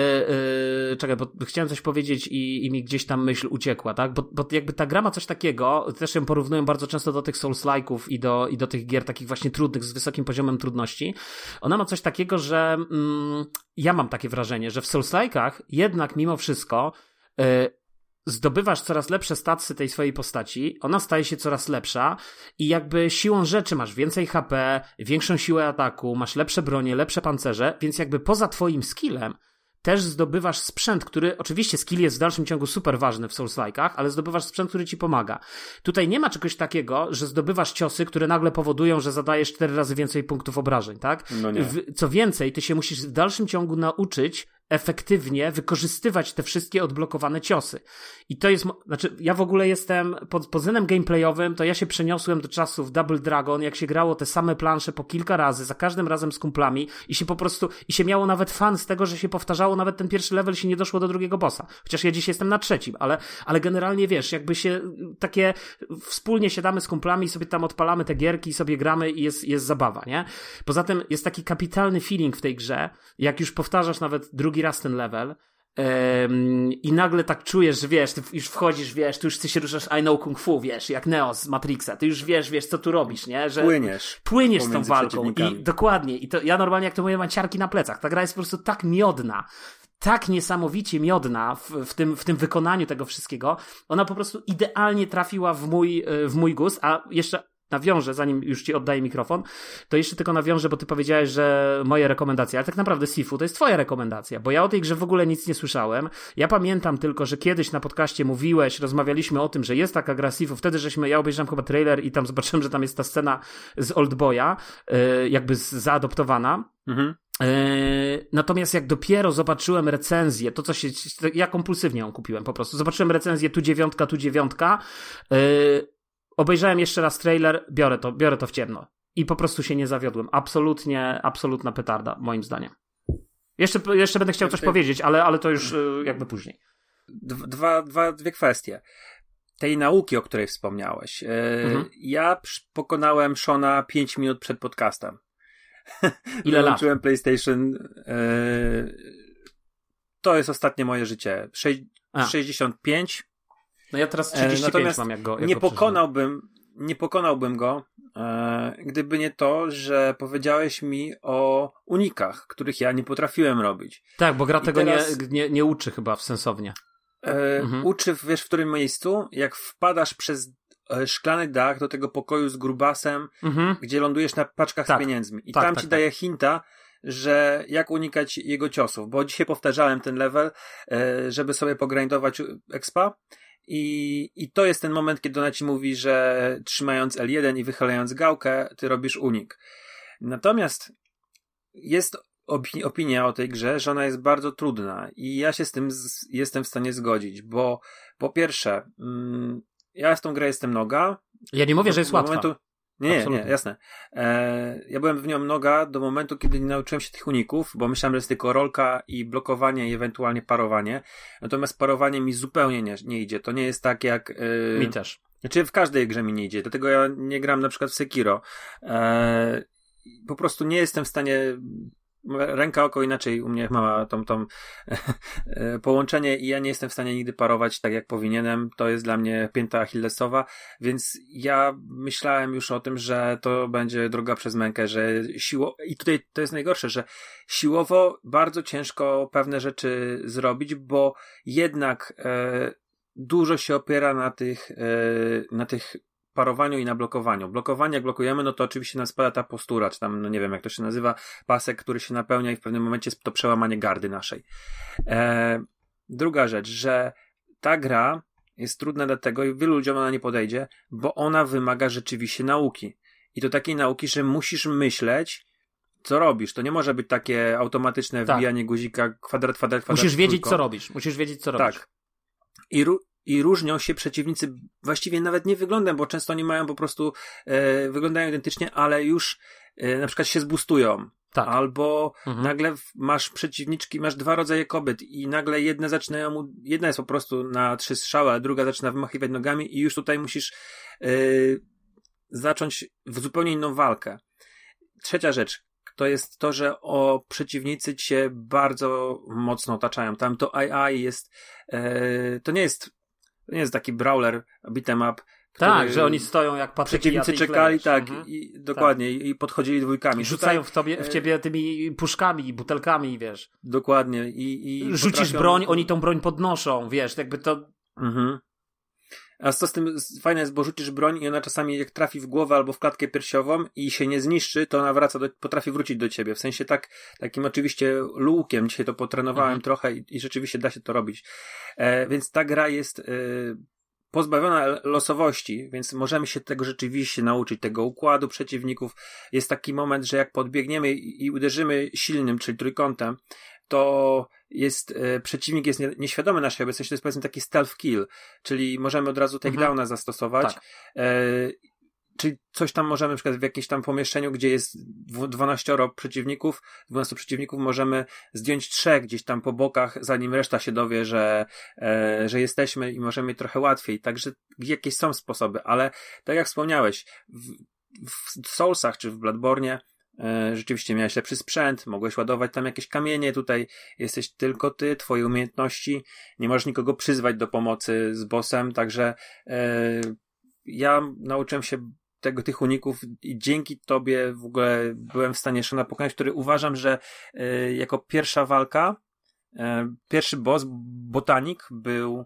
yy, czekaj, bo chciałem coś powiedzieć i, i mi gdzieś tam myśl uciekła, tak? Bo, bo jakby ta gra ma coś takiego, też ją porównuję bardzo często do tych Souls-like'ów i do, i do tych gier takich właśnie trudnych, z wysokim poziomem trudności. Ona ma coś takiego, że mm, ja mam takie wrażenie, że w Souls-like'ach jednak mimo wszystko yy, zdobywasz coraz lepsze statsy tej swojej postaci, ona staje się coraz lepsza i jakby siłą rzeczy masz więcej HP, większą siłę ataku, masz lepsze bronie, lepsze pancerze, więc jakby poza twoim skillem też zdobywasz sprzęt, który, oczywiście skill jest w dalszym ciągu super ważny w Souls-like'ach, ale zdobywasz sprzęt, który ci pomaga. Tutaj nie ma czegoś takiego, że zdobywasz ciosy, które nagle powodują, że zadajesz cztery razy więcej punktów obrażeń, tak? No nie. Co więcej, ty się musisz w dalszym ciągu nauczyć efektywnie wykorzystywać te wszystkie odblokowane ciosy. I to jest, znaczy, ja w ogóle jestem pod pozynem gameplayowym, to ja się przeniosłem do czasów Double Dragon, jak się grało te same plansze po kilka razy, za każdym razem z kumplami i się po prostu, i się miało nawet fan z tego, że się powtarzało, nawet ten pierwszy level się nie doszło do drugiego bossa. Chociaż ja dziś jestem na trzecim, ale, ale generalnie wiesz, jakby się takie, wspólnie siadamy z kumplami sobie tam odpalamy te gierki i sobie gramy i jest, jest zabawa, nie? Poza tym jest taki kapitalny feeling w tej grze, jak już powtarzasz nawet drugi drugi raz ten level um, i nagle tak czujesz, że wiesz, ty już wchodzisz, wiesz, tu już ty się ruszasz I know kung fu, wiesz, jak Neo z Matrixa, ty już wiesz, wiesz, co tu robisz, nie? Że płyniesz. Płyniesz z tą walką i dokładnie, i to ja normalnie jak to mówię, mam ciarki na plecach, ta gra jest po prostu tak miodna, tak niesamowicie miodna w, w, tym, w tym wykonaniu tego wszystkiego. Ona po prostu idealnie trafiła w mój, w mój gust, a jeszcze nawiążę, zanim już ci oddaję mikrofon, to jeszcze tylko nawiążę, bo ty powiedziałeś, że moje rekomendacje, ale tak naprawdę Sifu to jest twoja rekomendacja, bo ja o tej grze w ogóle nic nie słyszałem. Ja pamiętam tylko, że kiedyś na podcaście mówiłeś, rozmawialiśmy o tym, że jest taka gra Sifu, wtedy żeśmy, ja obejrzałem chyba trailer i tam zobaczyłem, że tam jest ta scena z Oldboya, yy, jakby zaadoptowana. Mhm. Yy, natomiast jak dopiero zobaczyłem recenzję, to co się, ja kompulsywnie ją kupiłem po prostu, zobaczyłem recenzję tu dziewiątka, tu dziewiątka, yy, obejrzałem jeszcze raz trailer, biorę to, biorę to w ciemno. I po prostu się nie zawiodłem. Absolutnie, absolutna petarda, moim zdaniem. Jeszcze, jeszcze będę chciał coś powiedzieć, ale, ale to już y, jakby później. Dwa, dwa, dwie kwestie. Tej nauki, o której wspomniałeś. Y, mhm. Ja pokonałem Shona 5 minut przed podcastem. Ile lat? PlayStation. Y, to jest ostatnie moje życie. 65. No ja teraz 35 e, mam, jak go jak nie go pokonałbym, nie pokonałbym go, e, gdyby nie to, że powiedziałeś mi o unikach, których ja nie potrafiłem robić. Tak, bo gra I tego teraz... nie, nie, nie uczy chyba w sensownie. E, mhm. Uczy, wiesz, w którym miejscu? Jak wpadasz przez e, szklany dach do tego pokoju z grubasem, mhm. gdzie lądujesz na paczkach tak. z pieniędzmi. I tak, tam tak, ci tak. daje hinta, że jak unikać jego ciosów, bo dzisiaj powtarzałem ten level, żeby sobie pogrindować expa i, I to jest ten moment, kiedy ona ci mówi, że trzymając L1 i wychylając gałkę, ty robisz unik. Natomiast jest opi opinia o tej grze, że ona jest bardzo trudna i ja się z tym z, jestem w stanie zgodzić, bo po pierwsze, mm, ja w tą grę jestem noga. Ja nie mówię, że jest łatwa. Momentu, nie, nie, nie, jasne. E, ja byłem w nią noga do momentu, kiedy nie nauczyłem się tych uników, bo myślałem, że jest tylko rolka i blokowanie i ewentualnie parowanie. Natomiast parowanie mi zupełnie nie, nie idzie. To nie jest tak jak... E, mi też. Znaczy w każdej grze mi nie idzie. Dlatego ja nie gram na przykład w Sekiro. E, po prostu nie jestem w stanie ręka, oko inaczej u mnie ma tą, tą połączenie i ja nie jestem w stanie nigdy parować tak jak powinienem. To jest dla mnie pięta achillesowa, więc ja myślałem już o tym, że to będzie droga przez mękę, że siło, i tutaj to jest najgorsze, że siłowo bardzo ciężko pewne rzeczy zrobić, bo jednak e, dużo się opiera na tych, e, na tych parowaniu i na blokowaniu. Blokowanie, jak blokujemy, no to oczywiście nam spada ta postura, czy tam, no nie wiem, jak to się nazywa, pasek, który się napełnia i w pewnym momencie jest to przełamanie gardy naszej. E, druga rzecz, że ta gra jest trudna dlatego i wielu ludziom ona nie podejdzie, bo ona wymaga rzeczywiście nauki. I to takiej nauki, że musisz myśleć, co robisz. To nie może być takie automatyczne tak. wbijanie guzika, kwadrat, kwadrat, kwadrat. Musisz wiedzieć, co robisz. Musisz wiedzieć, co robisz. Tak. I, i różnią się przeciwnicy właściwie nawet nie wyglądem, bo często oni mają po prostu, e, wyglądają identycznie, ale już e, na przykład się zbustują. Tak. Albo mhm. nagle masz przeciwniczki, masz dwa rodzaje kobiet i nagle jedna zaczynają, jedna jest po prostu na trzy strzały, a druga zaczyna wymachiwać nogami i już tutaj musisz e, zacząć w zupełnie inną walkę. Trzecia rzecz, to jest to, że o przeciwnicy cię bardzo mocno otaczają. Tam to AI jest, e, to nie jest to nie jest taki brawler, beat'em up. Tak, że oni stoją jak patyki. Przeciwnicy czekali, tak, mhm. i, dokładnie, tak. i podchodzili dwójkami. Rzucają w, tobie, w e, ciebie tymi puszkami, butelkami, wiesz. Dokładnie. I, i Rzucisz potrafią... broń, oni tą broń podnoszą, wiesz, jakby to... Mhm. A co z tym fajne jest, bo rzucisz broń i ona czasami jak trafi w głowę albo w klatkę piersiową i się nie zniszczy, to ona wraca, do, potrafi wrócić do ciebie. W sensie tak, takim oczywiście lukiem. Dzisiaj to potrenowałem mhm. trochę i, i, rzeczywiście da się to robić. E, więc ta gra jest e, pozbawiona losowości, więc możemy się tego rzeczywiście nauczyć, tego układu przeciwników. Jest taki moment, że jak podbiegniemy i, i uderzymy silnym, czyli trójkątem, to jest, e, przeciwnik jest nie, nieświadomy naszej obecności, to jest powiedzmy taki stealth kill, czyli możemy od razu takedowna mhm. zastosować. Tak. E, czyli coś tam możemy, na przykład w jakimś tam pomieszczeniu, gdzie jest 12 przeciwników, 12 przeciwników, możemy zdjąć trzech gdzieś tam po bokach, zanim reszta się dowie, że, e, że jesteśmy i możemy trochę łatwiej. Także jakieś są sposoby, ale tak jak wspomniałeś, w, w Soulsach czy w Bloodborne rzeczywiście miałeś lepszy sprzęt, mogłeś ładować tam jakieś kamienie, tutaj jesteś tylko ty, twoje umiejętności, nie możesz nikogo przyzwać do pomocy z bossem, także e, ja nauczyłem się tego, tych uników i dzięki tobie w ogóle byłem w stanie Shona pokonać, który uważam, że e, jako pierwsza walka, e, pierwszy boss, botanik, był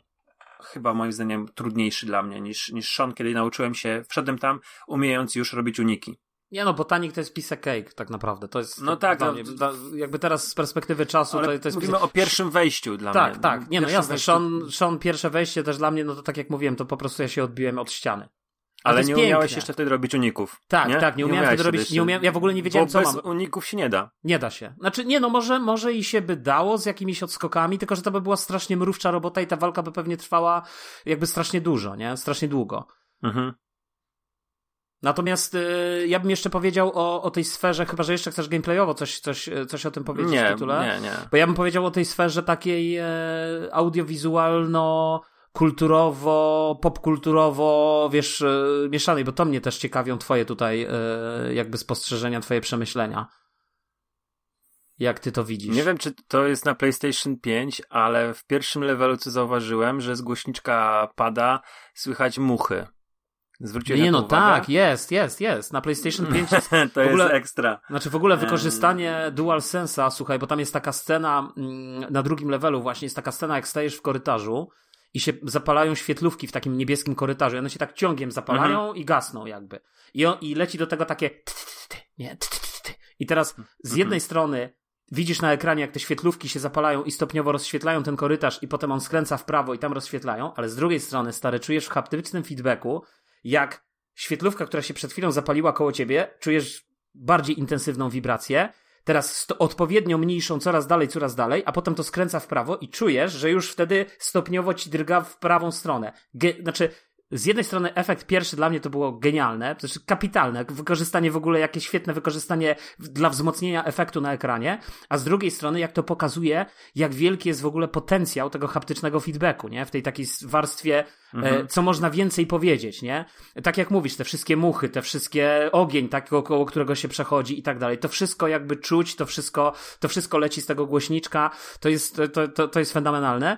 chyba moim zdaniem trudniejszy dla mnie niż, niż Sean, kiedy nauczyłem się, wszedłem tam, umiejąc już robić uniki. Nie no, botanik to jest piece cake tak naprawdę. To jest no tak, no, mnie, jakby teraz z perspektywy czasu to, to jest mówimy o pierwszym wejściu dla tak, mnie. Tak, tak. Nie no jasne, Sean, Sean pierwsze wejście też dla mnie, no to tak jak mówiłem, to po prostu ja się odbiłem od ściany. Ale nie umiałeś jeszcze wtedy robić uników. Tak, nie? tak, nie, nie umiałem wtedy robić, nie umiałem, ja w ogóle nie wiedziałem Bo co bez mam. uników się nie da. Nie da się. Znaczy, nie no, może, może i się by dało z jakimiś odskokami, tylko że to by była strasznie mrówcza robota i ta walka by pewnie trwała jakby strasznie dużo, nie? Strasznie długo. Mhm. Natomiast y, ja bym jeszcze powiedział o, o tej sferze, chyba że jeszcze chcesz gameplayowo coś, coś, coś o tym powiedzieć nie, w tytule. Nie, nie. Bo ja bym powiedział o tej sferze takiej e, audiowizualno kulturowo, popkulturowo, wiesz, e, mieszanej, bo to mnie też ciekawią twoje tutaj e, jakby spostrzeżenia, twoje przemyślenia. Jak ty to widzisz? Nie wiem, czy to jest na PlayStation 5, ale w pierwszym levelu co zauważyłem, że z głośniczka pada, słychać muchy. Zwróciłeś nie, no uwagę? tak, jest, jest, jest. Na PlayStation 5 jest. to ogóle, jest ekstra. Znaczy w ogóle wykorzystanie Dual Sensa, słuchaj, bo tam jest taka scena mm, na drugim levelu, właśnie jest taka scena, jak stajesz w korytarzu i się zapalają świetlówki w takim niebieskim korytarzu. I one się tak ciągiem zapalają mhm. i gasną, jakby. I, on, I leci do tego takie. Nie, I teraz z jednej mhm. strony widzisz na ekranie, jak te świetlówki się zapalają i stopniowo rozświetlają ten korytarz, i potem on skręca w prawo i tam rozświetlają, ale z drugiej strony, stary, czujesz w haptycznym feedbacku, jak świetlówka, która się przed chwilą zapaliła koło ciebie, czujesz bardziej intensywną wibrację, teraz odpowiednio mniejszą coraz dalej, coraz dalej, a potem to skręca w prawo i czujesz, że już wtedy stopniowo ci drga w prawą stronę. Ge znaczy, z jednej strony efekt pierwszy dla mnie to było genialne, to znaczy kapitalne, wykorzystanie w ogóle, jakieś świetne wykorzystanie dla wzmocnienia efektu na ekranie, a z drugiej strony jak to pokazuje, jak wielki jest w ogóle potencjał tego haptycznego feedbacku, nie? W tej takiej warstwie, e, mhm. co można więcej powiedzieć, nie? Tak jak mówisz, te wszystkie muchy, te wszystkie ogień, tak, około którego się przechodzi i tak dalej, to wszystko jakby czuć, to wszystko, to wszystko leci z tego głośniczka, to jest, to, to, to jest fenomenalne.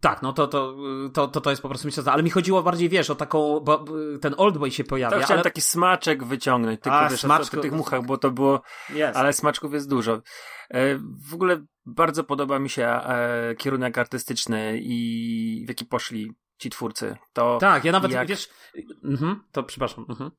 Tak, no to, to, to, to, to jest po prostu myślę, ale mi chodziło bardziej, wiesz, o taką, bo ten Oldboy się pojawia. Tak, chciałem ale... taki smaczek wyciągnąć, tylko A, wiesz, smaczku... o tych muchach, bo to było, yes. ale smaczków jest dużo. E, w ogóle bardzo podoba mi się e, kierunek artystyczny i w jaki poszli ci twórcy. To tak, ja nawet, jak... wiesz, mhm, to przepraszam. Mhm.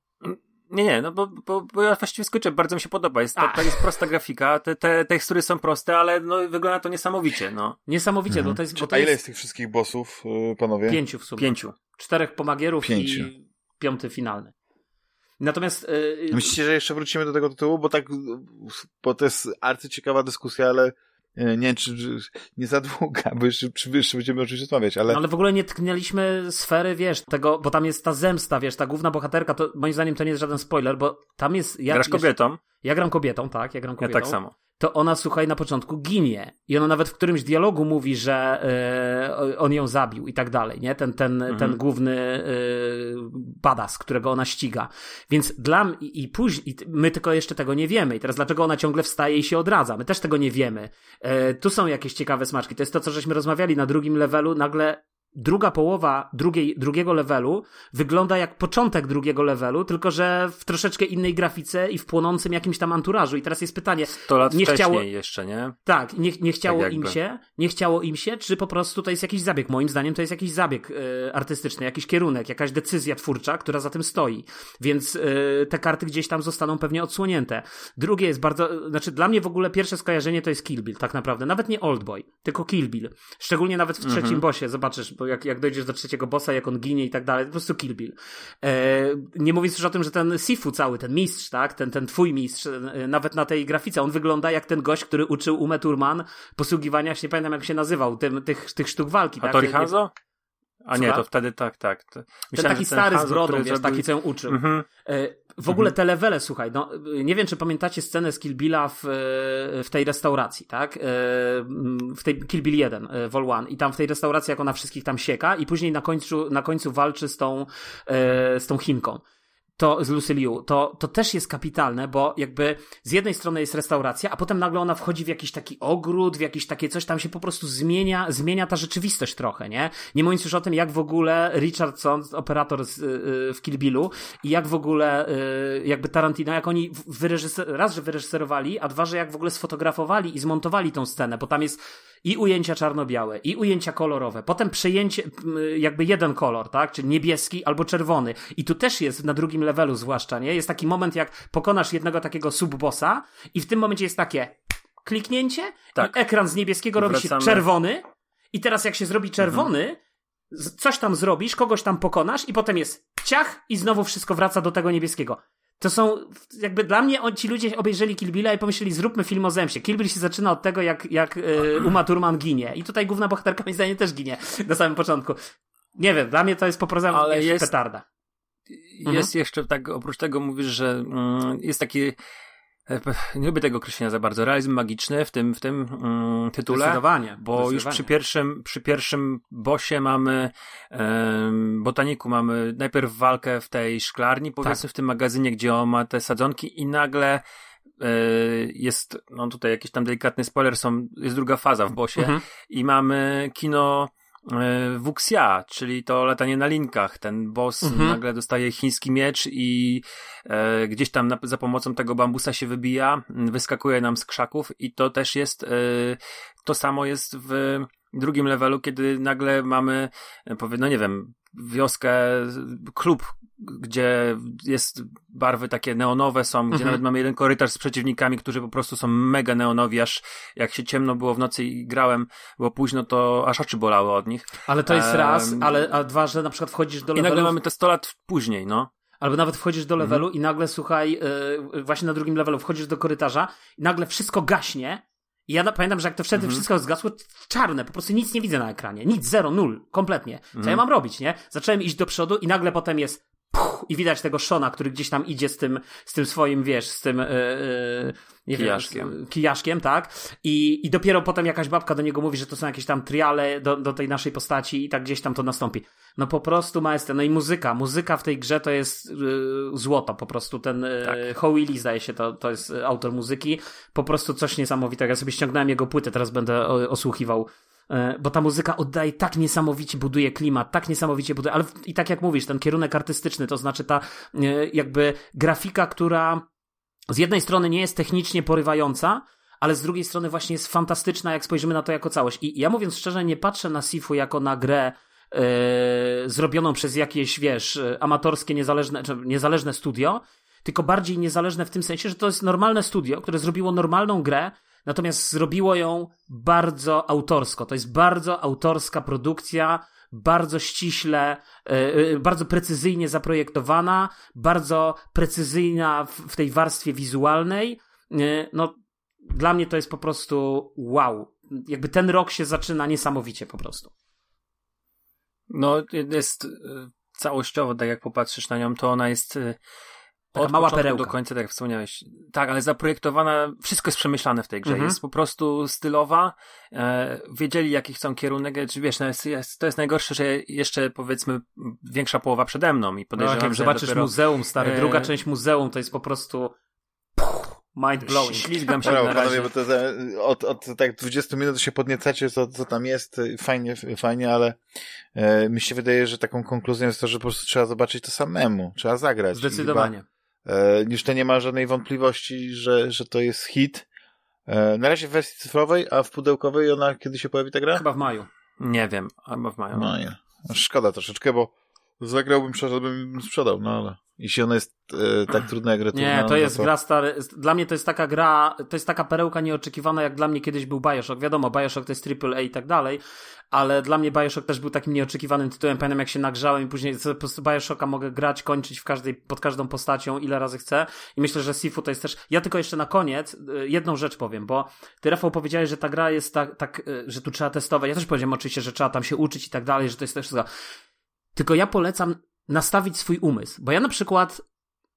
Nie, nie, no bo, bo, bo ja właściwie skończę, bardzo mi się podoba. Jest, to, to jest prosta grafika, te, te tekstury są proste, ale no, wygląda to niesamowicie. No. Niesamowicie, mhm. bo to jest. Bo to A ile jest... jest tych wszystkich bossów, y, panowie? Pięciu w sumie. Pięciu. Czterech pomagierów Pięciu. i piąty finalny. Natomiast. Yy... Myślicie, że jeszcze wrócimy do tego tytułu? Bo tak, bo to jest arcyciekawa dyskusja, ale nie wiem, czy, czy nie za długa, bo jeszcze, czy, jeszcze będziemy oczywiście rozmawiać, ale... Ale w ogóle nie tknęliśmy sfery, wiesz, tego, bo tam jest ta zemsta, wiesz, ta główna bohaterka, to moim zdaniem to nie jest żaden spoiler, bo tam jest... Ja, Grasz kobietą? Ja gram kobietą, tak, ja gram kobietą. Ja tak samo to ona, słuchaj, na początku ginie. I ona nawet w którymś dialogu mówi, że y, on ją zabił i tak dalej, nie? Ten, ten, mhm. ten główny y, badass, którego ona ściga. Więc dla mnie, i później, my tylko jeszcze tego nie wiemy. I teraz dlaczego ona ciągle wstaje i się odradza? My też tego nie wiemy. Y, tu są jakieś ciekawe smaczki. To jest to, co żeśmy rozmawiali na drugim levelu. Nagle druga połowa drugiej, drugiego levelu wygląda jak początek drugiego levelu, tylko że w troszeczkę innej grafice i w płonącym jakimś tam anturażu. I teraz jest pytanie. 100 lat nie chciało jeszcze, nie? Tak, nie, nie chciało tak im się, nie chciało im się, czy po prostu to jest jakiś zabieg. Moim zdaniem to jest jakiś zabieg y, artystyczny, jakiś kierunek, jakaś decyzja twórcza, która za tym stoi. Więc y, te karty gdzieś tam zostaną pewnie odsłonięte. Drugie jest bardzo, znaczy dla mnie w ogóle pierwsze skojarzenie to jest Kill Bill, tak naprawdę. Nawet nie Oldboy, tylko Kill Bill. Szczególnie nawet w trzecim mhm. bosie, zobaczysz, jak, jak dojdziesz do trzeciego bossa, jak on ginie i tak dalej, po prostu Kill Bill. E, nie mówiąc już o tym, że ten Sifu cały, ten mistrz, tak, ten, ten twój mistrz, e, nawet na tej grafice, on wygląda jak ten gość, który uczył Ume Turman posługiwania się, nie pamiętam jak się nazywał, tym, tych, tych sztuk walki. A tak? Tori Hanzo? A nie, to wtedy tak, tak. Myślałem, ten taki stary z brodą, wiesz, taki co ją uczył. Mhm. E, w ogóle mhm. te levele, słuchaj, no, nie wiem, czy pamiętacie scenę z Kill Billa w, w tej restauracji, tak? E, w tej Kill Bill 1, e, Vol 1 i tam w tej restauracji, jak ona wszystkich tam sieka i później na końcu, na końcu walczy z tą, z tą Chinką to z Lucy Liu, to, to też jest kapitalne, bo jakby z jednej strony jest restauracja, a potem nagle ona wchodzi w jakiś taki ogród, w jakieś takie coś, tam się po prostu zmienia, zmienia ta rzeczywistość trochę, nie? Nie mówiąc już o tym, jak w ogóle Richardson, operator z, y, w Kill Billu i jak w ogóle y, jakby Tarantino, jak oni wyreżyser, raz, że wyreżyserowali, a dwa, że jak w ogóle sfotografowali i zmontowali tą scenę, bo tam jest i ujęcia czarno-białe, i ujęcia kolorowe, potem przejęcie, jakby jeden kolor, tak? Czyli niebieski albo czerwony. I tu też jest na drugim levelu zwłaszcza, nie? Jest taki moment, jak pokonasz jednego takiego subbossa i w tym momencie jest takie kliknięcie tak. i ekran z niebieskiego robi się czerwony i teraz jak się zrobi czerwony, mhm. coś tam zrobisz, kogoś tam pokonasz i potem jest ciach i znowu wszystko wraca do tego niebieskiego. To są, jakby dla mnie ci ludzie obejrzeli Kill Billa i pomyśleli, zróbmy film o zemście. Kill Bill się zaczyna od tego, jak, jak y, Uma Thurman ginie. I tutaj główna bohaterka, moim zdaniem, też ginie na samym początku. Nie wiem, dla mnie to jest po prostu Ale jest petarda. Jest mhm. jeszcze tak, oprócz tego mówisz, że mm, jest taki nie lubię tego określenia za bardzo, realizm magiczny w tym, w tym mm, tytule, Zdecydowanie. bo Zdecydowanie. już przy pierwszym, przy pierwszym bosie mamy um, botaniku, mamy najpierw walkę w tej szklarni, powiedzmy tak. w tym magazynie, gdzie on ma te sadzonki i nagle e, jest, no tutaj jakiś tam delikatny spoiler, są, jest druga faza w bosie mhm. i mamy kino E, Wuxia, czyli to latanie na linkach. Ten boss mhm. nagle dostaje chiński miecz i e, gdzieś tam na, za pomocą tego bambusa się wybija, wyskakuje nam z krzaków i to też jest, e, to samo jest w drugim levelu, kiedy nagle mamy, e, powie, no nie wiem, wioskę, klub, gdzie jest barwy takie neonowe są, gdzie mhm. nawet mamy jeden korytarz z przeciwnikami, którzy po prostu są mega neonowi, aż jak się ciemno było w nocy i grałem, było późno, to aż oczy bolały od nich. Ale to jest um, raz, ale a dwa, że na przykład wchodzisz do levelu... I nagle mamy te 100 lat później, no. Albo nawet wchodzisz do levelu mhm. i nagle, słuchaj, yy, właśnie na drugim levelu wchodzisz do korytarza i nagle wszystko gaśnie I ja pamiętam, że jak to wtedy mhm. wszystko zgasło, czarne, po prostu nic nie widzę na ekranie. Nic, zero, nul, kompletnie. Co mhm. ja mam robić, nie? Zacząłem iść do przodu i nagle potem jest puch, i widać tego Shona, który gdzieś tam idzie z tym, z tym swoim, wiesz, z tym yy, nie kijaszkiem. Wiem, kijaszkiem, tak? I, I dopiero potem jakaś babka do niego mówi, że to są jakieś tam triale do, do tej naszej postaci i tak gdzieś tam to nastąpi. No po prostu maestro, no i muzyka. Muzyka w tej grze to jest yy, złoto, po prostu ten yy, tak. Howie zdaje się, to, to jest autor muzyki. Po prostu coś niesamowitego. Ja sobie ściągnąłem jego płytę, teraz będę osłuchiwał bo ta muzyka oddaje tak niesamowicie, buduje klimat, tak niesamowicie buduje, ale i tak jak mówisz, ten kierunek artystyczny, to znaczy ta e, jakby grafika, która z jednej strony nie jest technicznie porywająca, ale z drugiej strony właśnie jest fantastyczna, jak spojrzymy na to jako całość. I ja mówiąc szczerze, nie patrzę na Sifu jako na grę yy, zrobioną przez jakieś, wiesz, amatorskie, niezależne, czy niezależne studio, tylko bardziej niezależne w tym sensie, że to jest normalne studio, które zrobiło normalną grę, natomiast zrobiło ją bardzo autorsko. To jest bardzo autorska produkcja, bardzo ściśle, e, e, bardzo precyzyjnie zaprojektowana, bardzo precyzyjna w tej warstwie wizualnej. E, no, dla mnie to jest po prostu wow. Jakby ten rok się zaczyna niesamowicie po prostu. No, jest całościowo, tak jak popatrzysz na nią, to ona jest Taka Od mała perełka. do końca, tak jak wspomniałeś. Tak, ale zaprojektowana, wszystko jest przemyślane w tej grze. Mhm. Jest po prostu stylowa, e, wiedzieli jaki chcą kierunek, czy wiesz, no jest, jest, to jest najgorsze, że jeszcze powiedzmy większa połowa przede mną i podejrzewam, no, jak zobaczysz dopiero, muzeum, stary, e... druga część muzeum to jest po prostu mind blowing. Ślizgam się Brawo, na razie. bo to za, od, od tak 20 minut się podniecacie, co, co tam jest, fajnie, fajnie, ale e, mi się wydaje, że taką konkluzją jest to, że po prostu trzeba zobaczyć to samemu, trzeba zagrać. Zdecydowanie. E, już to nie ma żadnej wątpliwości, że, że to jest hit. E, na razie w wersji cyfrowej, a w pudełkowej ona kiedy się pojawi ta gra? Chyba w maju. Nie wiem, albo w maju. Nie. Szkoda troszeczkę, bo zagrałbym, bym sprzedał, no ale jeśli ona jest e, tak trudna jak Return. Nie, to jest no to... gra stary. Dla mnie to jest taka gra, to jest taka perełka nieoczekiwana, jak dla mnie kiedyś był Bioshock. Wiadomo, Bioshock to jest AAA i tak dalej, ale dla mnie Bioshock też był takim nieoczekiwanym tytułem. Pamiętam jak się nagrzałem i później po prostu Bioshocka mogę grać, kończyć w każdej, pod każdą postacią, ile razy chcę. I myślę, że Sifu to jest też... Ja tylko jeszcze na koniec e, jedną rzecz powiem, bo ty Rafał powiedziałeś, że ta gra jest tak, tak że tu trzeba testować. Ja też powiedziałem oczywiście, że trzeba tam się uczyć i tak dalej, że to jest też wszystko. Tylko ja polecam nastawić swój umysł. Bo ja na przykład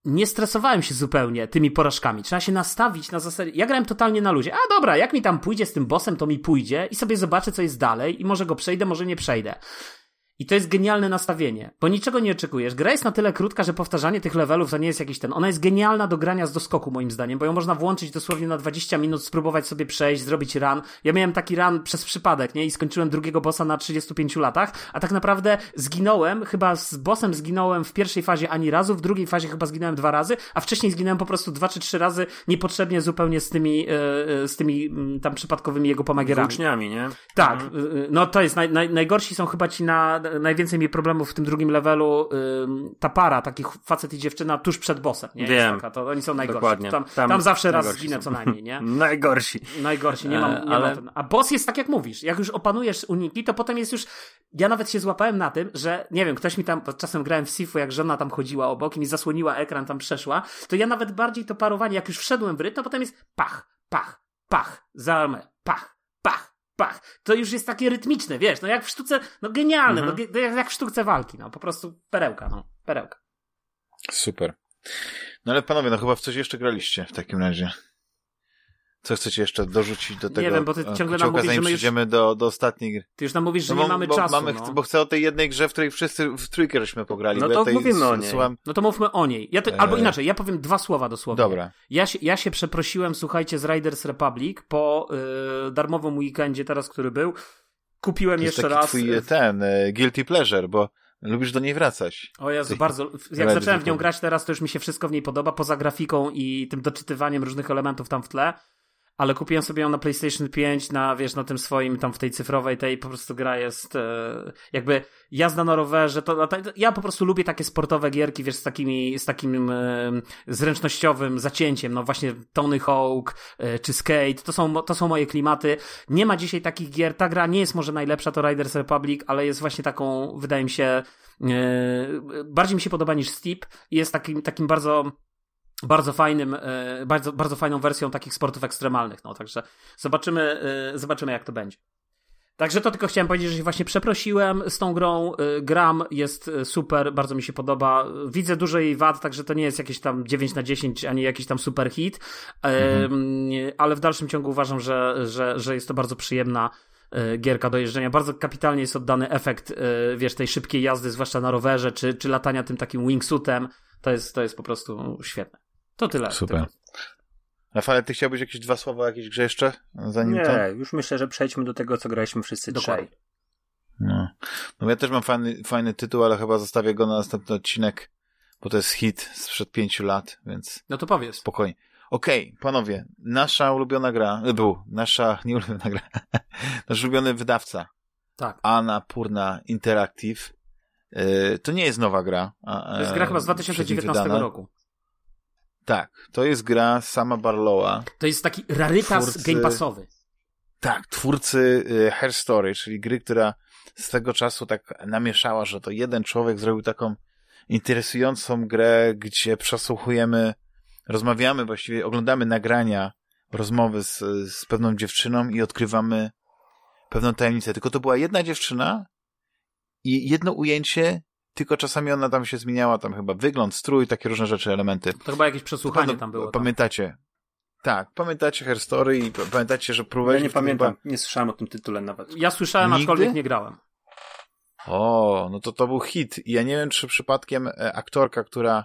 nie stresowałem się zupełnie tymi porażkami. Trzeba się nastawić na zasadzie. Ja grałem totalnie na ludzie. A dobra, jak mi tam pójdzie z tym bossem, to mi pójdzie i sobie zobaczę, co jest dalej, i może go przejdę, może nie przejdę. I to jest genialne nastawienie, bo niczego nie oczekujesz. Gra jest na tyle krótka, że powtarzanie tych levelów to nie jest jakiś ten. Ona jest genialna do grania z doskoku, moim zdaniem, bo ją można włączyć dosłownie na 20 minut, spróbować sobie przejść, zrobić run. Ja miałem taki run przez przypadek, nie? I skończyłem drugiego bossa na 35 latach, a tak naprawdę zginąłem, chyba z bossem zginąłem w pierwszej fazie ani razu, w drugiej fazie chyba zginąłem dwa razy, a wcześniej zginąłem po prostu dwa czy trzy razy niepotrzebnie zupełnie z tymi, yy, z tymi yy, tam przypadkowymi jego pomagierami. Uczniami, nie? Tak. Yy, no to jest, naj, naj, najgorsi są chyba ci na najwięcej mi problemów w tym drugim levelu ta para, takich facet i dziewczyna tuż przed bossem, nie? Wiem. Taka, to oni są najgorsi. Dokładnie. Tam, tam, tam zawsze raz zginę co najmniej, nie? najgorsi. Najgorsi, nie mam, nie ale... mam A boss jest tak jak mówisz, jak już opanujesz uniki, to potem jest już, ja nawet się złapałem na tym, że nie wiem, ktoś mi tam, czasem grałem w Sifu, jak żona tam chodziła obok i mi zasłoniła ekran, tam przeszła, to ja nawet bardziej to parowanie, jak już wszedłem w rytm, to potem jest pach, pach, pach, za armę, pach, pach. To już jest takie rytmiczne, wiesz, no jak w sztuce, no genialne, no, mhm. no, jak w sztuce walki, no po prostu perełka, no, perełka. Super. No ale panowie, no chyba w coś jeszcze graliście w takim razie. Co chcecie jeszcze dorzucić do tego? Nie wiem, bo ty ciągle nam mówisz, że my już... do, do ostatniej gry. Ty już nam mówisz, że no, nie mamy bo, czasu. Mamy, no. Bo chcę o tej jednej grze, w której wszyscy w trójkę żeśmy pograli. No to mówimy o niej. Słucham... No to mówmy o niej. Ja te, albo e, inaczej, ja powiem dwa słowa dosłownie. Dobra. Ja się, ja się przeprosiłem, słuchajcie, z Riders Republic po y, darmowym weekendzie teraz, który był. Kupiłem to jeszcze taki raz. twój ten, y, guilty pleasure, bo Lubisz do niej wracać. O Jezu, bardzo. Jak zacząłem w nią grać teraz, to już mi się wszystko w niej podoba, poza grafiką i tym doczytywaniem różnych elementów tam w tle ale kupiłem sobie ją na PlayStation 5, na, wiesz, na tym swoim, tam w tej cyfrowej tej po prostu gra jest e, jakby jazda na rowerze, to, to, ja po prostu lubię takie sportowe gierki, wiesz, z takimi, z takim e, zręcznościowym zacięciem, no właśnie Tony Hawk, e, czy Skate, to są, to są moje klimaty. Nie ma dzisiaj takich gier, ta gra nie jest może najlepsza, to Riders Republic, ale jest właśnie taką, wydaje mi się, e, bardziej mi się podoba niż Steep, jest takim, takim bardzo bardzo fajnym, e, bardzo, bardzo fajną wersją takich sportów ekstremalnych. No, także zobaczymy, e, zobaczymy jak to będzie. Także to tylko chciałem powiedzieć, że się właśnie przeprosiłem z tą grą. E, gram, jest super, bardzo mi się podoba. Widzę dużo jej wad, także to nie jest jakieś tam 9 na 10, ani jakiś tam super hit, mhm. ale w dalszym ciągu uważam, że, że, że jest to bardzo przyjemna gierka do jeżdżenia. Bardzo kapitalnie jest oddany efekt, wiesz, tej szybkiej jazdy, zwłaszcza na rowerze, czy, czy latania tym takim wingsuitem. To jest, to jest po prostu świetne. To tyle. Super. Rafale, ty chciałbyś jakieś dwa słowa o jakiejś grze jeszcze? Zanim Nie, to? już myślę, że przejdźmy do tego, co graliśmy wszyscy Dokładnie. trzej. No. no ja też mam fajny, fajny tytuł, ale chyba zostawię go na następny odcinek, bo to jest hit sprzed pięciu lat, więc... No to powiedz. Spokojnie. Okej, okay, panowie, nasza ulubiona gra, e, był, nasza nieulubiona gra, nasz ulubiony wydawca. Tak. Anna Purna Interactive. Yy, to nie jest nowa gra. A, to jest gra chyba z 2019 roku. Tak, to jest gra sama Barlowa. To jest taki rarytas twórcy, game passowy. Tak, twórcy y, Hair Story, czyli gry, która z tego czasu tak namieszała, że to jeden człowiek zrobił taką interesującą grę, gdzie przesłuchujemy, rozmawiamy, właściwie oglądamy nagrania, rozmowy z, z pewną dziewczyną i odkrywamy pewną tajemnicę. Tylko to była jedna dziewczyna i jedno ujęcie tylko czasami ona tam się zmieniała, tam chyba wygląd, strój, takie różne rzeczy, elementy. To chyba jakieś przesłuchanie tam było. Pamiętacie? Tam. Tak, pamiętacie Her Story i pamiętacie, że próbowaliśmy... Ja nie pamiętam, chyba... nie słyszałem o tym tytule nawet. Ja słyszałem, Nigdy? aczkolwiek nie grałem. O, no to to był hit. I ja nie wiem, czy przypadkiem e, aktorka, która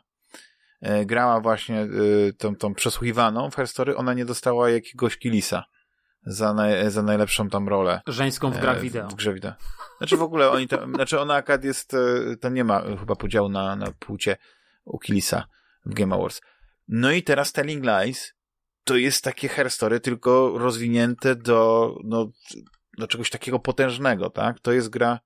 e, grała właśnie e, tą, tą przesłuchiwaną w Her Story, ona nie dostała jakiegoś kilisa za, naj, za najlepszą tam rolę. Żeńską w grach wideo. W grze wideo. Znaczy w ogóle oni tam, znaczy ona akad jest, e, to nie ma chyba podziału na, na płcie u Killisa w Game Awards. No i teraz Telling Lies to jest takie herstory, tylko rozwinięte do, no, do czegoś takiego potężnego, tak? To jest gra,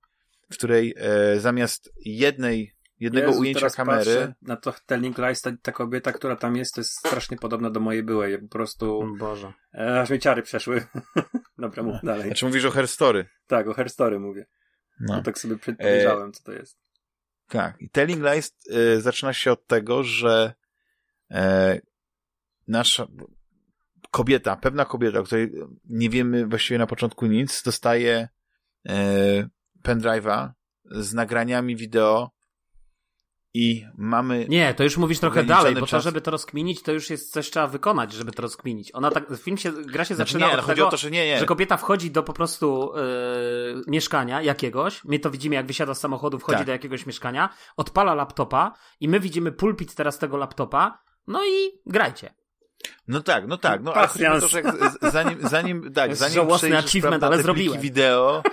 w której e, zamiast jednej jednego Jezu, ujęcia kamery. Na to Telling Lies, ta, ta, kobieta, która tam jest, to jest strasznie podobna do mojej byłej. Po prostu. Boże. E, aż mi ciary przeszły. Dobra, mów dalej. Znaczy mówisz o Herstory? Tak, o Herstory mówię. No. no tak sobie podejrzałem, e... co to jest. Tak. I Telling Lies e, zaczyna się od tego, że e, nasza kobieta, pewna kobieta, o której nie wiemy właściwie na początku nic, dostaje e, pendrive'a z nagraniami wideo i mamy... Nie, to już mówisz trochę dalej, bo czas... to, żeby to rozkminić, to już jest coś trzeba wykonać, żeby to rozkminić. Ona tak, film się, gra się znaczy, zaczyna nie, od tego, to, że, nie, nie. że kobieta wchodzi do po prostu yy, mieszkania jakiegoś, my to widzimy jak wysiada z samochodu, wchodzi tak. do jakiegoś mieszkania, odpala laptopa i my widzimy pulpit teraz tego laptopa, no i grajcie. No tak, no tak, no ale to, że zanim, zanim, tak, zanim żałosny achievement, ale zrobiłem. wideo,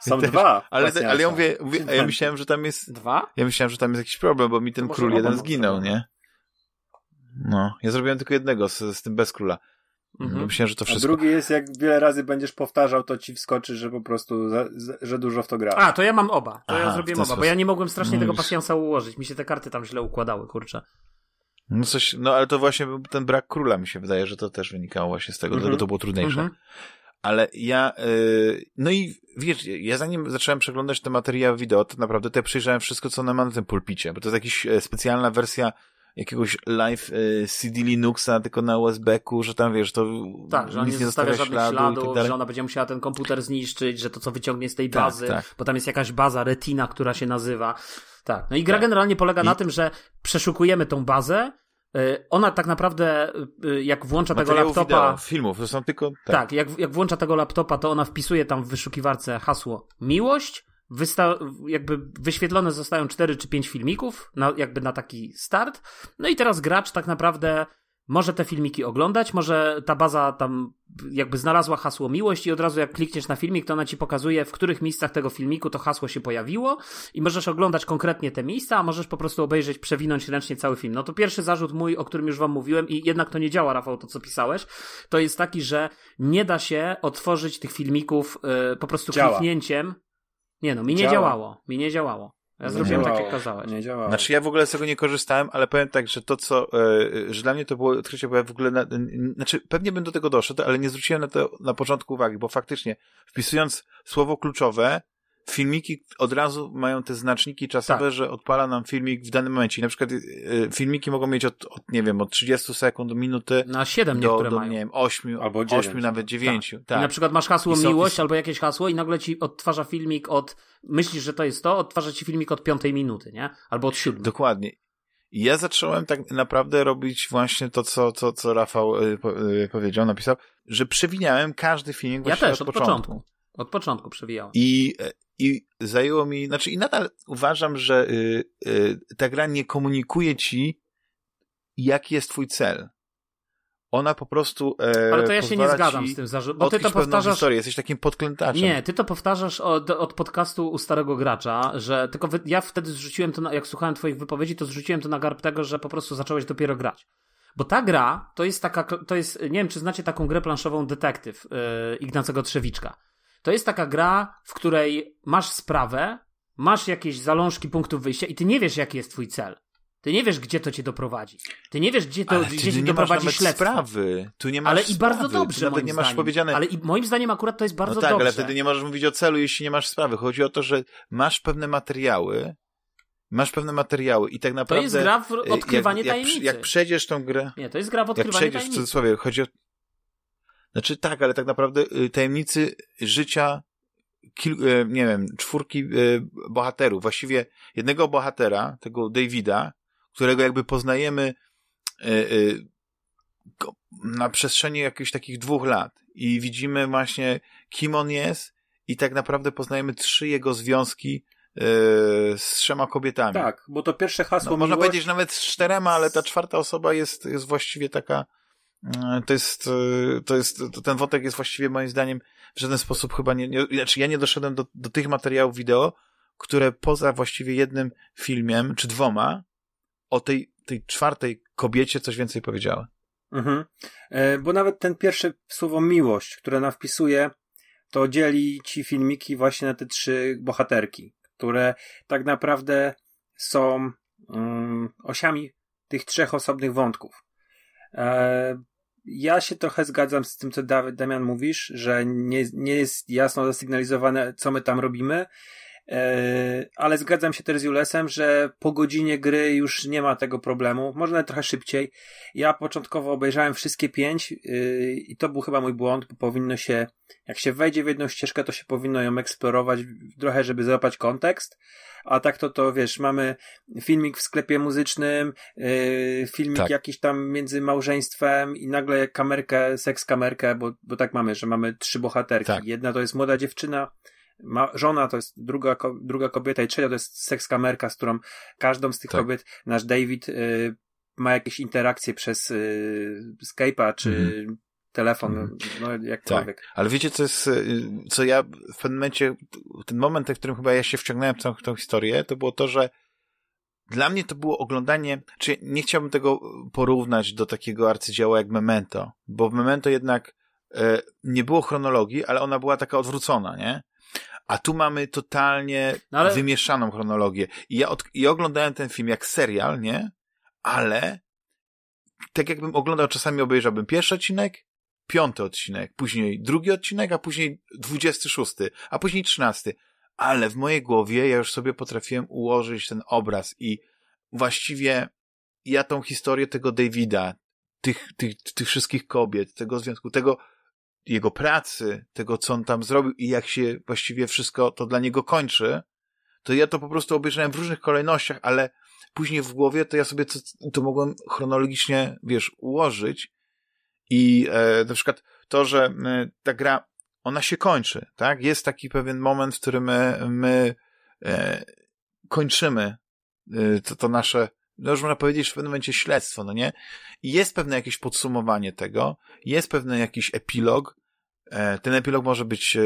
są też, dwa. Ale, ale ja mówię, mówię ja myślałem, że tam jest... Dwa? Ja myślałem, że tam jest jakiś problem, bo mi ten król jeden zginął, nie? No, ja zrobiłem tylko jednego z, z tym bez króla. Mhm. Myślałem, że to wszystko. A drugi jest, jak wiele razy będziesz powtarzał, to ci wskoczy, że po prostu, za, za, że dużo w to gra. A, to ja mam oba. To Aha, ja zrobiłem oba, sposób. bo ja nie mogłem strasznie no tego pasjansa ułożyć. Mi się te karty tam źle układały, kurczę. No coś, no ale to właśnie ten brak króla mi się wydaje, że to też wynikało właśnie z tego, mhm. dlatego to było trudniejsze. Mhm. Ale ja, yy, no i wiesz, ja zanim zacząłem przeglądać te materiały wideo, to naprawdę to ja przejrzałem wszystko, co ona ma na tym pulpicie, bo to jest jakaś e, specjalna wersja jakiegoś live e, CD Linuxa, tylko na USB-ku, że tam wiesz, to tak, że on nie zostawia żadnych śladu śladów, tak że ona będzie musiała ten komputer zniszczyć, że to co wyciągnie z tej tak, bazy, tak, bo tam jest jakaś baza Retina, która się nazywa. Tak. No i gra tak. generalnie polega I... na tym, że przeszukujemy tą bazę, ona tak naprawdę, e, jak włącza tego laptopa. Wideo, filmów, to są tylko. Tak, tak jak, jak włącza tego laptopa, to ona wpisuje tam w wyszukiwarce hasło miłość. Wysta jakby wyświetlone zostają 4 czy 5 filmików, na, jakby na taki start. No i teraz gracz tak naprawdę może te filmiki oglądać, może ta baza tam jakby znalazła hasło miłość i od razu jak klikniesz na filmik, to ona ci pokazuje, w których miejscach tego filmiku to hasło się pojawiło i możesz oglądać konkretnie te miejsca, a możesz po prostu obejrzeć, przewinąć ręcznie cały film. No to pierwszy zarzut mój, o którym już wam mówiłem i jednak to nie działa, Rafał, to co pisałeś, to jest taki, że nie da się otworzyć tych filmików yy, po prostu działa. kliknięciem. Nie no, mi nie działa. działało. Mi nie działało. Ja zrobiłem tak, jak kazałeś. Nie działało. Znaczy ja w ogóle z tego nie korzystałem, ale powiem tak, że to co, e, że dla mnie to było odkrycie, bo ja w ogóle, na, znaczy pewnie bym do tego doszedł, ale nie zwróciłem na to na początku uwagi, bo faktycznie wpisując słowo kluczowe, filmiki od razu mają te znaczniki czasowe, tak. że odpala nam filmik w danym momencie. I na przykład y, filmiki mogą mieć od, od, nie wiem, od 30 sekund, minuty na 7 do, niektóre do, mają. nie wiem, 8, albo 9. 8 nawet 9. Tak. tak. I na przykład masz hasło są, miłość albo jakieś hasło i nagle ci odtwarza filmik od, myślisz, że to jest to, odtwarza ci filmik od 5 minuty, nie? Albo od 7. Dokładnie. I ja zacząłem tak naprawdę robić właśnie to, co, co, co Rafał y, y, powiedział, napisał, że przewiniałem każdy filmik ja też, od, od początku. początku. Od początku przewijałem. I, I zajęło mi, znaczy i nadal uważam, że y, y, ta gra nie komunikuje ci, jaki jest twój cel. Ona po prostu. E, Ale to ja się nie zgadzam z tym zarzutem, bo ty to powtarzasz. Historię. Jesteś takim podklętaczem. Nie, ty to powtarzasz od, od podcastu u starego gracza, że tylko wy, ja wtedy zrzuciłem to, na, jak słuchałem twoich wypowiedzi, to zrzuciłem to na garb tego, że po prostu zacząłeś dopiero grać. Bo ta gra to jest taka, to jest, nie wiem czy znacie taką grę planszową Detektyw yy, Ignacego Trzewiczka. To jest taka gra, w której masz sprawę, masz jakieś zalążki punktów wyjścia i ty nie wiesz, jaki jest twój cel. Ty nie wiesz, gdzie to cię doprowadzi. Ty nie wiesz, gdzie to ale gdzie nie doprowadzi masz śledztwo. sprawy. Tu nie masz ale sprawy. i bardzo dobrze, tu moim nie masz zdaniem. powiedziane. Ale i moim zdaniem akurat to jest bardzo no tak, dobrze. ale wtedy nie możesz mówić o celu, jeśli nie masz sprawy. Chodzi o to, że masz pewne materiały, masz pewne materiały i tak naprawdę... To jest gra w odkrywanie jak, jak, tajemnicy. Jak przejdziesz tą grę... Nie, to jest gra w odkrywanie Jak przejdziesz, tajemnicy. w cudzysłowie, chodzi o... Znaczy tak, ale tak naprawdę y, tajemnicy życia kil, y, nie wiem, czwórki y, bohaterów, właściwie jednego bohatera, tego Davida, którego jakby poznajemy na przestrzeni jakichś takich dwóch lat i widzimy właśnie kim on jest i tak naprawdę poznajemy trzy jego związki z trzema kobietami. Tak, bo to pierwsze hasło no, Można miłość... powiedzieć nawet z czterema, ale ta czwarta osoba jest, jest właściwie taka to jest, to jest, to ten wątek jest właściwie moim zdaniem w żaden sposób chyba nie, nie znaczy ja nie doszedłem do, do tych materiałów wideo, które poza właściwie jednym filmiem, czy dwoma, o tej, tej czwartej kobiecie coś więcej powiedziały. Mhm. E, bo nawet ten pierwsze słowo miłość, które nam wpisuje, to dzieli ci filmiki właśnie na te trzy bohaterki, które tak naprawdę są um, osiami tych trzech osobnych wątków. E, ja się trochę zgadzam z tym, co Damian mówisz, że nie, nie jest jasno zasygnalizowane, co my tam robimy, ale zgadzam się też z Julesem, że po godzinie gry już nie ma tego problemu, można trochę szybciej. Ja początkowo obejrzałem wszystkie pięć yy, i to był chyba mój błąd, bo powinno się, jak się wejdzie w jedną ścieżkę, to się powinno ją eksplorować trochę, żeby złapać kontekst, a tak to to, wiesz, mamy filmik w sklepie muzycznym, yy, filmik tak. jakiś tam między małżeństwem i nagle kamerkę, seks kamerkę, bo, bo tak mamy, że mamy trzy bohaterki. Tak. Jedna to jest młoda dziewczyna, ma, żona to jest druga, druga kobieta i trzecia to jest seks kamerka, z którą każdą z tych tak. kobiet nasz David y, ma jakieś interakcje przez y, Skype'a czy mm. telefon, mm. no jakkolwiek. Tak. Ale wiecie, co jest, co ja w pewnym momencie, ten moment, w którym chyba ja się wciągnąłem w tą, tą historię, to było to, że dla mnie to było oglądanie, czy nie chciałbym tego porównać do takiego arcydzieła jak Memento, bo w Memento jednak e, nie było chronologii, ale ona była taka odwrócona, nie? A tu mamy totalnie no ale... wymieszaną chronologię. I ja, od, I oglądałem ten film jak serial, nie? Ale tak jakbym oglądał, czasami obejrzałbym pierwszy odcinek, piąty odcinek, później drugi odcinek, a później dwudziesty szósty, a później trzynasty. Ale w mojej głowie ja już sobie potrafiłem ułożyć ten obraz i właściwie ja tą historię tego Davida, tych, tych, tych wszystkich kobiet, tego związku, tego, jego pracy, tego, co on tam zrobił i jak się właściwie wszystko to dla niego kończy, to ja to po prostu obejrzałem w różnych kolejnościach, ale później w głowie to ja sobie to, to mogłem chronologicznie, wiesz, ułożyć i e, na przykład to, że e, ta gra, ona się kończy, tak? Jest taki pewien moment, w którym my, my e, kończymy e, to, to nasze no można powiedzieć w pewnym momencie śledztwo, no nie? I jest pewne jakieś podsumowanie tego, jest pewny jakiś epilog. E, ten epilog może być e,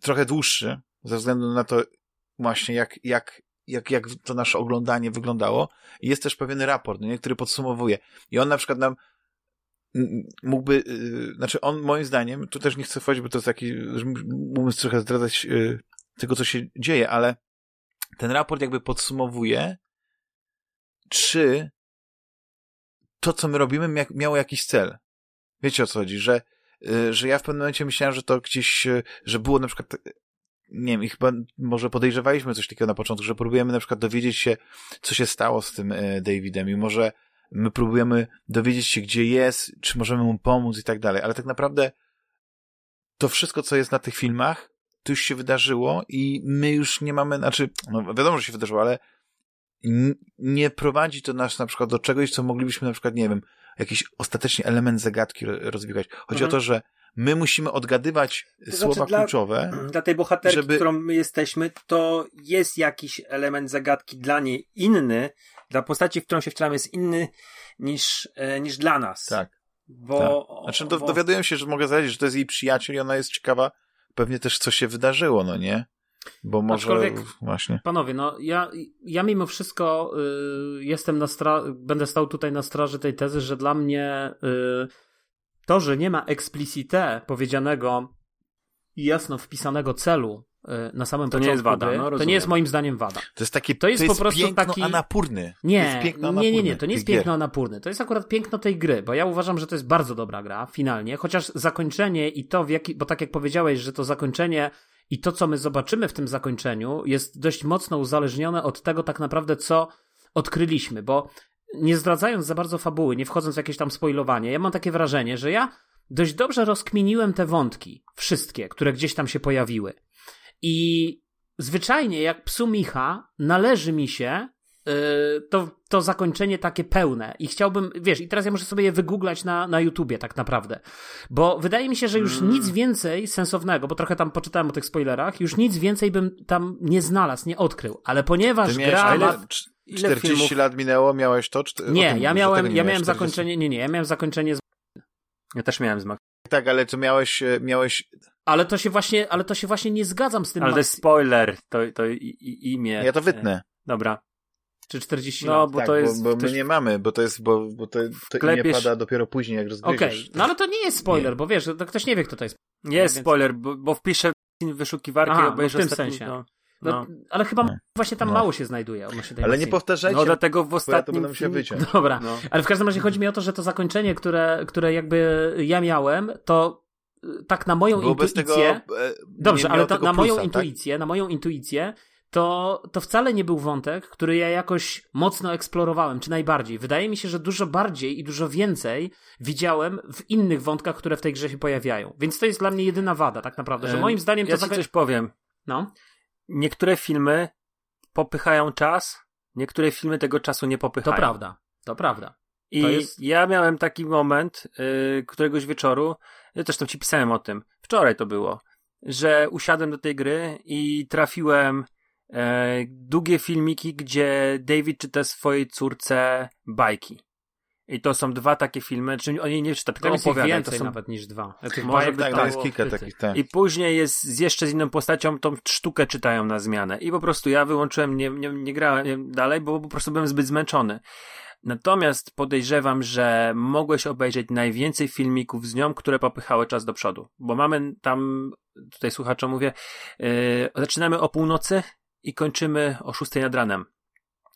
trochę dłuższy, ze względu na to właśnie jak, jak, jak, jak to nasze oglądanie wyglądało. I jest też pewien raport, no nie? który podsumowuje. I on na przykład nam mógłby, e, znaczy on moim zdaniem, tu też nie chcę wchodzić, bo to jest taki, mógłbym trochę zdradzać tego, co się dzieje, ale ten raport jakby podsumowuje czy to, co my robimy, miało jakiś cel. Wiecie o co chodzi, że, y, że ja w pewnym momencie myślałem, że to gdzieś, y, że było na przykład nie wiem, i chyba może podejrzewaliśmy coś takiego na początku, że próbujemy na przykład dowiedzieć się, co się stało z tym Davidem i może my próbujemy dowiedzieć się, gdzie jest, czy możemy mu pomóc i tak dalej, ale tak naprawdę to wszystko, co jest na tych filmach, to już się wydarzyło i my już nie mamy, znaczy, no wiadomo, że się wydarzyło, ale nie prowadzi to nas na przykład do czegoś, co moglibyśmy na przykład, nie wiem, jakiś ostatecznie element zagadki rozwijać. Chodzi mhm. o to, że my musimy odgadywać to słowa znaczy kluczowe. Dla, dla tej bohaterki, żeby... którą my jesteśmy, to jest jakiś element zagadki dla niej inny, dla postaci, w którą się wcielamy jest inny niż, e, niż dla nas. Tak. Bo, tak. Znaczy, do, bo... dowiaduję się, że mogę zdradzić, że to jest jej przyjaciel i ona jest ciekawa pewnie też, co się wydarzyło, no nie? Bo może Aczkolwiek, właśnie. Panowie, no ja, ja mimo wszystko y, jestem na stra- będę stał tutaj na straży tej tezy, że dla mnie y, to, że nie ma explicite powiedzianego i jasno wpisanego celu y, na samym to początku nie jest wada, gry, no, to nie jest moim zdaniem wada. To jest taki to jest, to jest po prostu piękno taki anapurny. Nie, nie, nie, nie, to nie jest piękno anapurny. To jest akurat piękno tej gry, bo ja uważam, że to jest bardzo dobra gra finalnie, chociaż zakończenie i to w jaki, bo tak jak powiedziałeś, że to zakończenie i to, co my zobaczymy w tym zakończeniu, jest dość mocno uzależnione od tego, tak naprawdę, co odkryliśmy, bo nie zdradzając za bardzo fabuły, nie wchodząc w jakieś tam spoilowanie, ja mam takie wrażenie, że ja dość dobrze rozkminiłem te wątki, wszystkie, które gdzieś tam się pojawiły. I zwyczajnie, jak psu Micha, należy mi się Y, to, to zakończenie takie pełne. I chciałbym, wiesz, i teraz ja muszę sobie je wygooglać na, na YouTubie tak naprawdę. Bo wydaje mi się, że już mm. nic więcej sensownego, bo trochę tam poczytałem o tych spoilerach, już nic więcej bym tam nie znalazł, nie odkrył. Ale ponieważ gra ma... 40 filmów... lat minęło, miałeś to? Czy... Nie, ja miałem, ja miałem zakończenie, nie, nie, ja miałem zakończenie z... Ja też miałem z Tak, ale to miałeś, e, miałeś ale to się właśnie, ale to się właśnie nie zgadzam z tym. Ale to jest spoiler, to, to i, i, imię. Ja to wytnę. Dobra. Czy 40 no, lat? Bo tak, to jest, bo, bo my nie mamy, bo to jest, bo, bo to, to klepiesz... imię pada dopiero później, jak rozgryziesz. Okej, okay. no ale to nie jest spoiler, nie. bo wiesz, to ktoś nie wie, kto to jest. Nie jest więc... spoiler, bo, bo wpiszę wyszukiwarkę Aha, w tym ostatni, sensie. No, no. No, ale chyba no. właśnie tam mało się znajduje Ale nie powtarzajcie. No dlatego w ostatnim... Ja film... Dobra, no. ale w każdym razie chodzi mi o to, że to zakończenie, które, które jakby ja miałem, to y, tak na moją Bo intuicję... Tego, e, Dobrze, ale to, na moją tak? intuicję, na moją intuicję to, to wcale nie był wątek, który ja jakoś mocno eksplorowałem, czy najbardziej. Wydaje mi się, że dużo bardziej i dużo więcej widziałem w innych wątkach, które w tej grze się pojawiają. Więc to jest dla mnie jedyna wada, tak naprawdę, że moim zdaniem to... Ja ci coś powiem. No? Niektóre filmy popychają czas, niektóre filmy tego czasu nie popychają. To prawda, to prawda. I jest... ja miałem taki moment yy, któregoś wieczoru, ja zresztą ci pisałem o tym, wczoraj to było, że usiadłem do tej gry i trafiłem długie filmiki, gdzie David czyta swojej córce bajki. I to są dwa takie filmy, czyli oni nie czyta, tylko opowiada. więcej to są nawet niż dwa. Tych Może tak, to jest kilka takich, tak. I później jest z jeszcze z inną postacią, tą sztukę czytają na zmianę. I po prostu ja wyłączyłem, nie, nie, nie grałem dalej, bo po prostu byłem zbyt zmęczony. Natomiast podejrzewam, że mogłeś obejrzeć najwięcej filmików z nią, które popychały czas do przodu. Bo mamy tam, tutaj słuchaczom mówię, yy, zaczynamy o północy i kończymy o 6 nad ranem.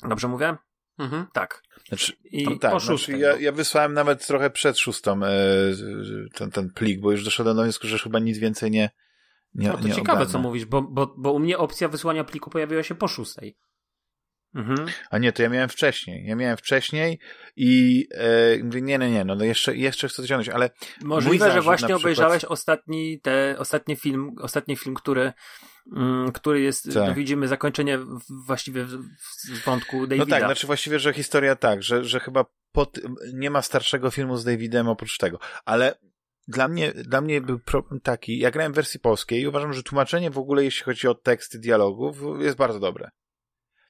Dobrze mówię? Mhm. Tak. Znaczy, I tak, znaczy ja, ja wysłałem nawet trochę przed szóstą e, ten, ten plik, bo już doszedłem do wniosku, że chyba nic więcej nie nie, no to nie ciekawe, ogarnę. co mówisz, bo, bo, bo u mnie opcja wysłania pliku pojawiła się po szóstej. Mhm. A nie, to ja miałem wcześniej. Ja miałem wcześniej i e, nie, nie, nie, no, no jeszcze, jeszcze chcę ciągnąć, ale Możliwe, że właśnie przykład... obejrzałeś ostatni, te, ostatni film, ostatni film, który, który jest, tak. no, widzimy zakończenie właściwie w, w wątku Davida. No tak, znaczy właściwie, że historia tak, że, że chyba pod, nie ma starszego filmu z Davidem oprócz tego, ale dla mnie, dla mnie był problem taki, ja grałem w wersji polskiej i uważam, że tłumaczenie w ogóle, jeśli chodzi o teksty dialogów, jest bardzo dobre.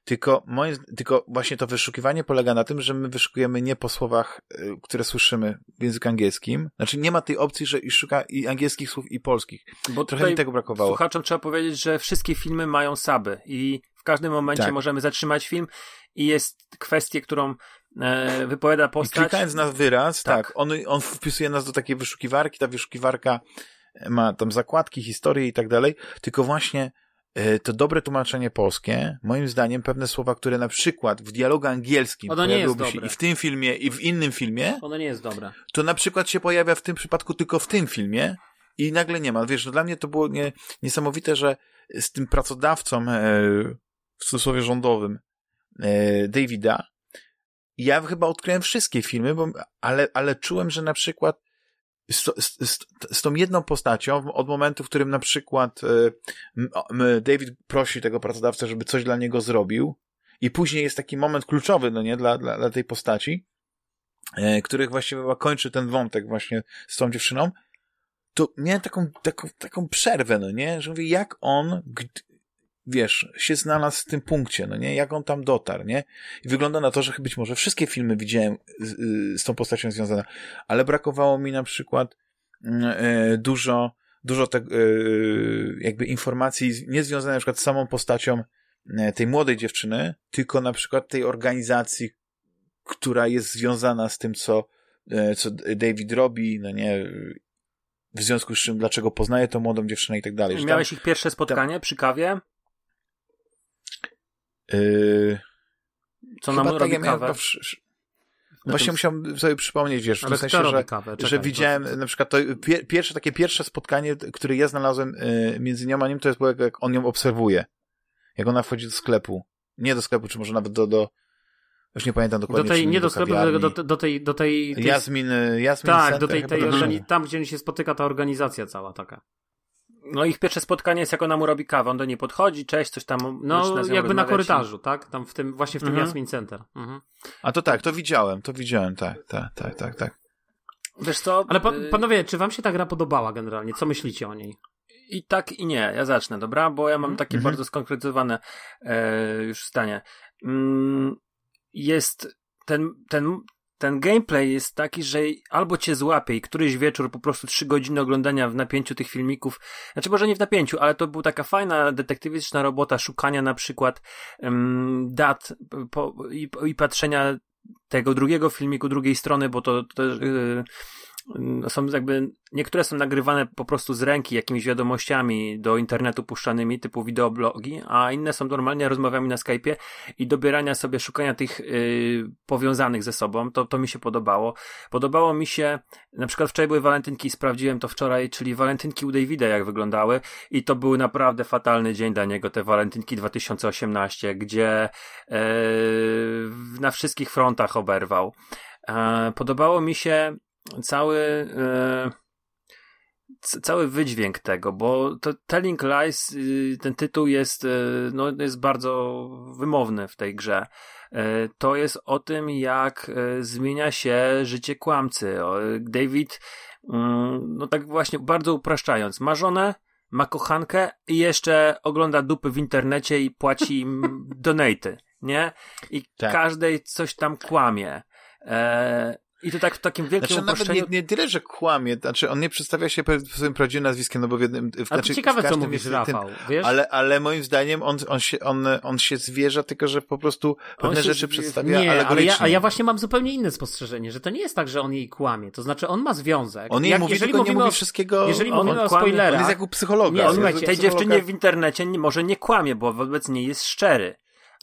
Tylko, moim, tylko właśnie to wyszukiwanie polega na tym, że my wyszukujemy nie po słowach, y, które słyszymy w języku angielskim. Znaczy nie ma tej opcji, że i szuka i angielskich słów, i polskich. Bo trochę mi tego brakowało. Słuchaczom trzeba powiedzieć, że wszystkie filmy mają saby i w każdym momencie tak. możemy zatrzymać film i jest kwestia, którą e, wypowiada postać. I klikając na wyraz, tak, tak on, on wpisuje nas do takiej wyszukiwarki, ta wyszukiwarka ma tam zakładki, historie i tak dalej, tylko właśnie to dobre tłumaczenie polskie, moim zdaniem pewne słowa, które na przykład w dialogu angielskim ono nie jest się i w tym filmie, i w innym filmie, ono nie jest dobre. To na przykład się pojawia w tym przypadku tylko w tym filmie i nagle nie ma. Wiesz, no dla mnie to było nie, niesamowite, że z tym pracodawcą e, w cudzysłowie rządowym e, Davida ja chyba odkryłem wszystkie filmy, bo, ale, ale czułem, że na przykład z, z, z, tą jedną postacią, od momentu, w którym na przykład e, David prosi tego pracodawcę, żeby coś dla niego zrobił, i później jest taki moment kluczowy, no nie, dla, dla, dla tej postaci, e, których właściwie kończy ten wątek właśnie z tą dziewczyną, to miałem taką, taką, taką przerwę, no nie, że mówię, jak on, wiesz, się znalazł w tym punkcie, no nie, jak on tam dotarł, nie, i wygląda na to, że być może wszystkie filmy widziałem z, z tą postacią związane, ale brakowało mi na przykład mm, e, dużo, dużo tak, jakby informacji nie związanych na przykład z samą postacią E, tej młodej dziewczyny, tylko na przykład tej organizacji, która jest związana z tym, co, co David robi, no nie, w związku z czym, dlaczego poznaje tą młodą dziewczynę i tak dalej. Miałeś tam, ich pierwsze spotkanie tam, przy kawie? Yy, co nam tak robi ja kawę? Właśnie musiałem sobie przypomnieć, wiesz, w sensie, że, Czekaj, że widziałem to... na przykład to pierwsze, takie pierwsze spotkanie, które ja znalazłem yy, między nią a nim, to jest było jak on ją obserwuje jak ona wchodzi do sklepu. Nie do sklepu, czy może nawet do, do już nie pamiętam dokładnie. Do tej, nie do, do sklepu, do, do, do, tej, do tej, tej... Jasmin, Jasmin Tak, Center, do tej, tej organi- tam, gdzie się spotyka ta organizacja cała taka. No ich pierwsze spotkanie jest, jak ona mu robi kawę. On do niej podchodzi, cześć, coś tam. No, jakby na korytarzu, tak? Tam w tym, właśnie w tym mhm. Jasmin Center. Mhm. A to tak, to widziałem, to widziałem, tak, tak, tak, tak, tak. Wiesz co? Ale pa, y- panowie, czy wam się ta gra podobała generalnie? Co myślicie o niej? i tak i nie. Ja zacznę, dobra? Bo ja mam mhm. takie mhm. bardzo skonkretyzowane e, już zdanie. Mm, jest ten, ten, ten gameplay jest taki, że albo cię złapie i któryś wieczór po prostu trzy godziny oglądania w napięciu tych filmików, znaczy może nie w napięciu, ale to była taka fajna detektywistyczna robota szukania na przykład um, dat po, i, i, patrzenia tego drugiego filmiku, drugiej strony, bo to, to yy, są jakby, niektóre są nagrywane po prostu z ręki jakimiś wiadomościami do internetu puszczanymi typu wideoblogi, a inne są normalnie rozmowami na Skype'ie i dobierania sobie, szukania tych yy, powiązanych ze sobą, to, to mi się podobało. Podobało mi się, na przykład wczoraj były walentynki, sprawdziłem to wczoraj, czyli walentynki u Davida jak wyglądały i to był naprawdę fatalny dzień dla niego, te walentynki 2018, gdzie yy, na wszystkich frontach oberwał. E, podobało mi się cały e, cały wydźwięk tego, bo to Telling Lies, y, ten tytuł jest, e, no, jest bardzo wymowny w tej grze. E, to jest o tym, jak zmienia się życie kłamcy. David, mm, no tak właśnie bardzo upraszczając, ma żonę, ma kochankę i jeszcze ogląda dupy w internecie i płaci im donaty, nie? I tak. każdej coś tam kłamie. I to tak w takim wielkim znaczy, uproszczeniu... Nawet nie, nie tyle, że kłamie, znaczy on nie przedstawia się swoim prawdziwym nazwiskiem, no bo w jednym... W, ale znaczy, ciekawe, co mówisz, Rafał, wiesz? Ale, ale moim zdaniem on, on, się, on, on się zwierza, tylko że po prostu pewne rzeczy z... przedstawia Nie, ale ja, a ja właśnie mam zupełnie inne spostrzeżenie, że to nie jest tak, że on jej kłamie, to znaczy on ma związek. On jej Jak, mówi, jeżeli tylko mówimy nie mówi wszystkiego... Jeżeli on, mówimy on o spoilerach... On jest jak u psychologa. Nie, on, tej dziewczynie w internecie nie, może nie kłamie, bo wobec niej jest szczery.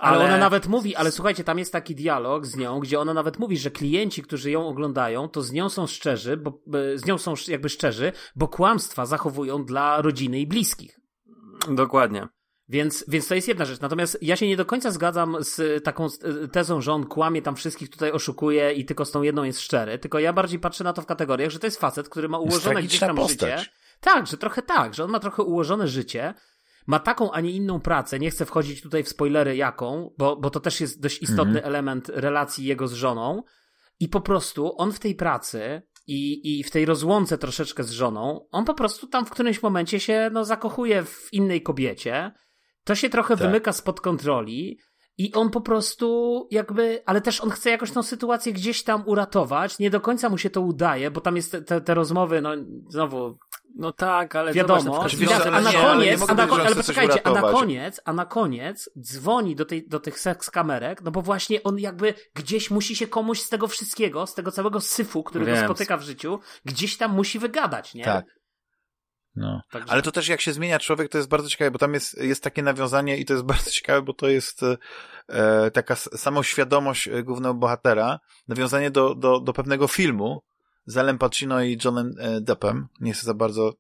Ale, ale, ona nawet mówi, ale słuchajcie, tam jest taki dialog z nią, gdzie ona nawet mówi, że klienci, którzy ją oglądają, to z nią są szczerzy, bo z nią są jakby szczerzy, bo kłamstwa zachowują dla rodziny i bliskich. Dokładnie. Więc, więc to jest jedna rzecz. Natomiast ja się nie do końca zgadzam z taką tezą, że on kłamie tam wszystkich tutaj oszukuje i tylko z tą jedną jest szczery. Tylko ja bardziej patrzę na to w kategoriach, że to jest facet, który ma ułożone gdzieś tam postać. życie. Tak, że trochę tak, że on ma trochę ułożone życie ma taką, a nie inną pracę. Nie chcę wchodzić tutaj w spoilery jaką, bo, bo to też jest dość istotny mhm. element relacji jego z żoną. I po prostu on w tej pracy i, i w tej rozłące troszeczkę z żoną, on po prostu tam w którymś momencie się no, zakochuje w innej kobiecie. To się trochę tak. wymyka spod kontroli. I on po prostu jakby, ale też on chce jakoś tą sytuację gdzieś tam uratować. Nie do końca mu się to udaje, bo tam jest te, te, te rozmowy, no znowu no tak, ale wiadomo, zobacz, a na koniec, a na, ale poczekajcie, a na koniec, a na koniec dzwoni do, tej, do tych seks kamerek, no bo właśnie on jakby gdzieś musi się komuś z tego wszystkiego, z tego całego syfu, który Wiem. go spotyka w życiu, gdzieś tam musi wygadać, nie? Tak. No. Także... Ale to też jak się zmienia człowiek, to jest bardzo ciekawe, bo tam jest, jest takie nawiązanie i to jest bardzo ciekawe, bo to jest e, taka samoświadomość e, głównego bohatera, nawiązanie do, do, do pewnego filmu, z Alem Pacino i Johnem e, Deppem. Nie chcę za bardzo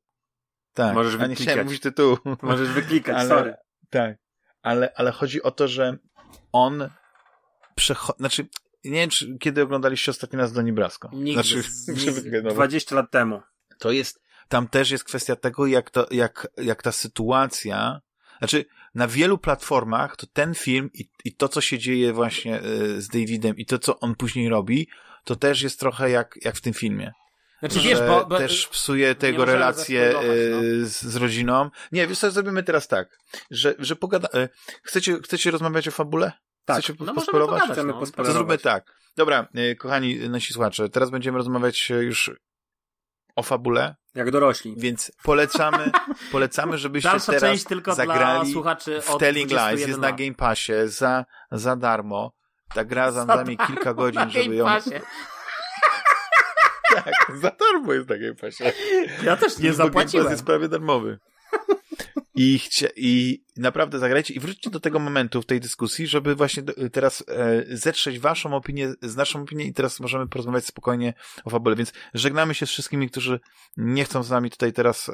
Tak, Możesz a nie wyklikać. chciałem mówić tytułu. Możesz wyklikać, Ale- sorry. Tak, ale, ale chodzi o to, że on przechodzi, znaczy, nie wiem, czy, kiedy oglądaliście ostatni raz Doni Brasco. Nigdy. Znaczy, Nigdy. no, bo 20 lat temu. to jest, tam też jest kwestia tego, jak, to, jak, jak ta sytuacja, znaczy, na wielu platformach to ten film i, i to, co się dzieje właśnie y, z Davidem i to, co on później robi, to też jest trochę jak, jak w tym filmie. Znaczy że wiesz, bo, bo też psuje tego relacje zaspoilować, y, z, z rodziną. Nie, wiesz co, zrobimy teraz tak, że, że pogada... y, Chcecie, chcecie rozmawiać o fabule? Tak. Chcecie no możemy pospoilować? pogadać. Chcemy No. To pospoilować. zróbmy tak. Dobra, y, kochani nasi słuchacze, teraz będziemy rozmawiać już o fabule, Jak dorośli. więc polecamy, polecamy, żebyście Dalsza teraz część tylko dla zagrali słuchaczy w Telling 21 Lies, jest na. Game Passie za, za darmo. Ta gra nami kilka godzin, żeby ją... Tak, za darmo jest na Game Passie. Ja też nie Game zapłaciłem. jest prawie darmowy. I, chcia, I naprawdę zagrajcie i wróćcie do tego momentu w tej dyskusji, żeby właśnie do, teraz e, zetrzeć waszą opinię z naszą opinią i teraz możemy porozmawiać spokojnie o fabule. Więc żegnamy się z wszystkimi, którzy nie chcą z nami tutaj teraz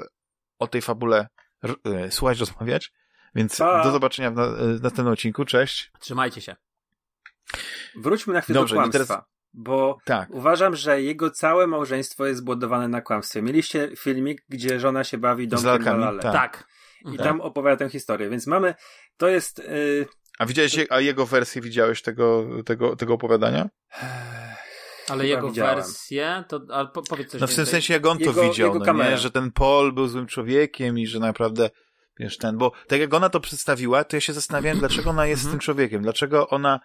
o tej fabule e, słuchać, rozmawiać. Więc Pa. do zobaczenia w, na, w następnym odcinku. Cześć. Trzymajcie się. Wróćmy na chwilę Dobrze, do i teraz- kłamstwa. Bo Tak. uważam, że jego całe małżeństwo jest zbudowane na kłamstwie. Mieliście filmik, gdzie żona się bawi domkiem Balale. tak. Tak. I Tak. tam opowiada tę historię. Więc mamy, to jest... Yy, A widziałeś, je- a jego wersję widziałeś tego, tego, tego opowiadania? Ale Chyba jego widziałem. wersję, to ale po, powiedz coś No w tym sensie, jak on to Jego- widział, jego no nie? że ten Paul był złym człowiekiem i że naprawdę, wiesz, ten, bo tak jak ona to przedstawiła, to ja się zastanawiałem, dlaczego ona jest Mhm. tym człowiekiem, dlaczego ona,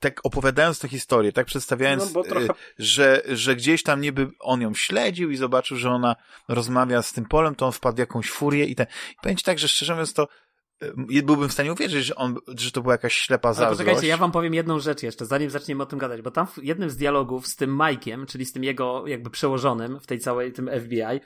tak opowiadając tę historię, tak przedstawiając, No trochę- y, że, że gdzieś tam niby on ją śledził i zobaczył, że ona rozmawia z tym Polem, to on wpadł w jakąś furię i ten, i powiem ci tak, że szczerze mówiąc to, y, byłbym w stanie uwierzyć, że on, że to była jakaś ślepa Ale zazdrość. poczekajcie, ja wam powiem jedną rzecz jeszcze, zanim zaczniemy o tym gadać, bo tam w jednym z dialogów z tym Mike'iem, czyli z tym jego jakby przełożonym w tej całej, tym FBI,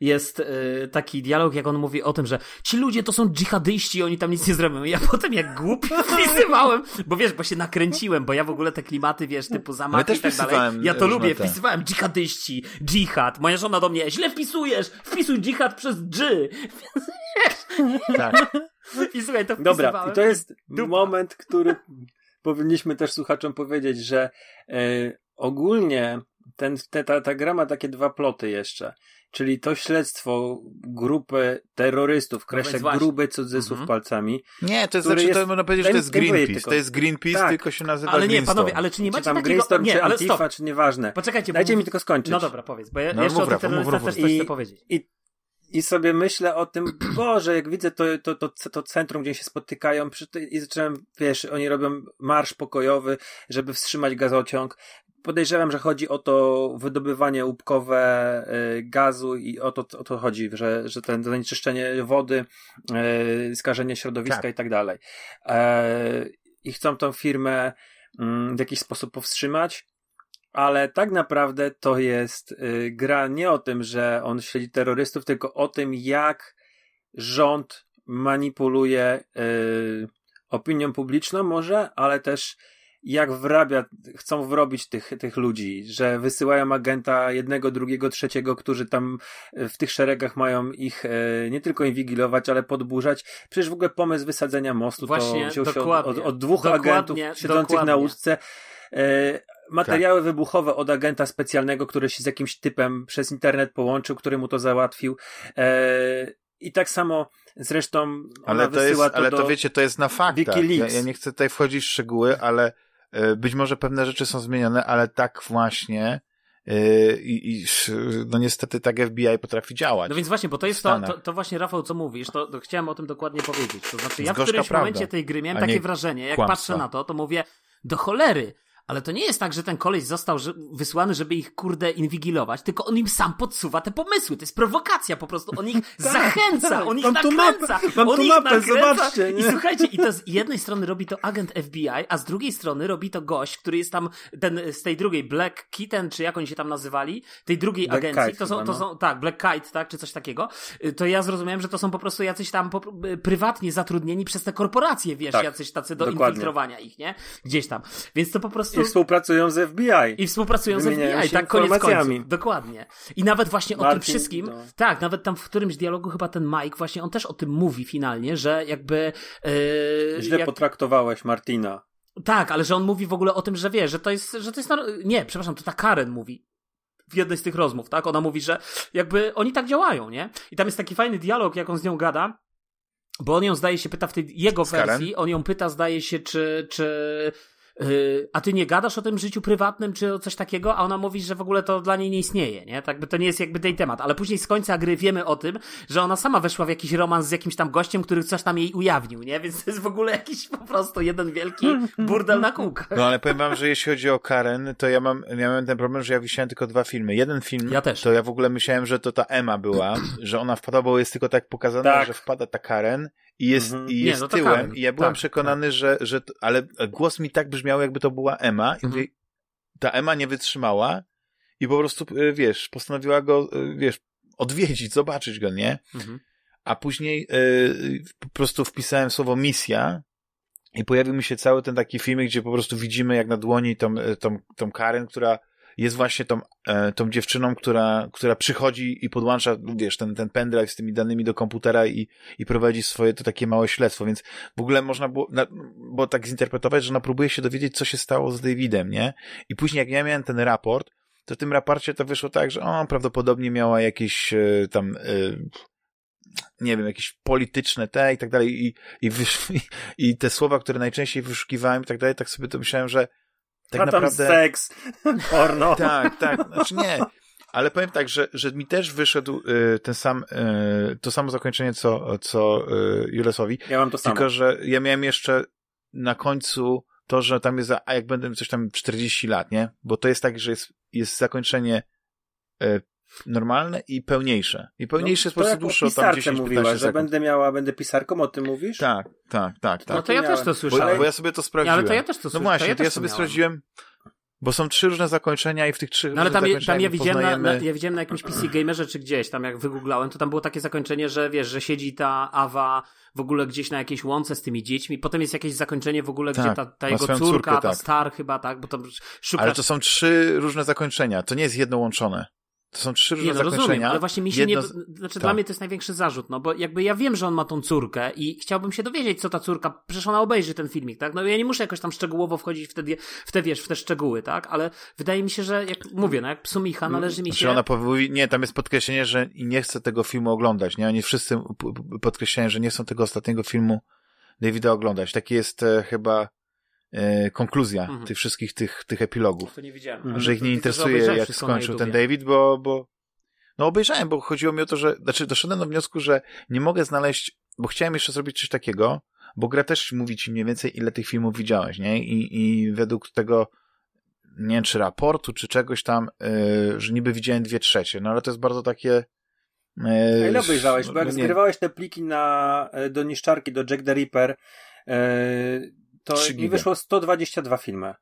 jest y, taki dialog, jak on mówi o tym, że ci ludzie to są dżihadyści, oni tam nic nie zrobią. I ja potem jak głupi wpisywałem, bo wiesz, bo się nakręciłem, bo ja w ogóle te klimaty, wiesz, typu zamachy też i tak dalej. Ja to lubię, te. wpisywałem dżihadyści, dżihad. Moja żona do mnie, źle wpisujesz, wpisuj dżihad przez dż. Tak. I słuchaj, to Dobra, i to jest Dupa. moment, który powinniśmy też słuchaczom powiedzieć, że e, ogólnie ten, te, ta, ta gra ma takie dwa ploty jeszcze. Czyli to śledztwo grupy terrorystów, No kreślę właśnie. gruby cudzysłów Mhm. palcami. Nie, to jest, Który znaczy, to jest- można powiedzieć, że to jest Greenpeace. tylko. To jest Greenpeace, Tak. tylko się nazywa Ale nie, panowie, ale czy nie Czy macie tam takiego... Greenstorm, Nie, czy ale Antifa, stop. czy nieważne. Poczekajcie, Dajcie bo... mi tylko skończyć. No dobra, powiedz, bo ja No, jeszcze mów, o tych terrorystach mów, też mów. coś I- chcę powiedzieć. I, I sobie myślę o tym, Boże, jak widzę to, to, to, to centrum, gdzie się spotykają, przy tej, i zacząłem, wiesz, oni robią marsz pokojowy, żeby wstrzymać gazociąg. Podejrzewam, że chodzi o to wydobywanie łupkowe y, gazu i o to, o to chodzi, że, że ten zanieczyszczenie wody, y, skażenie środowiska Tak. i tak dalej. E, I chcą tą firmę mm, w jakiś sposób powstrzymać. Ale tak naprawdę to jest y, gra nie o tym, że on śledzi terrorystów, tylko o tym, jak rząd manipuluje opinią publiczną może, ale też jak wrabia, chcą wrobić tych, tych ludzi, że wysyłają agenta jednego, drugiego, trzeciego, którzy tam w tych szeregach mają ich e, nie tylko inwigilować, ale podburzać. Przecież w ogóle pomysł wysadzenia mostu Właśnie, to wziął się od, od, od dwóch Dokładnie, agentów siedzących na dokładnie. łódce. E, materiały wybuchowe od agenta specjalnego, który się z jakimś typem przez internet połączył, który mu to załatwił. E, I tak samo zresztą ona Ale to wysyła jest, to ale do... to wiecie, to jest na faktach. Ja, ja nie chcę tutaj wchodzić w szczegóły, ale e, być może pewne rzeczy są zmienione, ale tak właśnie e, i, i no niestety tak FBI potrafi działać. No więc właśnie, bo to jest to, to, to właśnie, Rafał, co mówisz, to, to chciałem o tym dokładnie powiedzieć. To znaczy, ja w którymś prawda, momencie tej gry miałem takie nie wrażenie, jak kłamstwa. patrzę na to, to mówię, do cholery, ale to nie jest tak, że ten koleś został że, wysłany, żeby ich kurde inwigilować, tylko on im sam podsuwa te pomysły. To jest prowokacja po prostu. On ich zachęca, tak. on ich Mam tu nakręca. mapę, mam on tu ich mapę, zobaczcie, nie? I słuchajcie, i to z jednej strony robi to agent FBI, a z drugiej strony robi to gość, który jest tam ten z tej drugiej Black Kitten, czy jak oni się tam nazywali, tej drugiej Black agencji. Kite to są, to no. są, tak, Black Kite, tak, czy coś takiego. Y, To ja zrozumiałem, że to są po prostu jacyś tam po, y, prywatnie zatrudnieni przez te korporacje, wiesz, Tak, jacyś tacy do dokładnie. infiltrowania ich, nie? Gdzieś tam. Więc to po prostu prostu... I współpracują z FBI. I współpracują z FBI, tak koniec końców. Dokładnie. I nawet właśnie Martin, o tym wszystkim, no. tak, nawet tam w którymś dialogu chyba ten Mike właśnie, on też o tym mówi finalnie, że jakby... Yy, Źle jak... potraktowałeś Martina. Tak, ale że on mówi w ogóle o tym, że wie, że to jest, że to jest, nie, przepraszam, to ta Karen mówi w jednej z tych rozmów, tak? Ona mówi, że jakby oni tak działają, nie? I tam jest taki fajny dialog, jak on z nią gada, bo on ją zdaje się pyta w tej jego wersji, on ją pyta zdaje się, czy, czy a ty nie gadasz o tym życiu prywatnym, czy o coś takiego, a ona mówi, że w ogóle to dla niej nie istnieje, nie? Tak by to nie jest jakby tej temat, ale później z końca gry wiemy o tym, że ona sama weszła w jakiś romans z jakimś tam gościem, który coś tam jej ujawnił, nie? Więc to jest w ogóle jakiś po prostu jeden wielki burdel na kółkach. No ale powiem wam, że jeśli chodzi o Karen, to ja mam, ja mam ten problem, że ja wisiałem tylko dwa filmy. Jeden film, ja też. to ja w ogóle myślałem, że to ta Emma była, że ona wpada, bo jest tylko tak pokazane, tak. że wpada ta Karen i jest, mhm. i jest nie, no tyłem. I ja byłem tak, przekonany, tak. że, że, ale głos mi tak brzmiał, jakby to była Emma. I mhm. ta Emma nie wytrzymała i po prostu, e, wiesz, postanowiła go, e, wiesz, odwiedzić, zobaczyć go, nie? Mhm. A później y, po prostu wpisałem słowo misja i pojawił mi się cały ten taki film, gdzie po prostu widzimy jak na dłoni tą, tą, tą Karen, która jest właśnie tą, e, tą dziewczyną, która, która przychodzi i podłącza, wiesz, ten, ten pendrive z tymi danymi do komputera i, i prowadzi swoje to takie małe śledztwo, więc w ogóle można było, było tak zinterpretować, że ona próbuje się dowiedzieć, co się stało z Davidem, nie? I później jak ja miałem ten raport, to w tym raporcie to wyszło tak, że on prawdopodobnie miała jakieś e, tam e, nie wiem, jakieś polityczne te i tak dalej i, i, i te słowa, które najczęściej wyszukiwałem i tak dalej, tak sobie to myślałem, że tak naprawdę... seks, porno. tak, tak, znaczy nie. Ale powiem tak, że, że mi też wyszedł y, ten sam, y, to samo zakończenie, co, co y, Julesowi. Ja mam to samo. Tylko, że ja miałem jeszcze na końcu to, że tam jest, a jak będę coś tam 40 lat, nie? Bo to jest tak, że jest, jest zakończenie normalne i pełniejsze. I pełniejsze no, jest po prostu dłuższe, tam 10 mówiła, że będę miała, będę pisarką, o tym mówisz? Tak, tak, tak. tak. No to ja też to słyszałem. Bo, bo ja sobie to sprawdziłem. Ale to ja też to słyszałem. No właśnie, to ja, to ja sobie sprawdziłem, bo są trzy różne zakończenia i w tych trzech no, ale tam, tam ja widziałem poznajemy... na, na, ja widziałem na jakimś PC Gamerze czy gdzieś, tam jak wygooglałem, to tam było takie zakończenie, że wiesz, że siedzi ta Awa w ogóle gdzieś na jakiejś łące z tymi dziećmi, potem jest jakieś zakończenie w ogóle, tak, gdzie ta, ta jego córka, córkę, ta tak. Star chyba, tak, bo tam szuka... Ale to są trzy różne zakończenia, to nie jest jedno łączone. To są trzy różne nie, no. Rozumiem, ale właśnie mi się Jedno... nie... Znaczy tak. dla mnie to jest największy zarzut, no bo jakby ja wiem, że on ma tą córkę i chciałbym się dowiedzieć, co ta córka... Przecież ona obejrzy ten filmik, tak? No ja nie muszę jakoś tam szczegółowo wchodzić w te, w te wiesz, w te szczegóły, tak? Ale wydaje mi się, że jak mówię, no jak psumicha mm, należy mi znaczy się... ona powie... Nie, tam jest podkreślenie, że nie chce tego filmu oglądać, nie? Oni wszyscy podkreślają, że nie chcą tego ostatniego filmu Davida oglądać. Taki jest e, chyba konkluzja mhm. tych wszystkich tych, tych epilogów. To nie widziałem. Mhm. Że ich nie interesuje, jak skończył ten David, bo, bo no obejrzałem, bo chodziło mi o to, że, znaczy doszedłem do wniosku, że nie mogę znaleźć, bo chciałem jeszcze zrobić coś takiego, bo gra też mówi ci mniej więcej, ile tych filmów widziałeś, nie? I, i według tego, nie wiem, czy raportu, czy czegoś tam, yy, że niby widziałem dwie trzecie, no ale to jest bardzo takie... Yy, A ile obejrzałeś? Bo jak no, zgrywałeś te pliki na, e, do niszczarki, do Jack the Ripper, yy, to mi wyszło 122 filmy.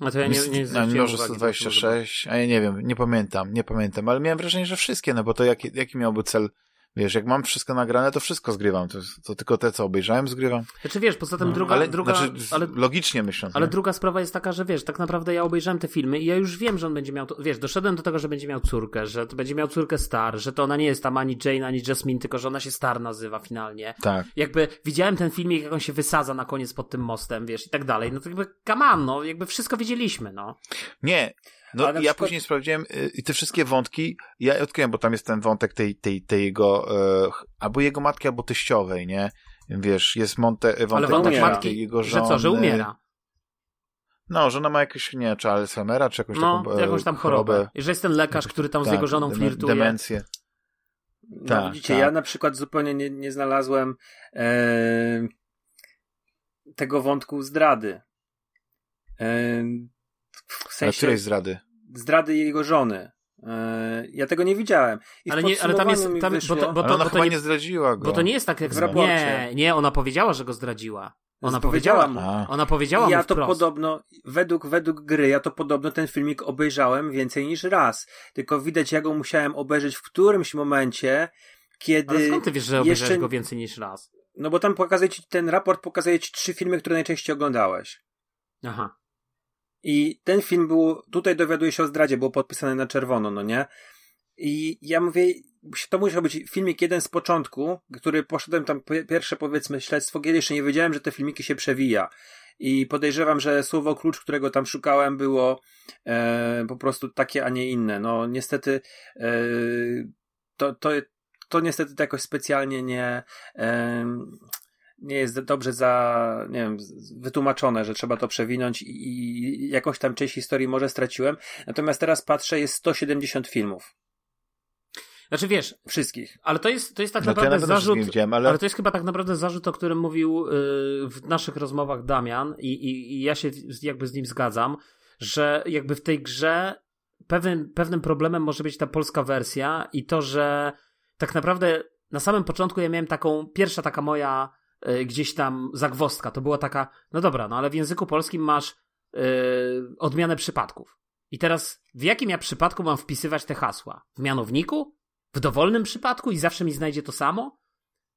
A to ja nie, nie Na mnoże 126, a ja nie wiem, nie pamiętam, nie pamiętam, ale miałem wrażenie, że wszystkie, no bo to jaki, jaki miałby cel Wiesz, jak mam wszystko nagrane, to wszystko zgrywam. To, to tylko te, co obejrzałem, zgrywam. Znaczy wiesz, poza tym no. druga... Ale, druga znaczy, ale, logicznie myśląc. Ale nie? druga sprawa jest taka, że wiesz, tak naprawdę ja obejrzałem te filmy i ja już wiem, że on będzie miał... Wiesz, doszedłem do tego, że będzie miał córkę, że to będzie miał córkę Star, że to ona nie jest tam ani Jane, ani Jasmine, tylko że ona się Star nazywa finalnie. Tak. Jakby widziałem ten filmik, jak on się wysadza na koniec pod tym mostem, wiesz, i tak dalej. No to jakby, come on, no, jakby wszystko wiedzieliśmy, no. Nie, no ja przykład... później sprawdziłem y, i te wszystkie wątki, ja odkryłem, bo tam jest ten wątek tej, tej, tej jego, e, albo jego matki, albo teściowej, nie? Wiesz, jest monte, wątek, Ale wątek matki, jego żony. Że co, że umiera? No, że ona ma jakieś, nie czy Alzheimera, czy jakąś no, taką e, jakąś tam chorobę. chorobę. Że jest ten lekarz, który tam tak, z jego żoną flirtuje. Demencję. No tak, widzicie, tak. ja na przykład zupełnie nie, nie znalazłem e, tego wątku zdrady. E, w sensie... Której zdrady? Zdrady jego żony. E, ja tego nie widziałem. I ale, nie, ale tam jest. Tam, wyszło, bo to, bo to, ona bo chyba nie, nie zdradziła go. Bo to nie jest tak jak w raporcie. Nie, nie, ona powiedziała, że go zdradziła. Ona powiedziała mu. Ona powiedziała ja mu to podobno, według, według gry, ja to podobno ten filmik obejrzałem więcej niż raz. Tylko widać, ja go musiałem obejrzeć w którymś momencie, kiedy. Ale skąd ty wiesz, że obejrzałeś jeszcze... go więcej niż raz? No bo tam pokazuje ci, ten raport pokazuje ci trzy filmy, które najczęściej oglądałeś. Aha. I ten film był, tutaj dowiaduje się o zdradzie, było podpisane na czerwono, no nie? I ja mówię, to musiał być filmik jeden z początku, który poszedłem tam pierwsze powiedzmy śledztwo, kiedy jeszcze nie wiedziałem, że te filmiki się przewija. I podejrzewam, że słowo klucz, którego tam szukałem, było e, po prostu takie, a nie inne. No niestety e, to, to, to niestety jakoś specjalnie nie. E, nie jest dobrze za, nie wiem, wytłumaczone, że trzeba to przewinąć i jakąś tam część historii może straciłem. Natomiast teraz patrzę, jest 170 filmów. Znaczy wiesz, wszystkich. Ale to jest, to jest tak no naprawdę ja zarzut. Ale... ale... to jest chyba tak naprawdę zarzut, o którym mówił yy, w naszych rozmowach Damian i, i, i, ja się jakby z nim zgadzam, że jakby w tej grze pewnym, pewnym problemem może być ta polska wersja i to, że tak naprawdę na samym początku ja miałem taką, pierwsza taka moja gdzieś tam zagwostka, to była taka, no dobra, no ale w języku polskim masz yy, odmianę przypadków. I teraz w jakim ja przypadku mam wpisywać te hasła? W mianowniku? w dowolnym przypadku i zawsze mi znajdzie to samo?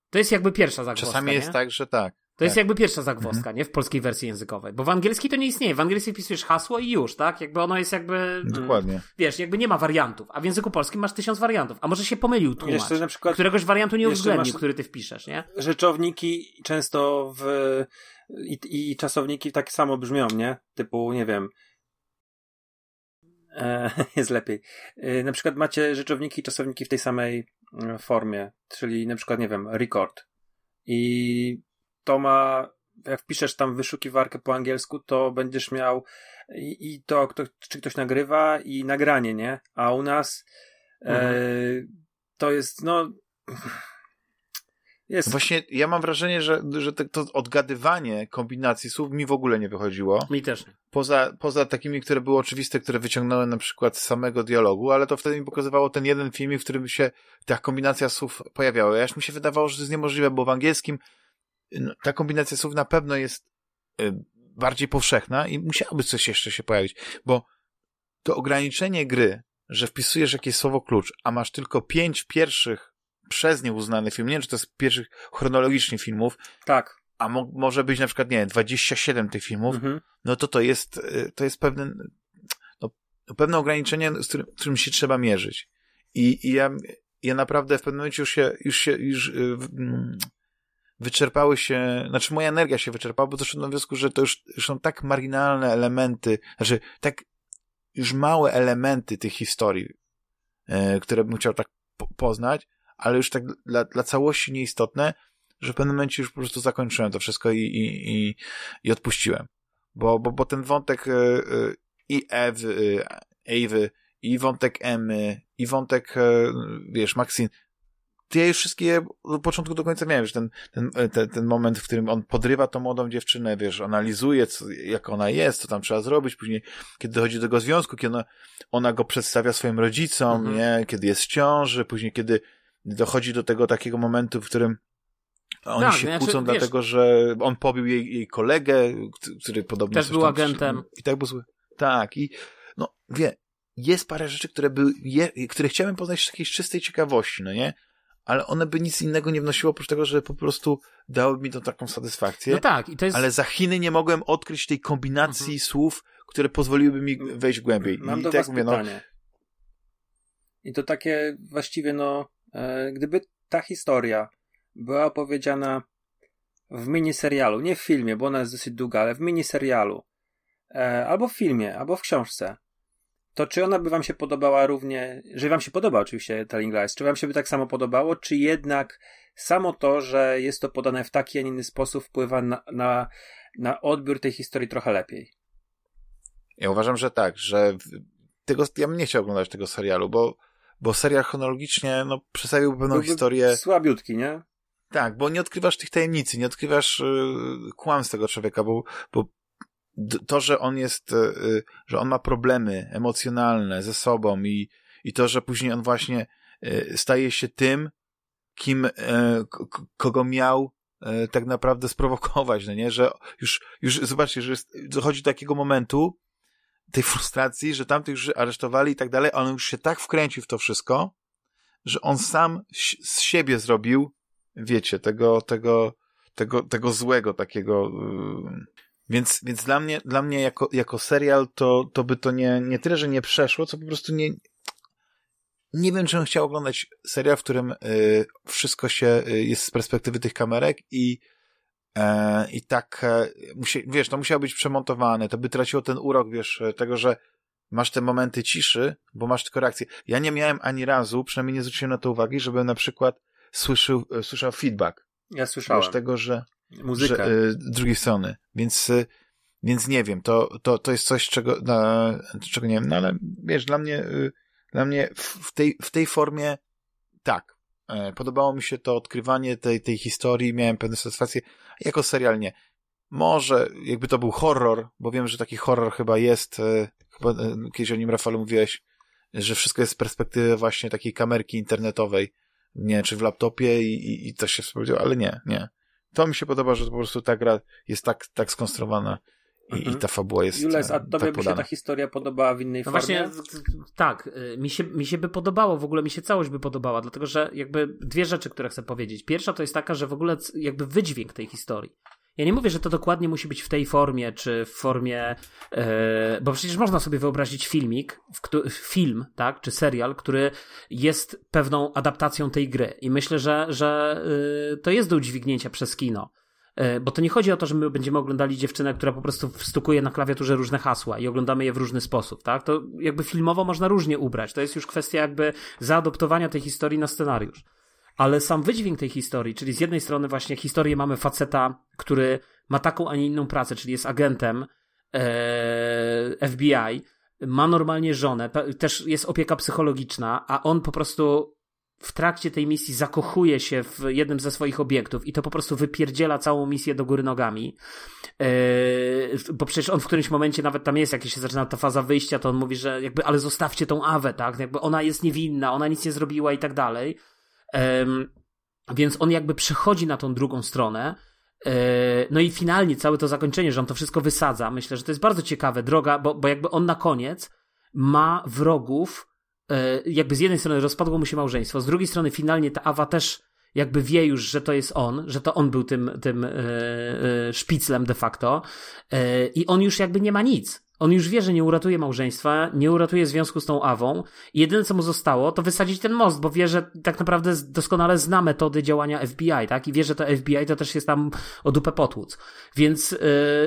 To jest jakby pierwsza zagwozdka. Czasami nie? jest tak, że tak. To tak. jest jakby pierwsza zagwozdka, mhm. nie? W polskiej wersji językowej. Bo w angielskiej to nie istnieje. W angielskiej wpisujesz hasło i już, tak? Jakby ono jest jakby... Mm, Dokładnie. Wiesz, jakby nie ma wariantów. A w języku polskim masz tysiąc wariantów. A może się pomylił tłumacz. Jeszcze na przykład... Któregoś wariantu nie uwzględnił, który ty wpiszesz, nie? Rzeczowniki często w... I, I czasowniki tak samo brzmią, nie? Typu, nie wiem, E, jest lepiej. E, na przykład macie rzeczowniki i czasowniki w tej samej e, formie, czyli na przykład, nie wiem, record. I to ma, jak wpiszesz tam wyszukiwarkę po angielsku, to będziesz miał i, i to, kto, czy ktoś nagrywa, i nagranie, nie? A u nas mhm. e, to jest, no jest. Właśnie ja mam wrażenie, że, że to, odgadywanie kombinacji słów mi w ogóle nie wychodziło. Mi też. Poza, poza takimi, które były oczywiste, które wyciągnąłem na przykład z samego dialogu, ale to wtedy mi pokazywało ten jeden filmik, w którym się ta kombinacja słów pojawiała. Aż mi się wydawało, że to jest niemożliwe, bo w angielskim ta kombinacja słów na pewno jest y, bardziej powszechna i musiałoby coś jeszcze się pojawić, bo to ograniczenie gry, że wpisujesz jakieś słowo klucz, a masz tylko pięć pierwszych przez nie uznany film. Nie wiem, czy to jest pierwszych chronologicznie filmów. Tak. A mo może być na przykład, nie wiem, 27 tych filmów. Mhm. No to to jest, y, to jest pewne, no, pewne ograniczenie, z którym, którym się trzeba mierzyć. I, i ja, ja naprawdę w pewnym momencie już się, już się, już, yy, wyczerpały się, znaczy moja energia się wyczerpała, bo doszedłem do wniosku, że to już, już są tak marginalne elementy, znaczy tak już małe elementy tych historii, yy, które bym chciał tak po poznać, ale już tak dla, dla całości nieistotne, że w pewnym momencie już po prostu zakończyłem to wszystko i, i, i, i odpuściłem. Bo, bo, bo ten wątek y, y, i Ewy, Ewy, i wątek Emmy, i wątek, wiesz, Maxine, ja już wszystkie od początku do końca miałem, że ten, ten, ten, ten moment, w którym on podrywa tą młodą dziewczynę, wiesz, analizuje, co, jak ona jest, co tam trzeba zrobić, później, kiedy dochodzi do tego związku, kiedy ona, ona go przedstawia swoim rodzicom, mhm. nie, kiedy jest w ciąży, później, kiedy dochodzi do tego takiego momentu, w którym oni tak, się znaczy, kłócą wiesz, dlatego, że on pobił jej, jej kolegę, który podobno... Też był agentem. I tak był zły. Tak, i no, wie, jest parę rzeczy, które by, je, które chciałem poznać z jakiejś czystej ciekawości, no nie? Ale one by nic innego nie wnosiło, oprócz tego, że po prostu dały mi to taką satysfakcję. No tak, i to jest... Ale za Chiny nie mogłem odkryć tej kombinacji mhm. słów, które pozwoliłyby mi wejść głębiej. Mam I do tak was mówię, no- pytanie. No... I to takie właściwie, no, E, gdyby ta historia była opowiedziana w miniserialu, nie w filmie, bo ona jest dosyć długa, ale w miniserialu, e, albo w filmie, albo w książce, to czy ona by wam się podobała równie, że wam się podoba oczywiście Telling Lies, czy wam się by tak samo podobało, czy jednak samo to, że jest to podane w taki, a nie inny sposób wpływa na, na, na odbiór tej historii trochę lepiej? Ja uważam, że tak, że tego, ja bym nie chciał oglądać tego serialu, bo bo serial chronologicznie, no, przedstawił pewną Byłby historię. Słabiutki, nie? Tak, bo nie odkrywasz tych tajemnicy, nie odkrywasz y, kłamstw tego człowieka, bo, bo to, że on jest, y, y, że on ma problemy emocjonalne ze sobą i, i to, że później on właśnie y, staje się tym, kim, kogo miał tak naprawdę sprowokować, no nie? Że już, już zobaczcie, że jest, dochodzi do takiego momentu, tej frustracji, że tamtych już aresztowali i tak dalej, on już się tak wkręcił w to wszystko, że on sam z siebie zrobił, wiecie, tego, tego, tego, tego złego takiego. Yy, Więc, więc dla mnie, dla mnie jako, jako serial to, to by to nie, nie tyle, że nie przeszło, co po prostu nie, nie wiem, czy bym chciał oglądać serial, w którym y, wszystko się y, jest z perspektywy tych kamerek i e, i tak, e, musi, wiesz, to musiało być przemontowane, to by traciło ten urok, wiesz, tego, że masz te momenty ciszy, bo masz tylko reakcję. Ja nie miałem ani razu, przynajmniej nie zwróciłem na to uwagi, żebym na przykład słyszał, e, słyszał feedback. Ja słyszałem. Wiesz, tego, że, Muzyka. że y, drugiej strony. Więc, y, więc nie wiem, to, to, to jest coś, czego, na, czego nie wiem, no ale wiesz, dla mnie, y, dla mnie w, tej, w tej formie tak. E, podobało mi się to odkrywanie tej, tej historii, miałem pewne satysfakcje. Jako serial nie. Może jakby to był horror, bo wiem, że taki horror chyba jest, e, chyba e, kiedyś o nim Rafalu mówiłeś, że wszystko jest z perspektywy właśnie takiej kamerki internetowej, nie, czy w laptopie i, i, i coś się sprawdziło, ale nie, nie. To mi się podoba, że po prostu ta gra jest tak, tak skonstruowana i, mhm. i ta fabuła jest Jules, a tobie tak by się ta historia podobała w innej no formie? Właśnie, tak, y, mi się, mi się by podobało, w ogóle mi się całość by podobała, dlatego że jakby dwie rzeczy, które chcę powiedzieć. Pierwsza to jest taka, że w ogóle jakby wydźwięk tej historii. Ja nie mówię, że to dokładnie musi być w tej formie, czy w formie, yy, bo przecież można sobie wyobrazić filmik, w, film, tak, czy serial, który jest pewną adaptacją tej gry. I myślę, że, że yy, to jest do udźwignięcia przez kino. Yy, bo to nie chodzi o to, że my będziemy oglądali dziewczynę, która po prostu wstukuje na klawiaturze różne hasła i oglądamy je w różny sposób, tak? To jakby filmowo można różnie ubrać. To jest już kwestia jakby zaadoptowania tej historii na scenariusz ale sam wydźwięk tej historii, czyli z jednej strony właśnie historię mamy faceta, który ma taką, a nie inną pracę, czyli jest agentem e, FBI, ma normalnie żonę, też jest opieka psychologiczna, a on po prostu w trakcie tej misji zakochuje się w jednym ze swoich obiektów i to po prostu wypierdziela całą misję do góry nogami. Yy, bo przecież on w którymś momencie nawet tam jest, jak się zaczyna ta faza wyjścia, to on mówi, że jakby, ale zostawcie tą Awę, tak? Jakby ona jest niewinna, ona nic nie zrobiła i tak dalej. Więc on jakby przechodzi na tą drugą stronę. E, no i finalnie całe to zakończenie, że on to wszystko wysadza. Myślę, że to jest bardzo ciekawe droga, bo, bo jakby on na koniec ma wrogów. E, jakby z jednej strony rozpadło mu się małżeństwo, z drugiej strony finalnie ta Awa też jakby wie już, że to jest on, że to on był tym, tym yy, szpiclem de facto i on już jakby nie ma nic. On już wie, że nie uratuje małżeństwa, nie uratuje związku z tą Awą. Jedyne, co mu zostało, to wysadzić ten most, bo wie, że tak naprawdę doskonale zna metody działania FBI, tak? I wie, że to FBI to też jest tam o dupę potłuc. Więc, yy,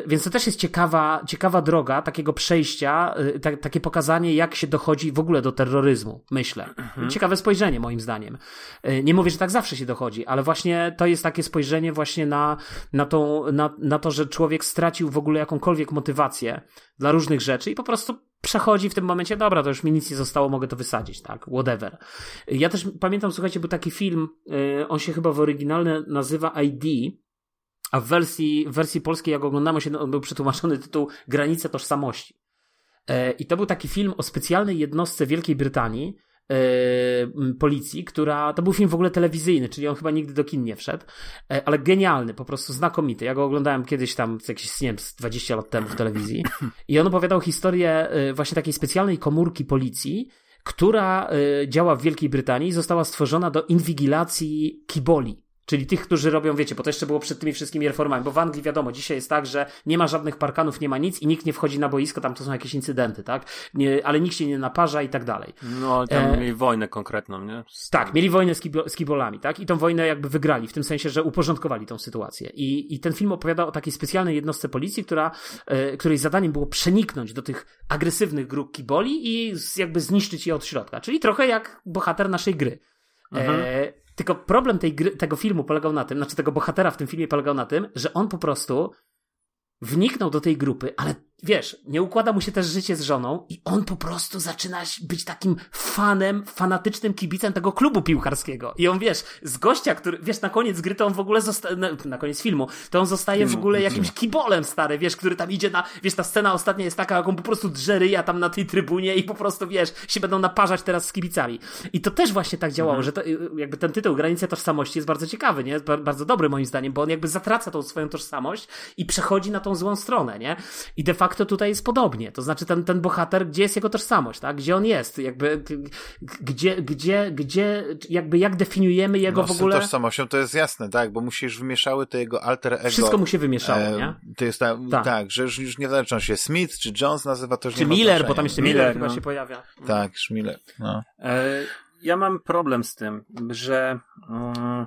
więc to też jest ciekawa, ciekawa droga takiego przejścia, yy, ta, takie pokazanie, jak się dochodzi w ogóle do terroryzmu, myślę. Mhm. Ciekawe spojrzenie, moim zdaniem. Yy, nie mówię, że tak zawsze się dochodzi, ale właśnie to jest takie spojrzenie właśnie na, na, tą, na, na to, że człowiek stracił w ogóle jakąkolwiek motywację dla różnych rzeczy i po prostu przechodzi w tym momencie, dobra, to już mi nic nie zostało, mogę to wysadzić, tak, whatever. Ja też pamiętam, słuchajcie, był taki film, yy, on się chyba w oryginalne nazywa ID, a w wersji, w wersji polskiej, jak oglądamy się, on był przetłumaczony tytuł Granice Tożsamości. Yy, I to był taki film o specjalnej jednostce Wielkiej Brytanii, Yy, policji, która. To był film w ogóle telewizyjny, czyli on chyba nigdy do kin nie wszedł, yy, ale genialny, po prostu znakomity. Ja go oglądałem kiedyś tam, jakieś, nie wiem, 20 lat temu w telewizji. I on opowiadał historię yy, właśnie takiej specjalnej komórki policji, która działa w Wielkiej Brytanii i została stworzona do inwigilacji kiboli. Czyli tych, którzy robią, wiecie, bo to jeszcze było przed tymi wszystkimi reformami, bo w Anglii wiadomo, dzisiaj jest tak, że nie ma żadnych parkanów, nie ma nic i nikt nie wchodzi na boisko, tam to są jakieś incydenty, tak? Nie, ale nikt się nie naparza i tak dalej. No, tam e... mieli wojnę konkretną, nie? Tak, mieli wojnę z, kibo, z kibolami, tak? I tą wojnę jakby wygrali, w tym sensie, że uporządkowali tą sytuację. I, i ten film opowiada o takiej specjalnej jednostce policji, która, e, której zadaniem było przeniknąć do tych agresywnych grup kiboli i z, jakby zniszczyć je od środka. Czyli trochę jak bohater naszej gry. Mhm. E, tylko problem tej gry, tego filmu polegał na tym, znaczy tego bohatera w tym filmie polegał na tym, że on po prostu wniknął do tej grupy, ale wiesz, nie układa mu się też życie z żoną i on po prostu zaczyna być takim fanem, fanatycznym kibicem tego klubu piłkarskiego. I on, wiesz, z gościa, który, wiesz, na koniec gry to on w ogóle zostaje, na, na, koniec filmu, to on zostaje w ogóle jakimś kibolem stary, wiesz, który tam idzie na, wiesz, ta scena ostatnia jest taka, jak on po prostu drzeryja tam na tej trybunie i po prostu, wiesz, się będą naparzać teraz z kibicami. I to też właśnie tak działało, mhm. że to, jakby ten tytuł, Granice Tożsamości jest bardzo ciekawy, nie? Bardzo dobry moim zdaniem, bo on jakby zatraca tą swoją tożsamość i przechodzi na tą złą stronę, nie? I de facto facto tutaj jest podobnie. To znaczy ten, ten bohater, gdzie jest jego tożsamość, tak? Gdzie on jest? Jakby, gdzie, gdzie, gdzie, jakby jak definiujemy jego no, w ogóle... Z tożsamością to jest jasne, tak, bo musisz wymieszały to jego alter ego. Wszystko mu się wymieszało, e, nie? To jest ta, tak. tak, że już, już nie zależy, czy on się Smith, czy Jones nazywa, to już Czy Miller, bo tam jeszcze Miller, Miller chyba no. się pojawia. Tak, już Miller, no. E, ja mam problem z tym, że... Mm,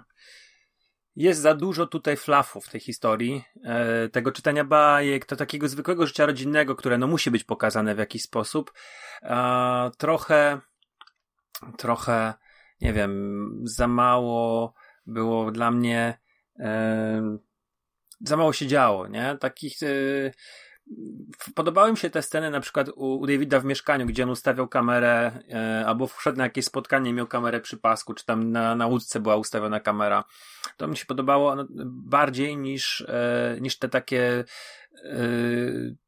jest za dużo tutaj flafu w tej historii, e, tego czytania bajek, to takiego zwykłego życia rodzinnego, które no musi być pokazane w jakiś sposób. E, trochę, trochę, nie wiem, za mało było dla mnie, e, za mało się działo, nie? Takich, e, Podobały mi się te sceny na przykład u, u Davida w mieszkaniu, gdzie on ustawiał kamerę, e, albo wszedł na jakieś spotkanie i miał kamerę przy pasku, czy tam na, na łódce była ustawiona kamera. To mi się podobało bardziej niż, e, niż te takie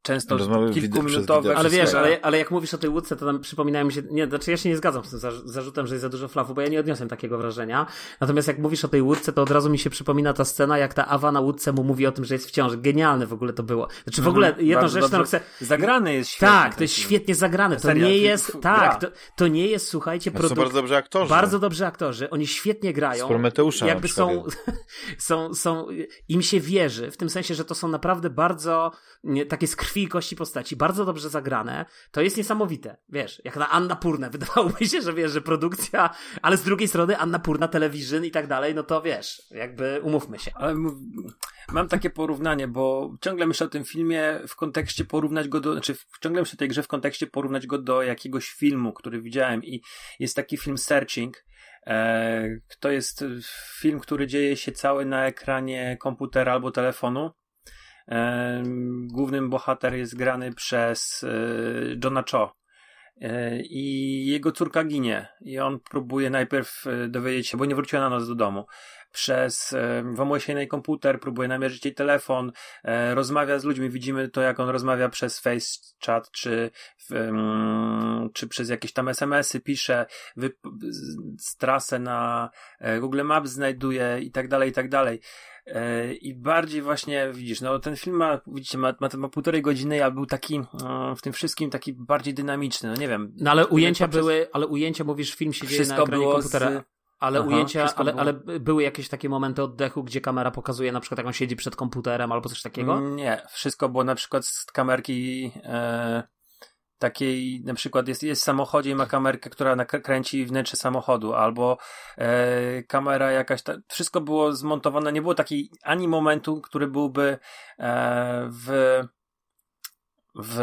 często kilkuminutowe. Ale wiesz, ale, ale jak mówisz o tej łódce, to tam przypominają mi się, nie, znaczy ja się nie zgadzam z tym zarzutem, że jest za dużo flafu, bo ja nie odniosłem takiego wrażenia. Natomiast jak mówisz o tej łódce, to od razu mi się przypomina ta scena, jak ta Awa na łódce mu mówi o tym, że jest w ciąży. Genialne w ogóle to było. Znaczy w ogóle mhm, jedną rzecz, którą chcę... Zagrane jest świetnie. Tak, to jest świetnie zagrane. To nie jest, tak, to, to nie jest, słuchajcie, produkt... To bardzo dobrze aktorzy. Bardzo dobrze aktorzy. Oni świetnie grają. Z Prometeusza Jakby są, są, są, im się wierzy, w tym sensie, że to są naprawdę bardzo takie z krwi i kości postaci, bardzo dobrze zagrane, to jest niesamowite. Wiesz, jak na Anna Purnę, wydawałoby się, że wiesz, że produkcja, ale z drugiej strony Anna Purna, Television i tak dalej, no to wiesz, jakby umówmy się. Ale mam takie porównanie, bo ciągle myślę o tym filmie w kontekście porównać go do, znaczy ciągle myślę o tej grze w kontekście porównać go do jakiegoś filmu, który widziałem i jest taki film Searching, e, to jest film, który dzieje się cały na ekranie komputera albo telefonu Głównym bohater jest grany przez e, Johna Cho. E, I jego córka ginie. I on próbuje najpierw e, dowiedzieć się, bo nie wróciła na noc do domu. Przez włamuje komputer, próbuje namierzyć jej telefon, rozmawia z ludźmi. Widzimy to, jak on rozmawia przez face chat, czy, czy przez jakieś tam SMS-y, pisze, wy, trasę na Google Maps znajduje i tak dalej, i tak dalej. E, I bardziej właśnie, widzisz, no ten film ma, widzicie, ma, ma, ma półtorej godziny, a był taki w tym wszystkim taki bardziej dynamiczny, no nie wiem. No ale ujęcia poprzez... były, ale ujęcia, mówisz, film się dzieje na ekranie komputera. Z... Ale Aha, ujęcia, ale, ale były jakieś takie momenty oddechu, gdzie kamera pokazuje na przykład jak on siedzi przed komputerem albo coś takiego? Nie, wszystko było na przykład z kamerki e, takiej, na przykład jest, jest w samochodzie i ma kamerkę, która kręci wnętrze samochodu, albo e, kamera jakaś, ta, wszystko było zmontowane, nie było takiej ani momentu, który byłby e, w w,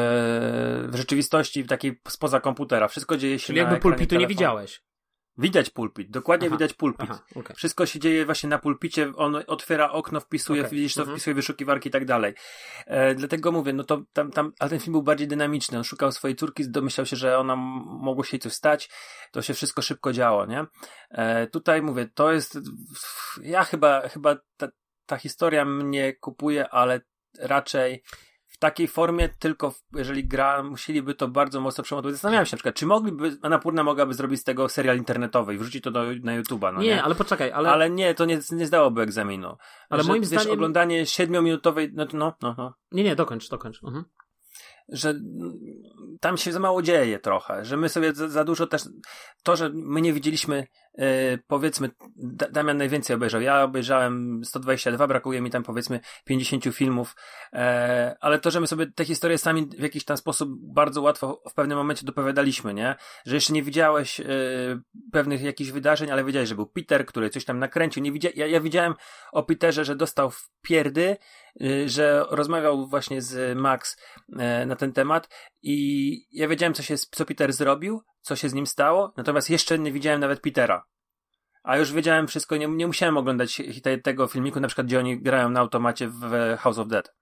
w rzeczywistości, w takiej spoza komputera. Wszystko dzieje się Czyli na jakby pulpitu nie widziałeś. Widać pulpit, dokładnie aha, widać pulpit. Aha, okay. Wszystko się dzieje właśnie na pulpicie, on otwiera okno, wpisuje, okay. widzisz to, mhm. wpisuje wyszukiwarki i tak dalej. E, dlatego mówię, no to tam, tam, ale ten film był bardziej dynamiczny. On szukał swojej córki, domyślał się, że ona mogło się jej coś stać, to się wszystko szybko działo, nie? E, tutaj mówię, to jest, ja chyba, chyba ta, ta historia mnie kupuje, ale raczej takiej formie, tylko jeżeli gra, musieliby to bardzo mocno przemontować. Zastanawiam się na przykład, czy mogliby, Anapurna mogłaby zrobić z tego serial internetowy i wrzucić to do, na YouTube'a, no nie, nie, ale poczekaj, ale... Ale nie, to nie, nie zdałoby egzaminu. Ale Że, moim wiesz, zdaniem... oglądanie siedmiominutowej, no, no, no, no. Nie, nie, dokończ, dokończ. Mhm że tam się za mało dzieje trochę, że my sobie za, za dużo też, to, że my nie widzieliśmy, powiedzmy, Damian najwięcej obejrzał, ja obejrzałem 122, brakuje mi tam powiedzmy 50 filmów, yy, ale to, że my sobie te historie sami w jakiś tam sposób bardzo łatwo w pewnym momencie dopowiadaliśmy, nie? Że jeszcze nie widziałeś yy, pewnych jakichś wydarzeń, ale wiedziałeś, że był Peter, który coś tam nakręcił, nie widzia ja, ja widziałem o Peterze, że dostał w pierdy, że rozmawiał właśnie z Max e, na ten temat i ja wiedziałem, co, się, co Peter zrobił, co się z nim stało, natomiast jeszcze nie widziałem nawet Petera. A już wiedziałem wszystko, nie, nie musiałem oglądać tego filmiku, na przykład, gdzie oni grają na automacie w House of Dead.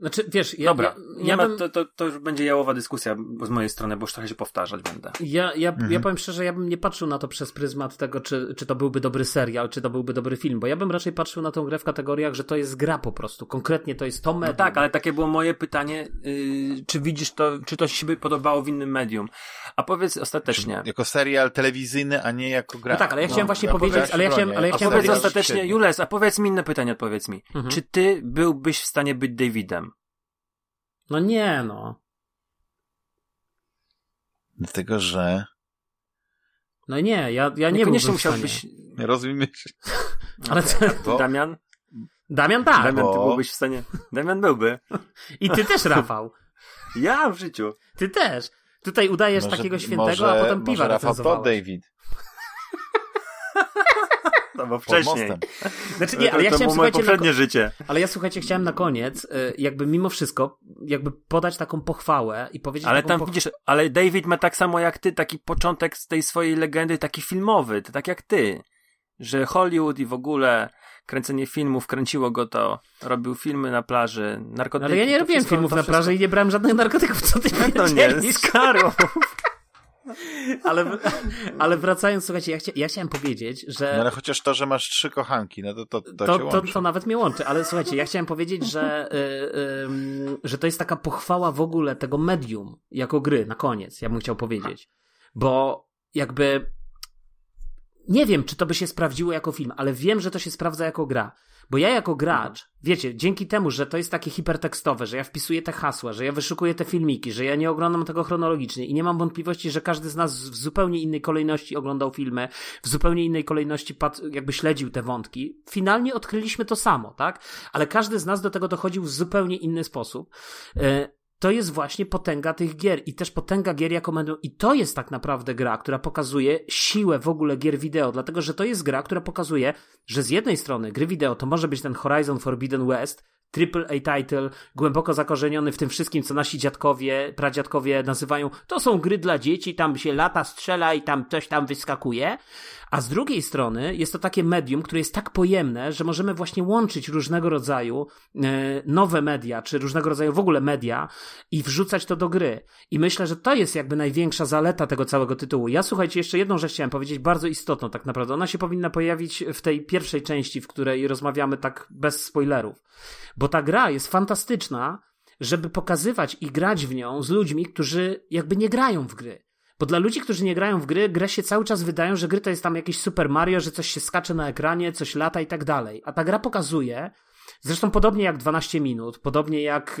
Znaczy, wiesz, ja, Dobra, ja, ja bym... to, to, to już będzie jałowa dyskusja z mojej strony, bo już trochę się powtarzać będę. Ja, ja, mhm. ja powiem szczerze, ja bym nie patrzył na to przez pryzmat tego, czy, czy to byłby dobry serial, czy to byłby dobry film, bo ja bym raczej patrzył na tę grę w kategoriach, że to jest gra po prostu, konkretnie to jest to medium. No tak, ale takie było moje pytanie, yy, czy widzisz to, czy to się by podobało w innym medium? A powiedz ostatecznie. Jako serial telewizyjny, a nie jako gra. No tak, ale ja chciałem no, właśnie powiedzieć, ale ja chciałem, ale ja chciałem powiedzieć ostatecznie, Jules, a powiedz mi inne pytanie, odpowiedz mi. Mhm. Czy ty byłbyś w stanie być Davidem? No nie, no. Dlatego, że... No nie, ja, ja nie Niekoniecznie musiałbyś... Rozumiem się. Ale to, Bo... Damian? Damian tak. Damian, ty byłbyś w stanie... Damian byłby. I ty też, Rafał. Ja w życiu. Ty też. Tutaj udajesz takiego świętego, może, a potem piwa może Rafał to. David. No bo Pod wcześniej. mostem. Znaczy nie, ale ja to, to chciałem, było moje na, poprzednie życie. ale ja słuchajcie, chciałem na koniec, y, jakby mimo wszystko, jakby podać taką pochwałę i powiedzieć Ale taką tam poch- widzisz, ale David ma tak samo jak ty, taki początek z tej swojej legendy, taki filmowy, to tak jak ty. Że Hollywood i w ogóle kręcenie filmów, kręciło go to, robił filmy na plaży, narkotyki. Ale ja nie to robiłem wszystko- filmów to na wszystko- plaży i nie brałem żadnych narkotyków, co ty To nie, z karą. Ale, ale wracając, słuchajcie, ja, chcia, ja chciałem powiedzieć, że... No ale chociaż to, że masz trzy kochanki, no to to, to, to, to, to nawet mnie łączy, ale słuchajcie, ja chciałem powiedzieć, że, y, ym, że to jest taka pochwała w ogóle tego medium jako gry, na koniec, ja bym chciał powiedzieć. Bo jakby nie wiem, czy to by się sprawdziło jako film, ale wiem, że to się sprawdza jako gra. Bo ja jako gracz, wiecie, dzięki temu, że to jest takie hipertekstowe, że ja wpisuję te hasła, że ja wyszukuję te filmiki, że ja nie oglądam tego chronologicznie i nie mam wątpliwości, że każdy z nas w zupełnie innej kolejności oglądał filmy, w zupełnie innej kolejności pat, jakby śledził te wątki. Finalnie odkryliśmy to samo, tak? Ale każdy z nas do tego dochodził w zupełnie inny sposób. E, to jest właśnie potęga tych gier i też potęga gier jako medium. I to jest tak naprawdę gra, która pokazuje siłę w ogóle gier wideo, dlatego że to jest gra, która pokazuje, że z jednej strony gry wideo to może być ten Horizon Forbidden West, triple A title, głęboko zakorzeniony w tym wszystkim, co nasi dziadkowie, pradziadkowie nazywają, to są gry dla dzieci, tam się lata strzela i tam coś tam wyskakuje. A z drugiej strony jest to takie medium, które jest tak pojemne, że możemy właśnie łączyć różnego rodzaju e, nowe media, czy różnego rodzaju w ogóle media i wrzucać to do gry. I myślę, że to jest jakby największa zaleta tego całego tytułu. Ja słuchajcie, jeszcze jedną rzecz chciałem powiedzieć, bardzo istotną tak naprawdę. Ona się powinna pojawić w tej pierwszej części, w której rozmawiamy tak bez spoilerów. Bo ta gra jest fantastyczna, żeby pokazywać i grać w nią z ludźmi, którzy jakby nie grają w gry. Bo dla ludzi, którzy nie grają w gry, grę się cały czas wydają, że gry to jest tam jakiś Super Mario, że coś się skacze na ekranie, coś lata i tak dalej. A ta gra pokazuje, zresztą podobnie jak 12 minut, podobnie jak,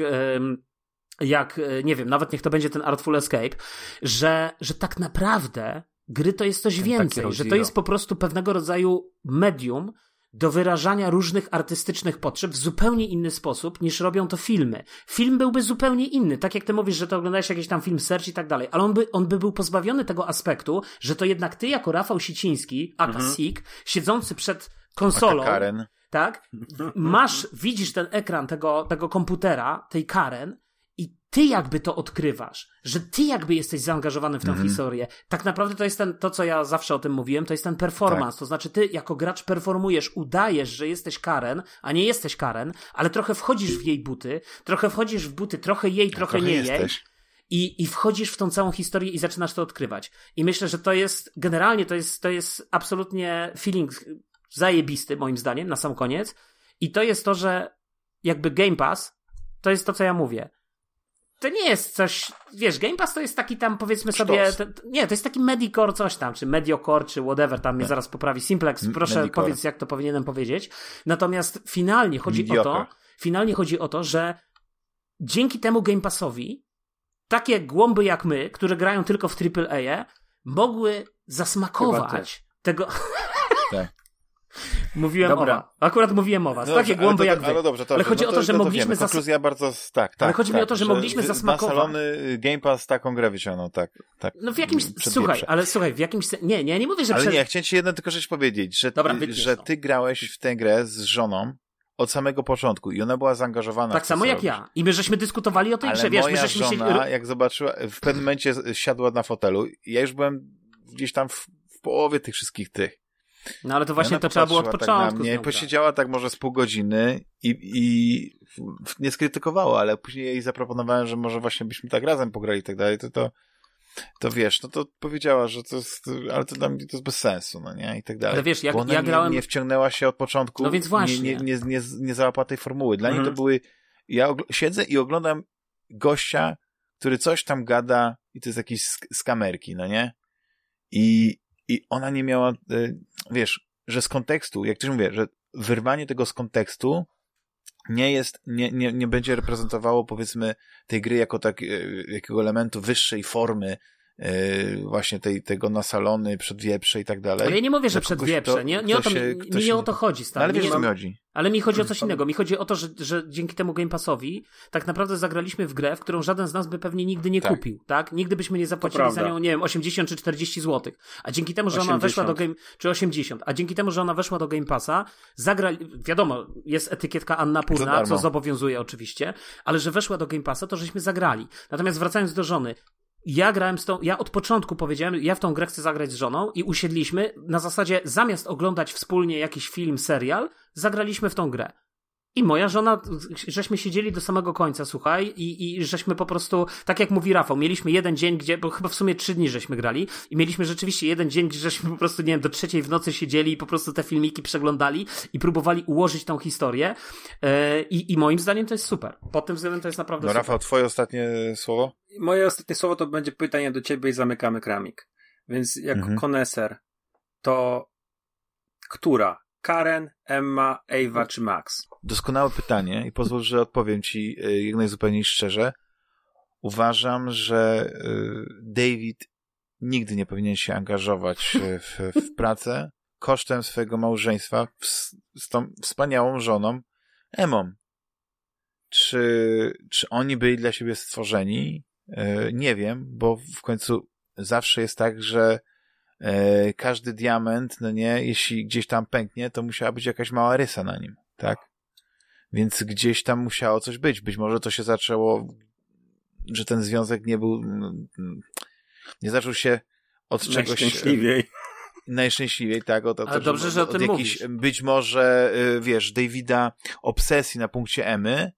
jak e, nie wiem, nawet niech to będzie ten Artful Escape, że, że tak naprawdę gry to jest coś Ten więcej, że to jest po prostu pewnego rodzaju medium, do wyrażania różnych artystycznych potrzeb w zupełnie inny sposób niż robią to filmy. Film byłby zupełnie inny, tak jak ty mówisz, że to oglądałeś jakiś tam film Search i tak dalej, ale on by, on by był pozbawiony tego aspektu, że to jednak ty jako Rafał Siciński, aka Mhm. Sik, siedzący przed konsolą, tak, masz, widzisz ten ekran tego, tego komputera, tej Karen ty jakby to odkrywasz, że ty jakby jesteś zaangażowany w tę Mhm. historię. Tak naprawdę to jest ten, to co ja zawsze o tym mówiłem, to jest ten performance, Tak. to znaczy ty jako gracz performujesz, udajesz, że jesteś Karen, a nie jesteś Karen, ale trochę wchodzisz w jej buty, trochę wchodzisz w buty, trochę jej, trochę, Trochę nie jesteś. jej. I, I wchodzisz w tą całą historię i zaczynasz to odkrywać. I myślę, że to jest, generalnie to jest, to jest absolutnie feeling zajebisty, moim zdaniem, na sam koniec. I to jest to, że jakby Game Pass, to jest to, co ja mówię. To nie jest coś, wiesz, Game Pass to jest taki tam, powiedzmy sobie, to, nie, to jest taki Medicore coś tam, czy Mediocore, czy whatever, tam mnie Tak. zaraz poprawi Simplex, proszę Medicore. powiedz, jak to powinienem powiedzieć. Natomiast finalnie chodzi o to, Mediocre. finalnie chodzi o to, że dzięki temu Game Passowi takie głąby jak my, które grają tylko w AAA, mogły zasmakować tego. Tak. Mówiłem Dobra. o was. Akurat mówiłem o was. Dobrze, takie głąby jak wy. Ale dobrze, Ale chodzi no o to, że to mogliśmy zas- Konkluzja bardzo, tak, tak. Ale chodzi mi tak, o to, że mogliśmy zasmakować. Nasalony Game Pass taką grę wyciągnął, tak. tak No w jakimś. Słuchaj, ale słuchaj, w jakimś. Nie, nie, nie mówię, że Ale przed... nie, chciałem ci jedno tylko rzecz powiedzieć, że, ty, że ty grałeś w tę grę z żoną od samego początku i ona była zaangażowana Tak samo jak ja. I my żeśmy dyskutowali o tej Ale grze, wiesz, my żeśmy żona, się. jak zobaczyła, w pewnym momencie siadła na fotelu ja już byłem gdzieś tam w, w połowie tych wszystkich tych. No ale to właśnie to trzeba było od popatrzyła początku. Tak z mnie, posiedziała tak może z pół godziny i, i nie skrytykowała, ale później jej zaproponowałem, że może właśnie byśmy tak razem pograli i tak dalej, to, to, to wiesz, no to powiedziała, że to jest, ale to dla mnie to jest bez sensu, no nie, i tak dalej. Ale wiesz, jak Bo ona ja grałem. nie wciągnęła się od początku. No więc właśnie. Nie, nie, nie, nie, załapała tej formuły. Dla niej Mhm. to były, ja siedzę i oglądam gościa, który coś tam gada i to jest jakiś sk- z kamerki, no nie? I, i ona nie miała, y, wiesz, że z kontekstu, jak też mówię, że wyrwanie tego z kontekstu nie jest, nie, nie, nie będzie reprezentowało powiedzmy tej gry jako tak, e, jakiego elementu wyższej formy, właśnie tej, tego nasalony, przedwieprze i tak dalej. Ale ja nie mówię, że przedwieprze. Nie, nie, o to, się- mi, nie o to chodzi, stary. ale wiesz, nie, co mi chodzi. Ale mi chodzi o coś innego. Mi chodzi o to, że, że dzięki temu Game Passowi tak naprawdę zagraliśmy w grę, w którą żaden z nas by pewnie nigdy nie Tak. kupił, tak? Nigdy byśmy nie zapłacili za nią, nie wiem, 80 czy 40 zł. A dzięki temu, że ona 80. weszła do Game, czy 80, a dzięki temu, że ona weszła do Game Passa, zagrali, wiadomo, jest etykietka Anna Purna, co zobowiązuje oczywiście, ale że weszła do Game Passa, to żeśmy zagrali. Natomiast wracając do żony, ja grałem z tą, ja od początku powiedziałem, ja w tą grę chcę zagrać z żoną i usiedliśmy na zasadzie zamiast oglądać wspólnie jakiś film, serial, zagraliśmy w tą grę. I moja żona, żeśmy siedzieli do samego końca, słuchaj, i, i żeśmy po prostu, tak jak mówi Rafał, mieliśmy jeden dzień, gdzie, bo chyba w sumie trzy dni żeśmy grali, i mieliśmy rzeczywiście jeden dzień, gdzie żeśmy po prostu, nie wiem, do trzeciej w nocy siedzieli i po prostu te filmiki przeglądali i próbowali ułożyć tą historię. I, I moim zdaniem to jest super. Pod tym względem to jest naprawdę No super. Rafał, twoje ostatnie słowo? Moje ostatnie słowo to będzie pytanie do ciebie i zamykamy kramik. Więc jako Mhm. koneser, to która? Karen, Emma, Ewa czy Max? Doskonałe pytanie i pozwól, że odpowiem ci y, jak najzupełniej szczerze. Uważam, że y, David nigdy nie powinien się angażować w, w pracę kosztem swojego małżeństwa z, tą wspaniałą żoną Emą. Czy, czy oni byli dla siebie stworzeni? Y, Nie wiem, bo w końcu zawsze jest tak, że każdy diament, no nie, jeśli gdzieś tam pęknie, to musiała być jakaś mała rysa na nim, tak? Więc gdzieś tam musiało coś być. Być może to się zaczęło, że ten związek nie był, mm, nie zaczął się od czegoś Najszczęśliwiej. najszczęśliwiej, tak? Od, od, Ale dobrze, że o od tym jakiejś, mówisz. Być może, y, wiesz, Davida obsesji na punkcie Emy,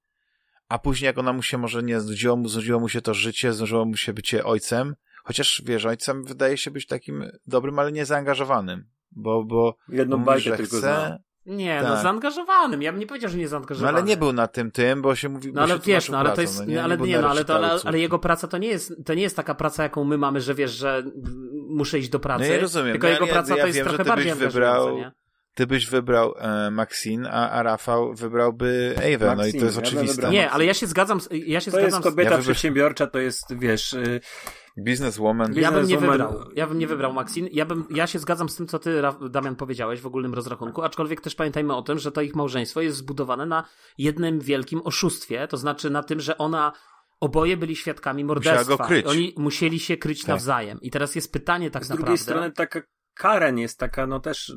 a później jak ona mu się może nie znudziło, mu, znudziło mu się to życie, znudziło mu się bycie ojcem, chociaż, wiesz, ojcem wydaje się być takim dobrym, ale nie zaangażowanym, bo, bo Jedną bo bajkę tylko chce, znam. Nie, Tak. no zaangażowanym. Ja bym nie powiedział, że nie no zaangażowany. ale nie był na tym tym, bo się mówi, No ale wiesz, no ale to jest, no, nie, nie, ale nie, na no ale, to, ale, ale jego praca to nie jest, to nie jest taka praca, jaką my mamy, że wiesz, że muszę iść do pracy. No ja rozumiem, Tylko no, jego ja- praca ja to jest wiem, że trochę bardziej wybrał- nie? Ty byś wybrał e, Maxine, a, a Rafał wybrałby Ewę, no i to jest ja oczywiste. Nie, ale ja się zgadzam, z- ja się To jest zgadzam z, kobieta Ja przedsiębiorcza, to jest, wiesz, y, Bizneswoman. Ja bym nie Bizneswoman- wybrał. Ja bym nie wybrał Maxin. Ja, bym, ja się zgadzam z tym, co ty, Damian, powiedziałeś w ogólnym rozrachunku, aczkolwiek też pamiętajmy o tym, że to ich małżeństwo jest zbudowane na jednym wielkim oszustwie, to znaczy na tym, że ona oboje byli świadkami morderstwa. go kryć. Oni musieli się kryć Tak. nawzajem. I teraz jest pytanie tak z naprawdę. drugiej strony taka Karen jest taka, no też,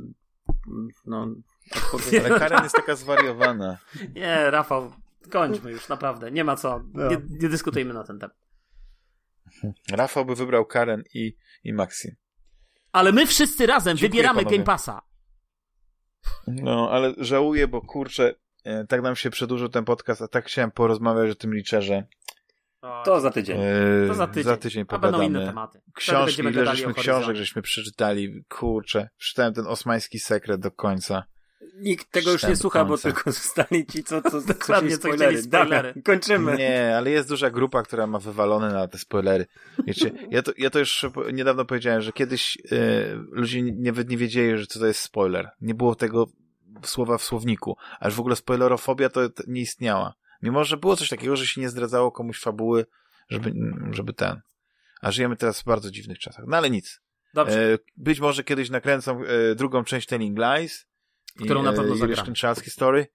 no. Ale Karen jest taka zwariowana. Nie, Rafał, kończmy już, naprawdę. Nie ma co. No. Nie, nie dyskutujmy na ten temat. Rafał by wybrał Karen i, i Maxine. Ale my wszyscy razem Dziękuję, wybieramy panowie. Game Passa. No, ale żałuję, bo kurczę, e, tak nam się przedłużył ten podcast, a tak chciałem porozmawiać o tym liczerze. To za tydzień. E, To za tydzień. Za tydzień A będą inne tematy. Książki, będziemy ile żeśmy książek, żeśmy przeczytali. Kurczę, przeczytałem ten osmański sekret do końca. Nikt tego już nie słucha, bo tylko zostali ci, co, co, co Dokładnie, co chcieli spoilery. Kończymy. Nie, ale jest duża grupa, która ma wywalone na te spoilery. Wiecie, ja to, ja to już niedawno powiedziałem, że kiedyś e, ludzie nawet nie wiedzieli, że co to jest spoiler. Nie było tego słowa w słowniku. Aż w ogóle spoilerofobia to, to nie istniała. Mimo, że było coś takiego, że się nie zdradzało komuś fabuły, żeby, żeby ten. A żyjemy teraz w bardzo dziwnych czasach. No ale nic. Dobrze. E, być może kiedyś nakręcą e, drugą część Telling Lies. I, Którą na pewno e, i zagramy. Resztęczalski Story.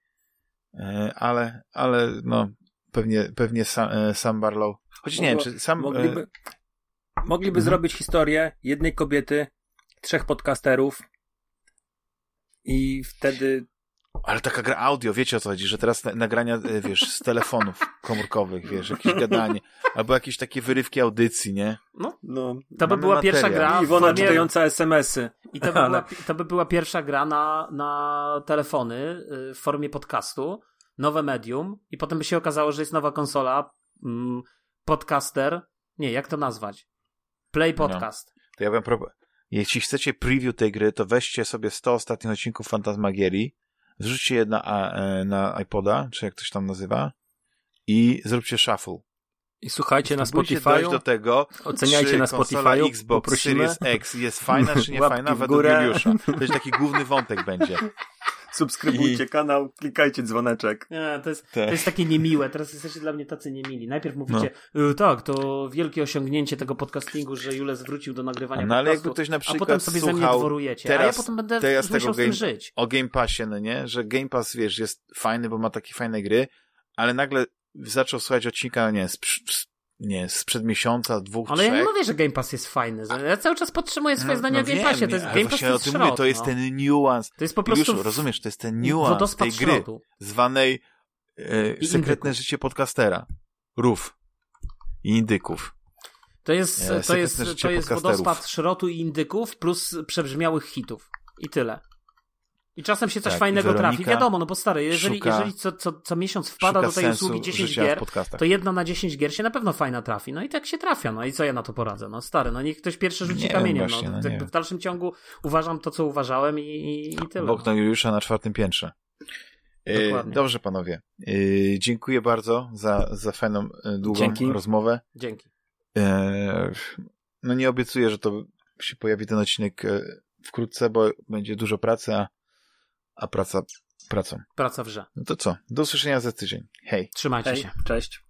E, ale, ale no, pewnie, pewnie sam, e, sam Barlow. Choć nie wiem, czy sam... Mogliby, e, mogliby Mhm. zrobić historię jednej kobiety, trzech podcasterów i wtedy ale taka gra audio, wiecie o co chodzi, że teraz na, nagrania, e, wiesz, z telefonów komórkowych, wiesz, jakieś gadanie, albo jakieś takie wyrywki audycji, nie? No, no, to by była pierwsza materiał. gra. w Iwona formie- czytająca SMS-y. I to by, była, to by była pierwsza gra na, na telefony y, w formie podcastu, nowe medium, i potem by się okazało, że jest nowa konsola, mm, podcaster. Nie, jak to nazwać? Play podcast. To ja bym pro... Jeśli chcecie preview tej gry, to weźcie sobie 100 ostatnich odcinków Fantasmagierii, zrzućcie je na, e, na iPoda, czy jak to się tam nazywa, i zróbcie shuffle. I słuchajcie na Spotify. do tego, Oceniajcie na Spotify'u, Xbox poprosimy. Series X jest fajna, czy nie fajna według. Juliusza. To jest taki główny wątek będzie. Subskrybujcie I- kanał, klikajcie dzwoneczek. Nie, to jest, Tak. to jest takie niemiłe. Teraz jesteście dla mnie tacy niemili. Najpierw mówicie, y, tak, to wielkie osiągnięcie tego podcastingu, że Jules wrócił do nagrywania No ale podcastu, jakby ktoś na a przykład potem sobie ze mnie słuchał dworujecie. a teraz- ja potem będę teraz musiał tego z tym żyć. o Game Passie, no nie? Że Game Pass, wiesz, jest fajny, bo ma takie fajne gry, ale nagle zaczął słuchać odcinka, nie, z, nie, sprzed miesiąca, dwóch, Ale ja trzech. nie mówię, że Game Pass jest fajny. Ja cały czas podtrzymuję swoje No, zdanie no o Game wiem, Passie. To jest Game Pass to o jest tym szrot, mówię, to jest no. ten niuans. To jest po prostu Już rozumiesz, to jest ten niuans tej gry, szrotu. zwanej e, Sekretne życie podcastera. Rów. I indyków. To jest, Nie, to jest, to jest wodospad szrotu i indyków plus przebrzmiałych hitów. I tyle. I czasem się coś Tak, fajnego trafi. Wiadomo, no bo stary, jeżeli, szuka- jeżeli co, co, co miesiąc wpada do tej usługi 10 życia w gier, to jedna na 10 gier się na pewno fajna trafi. No i tak się trafia. No i co ja na to poradzę? No stary, no niech ktoś pierwszy rzuci Nie kamieniem. właśnie, no, no w dalszym ciągu uważam to, co uważałem i, i, i tyle. Okno Juliusza na czwartym piętrze. E, Dokładnie. Dobrze, panowie. E, Dziękuję bardzo za, za fajną, e, długą Dzięki. rozmowę. Dzięki. No nie obiecuję, że to się pojawi ten odcinek wkrótce, bo będzie dużo pracy, a, a praca pracą. Praca w grze. No to co? Do usłyszenia za tydzień. Hej. Trzymajcie Hej, się. cześć.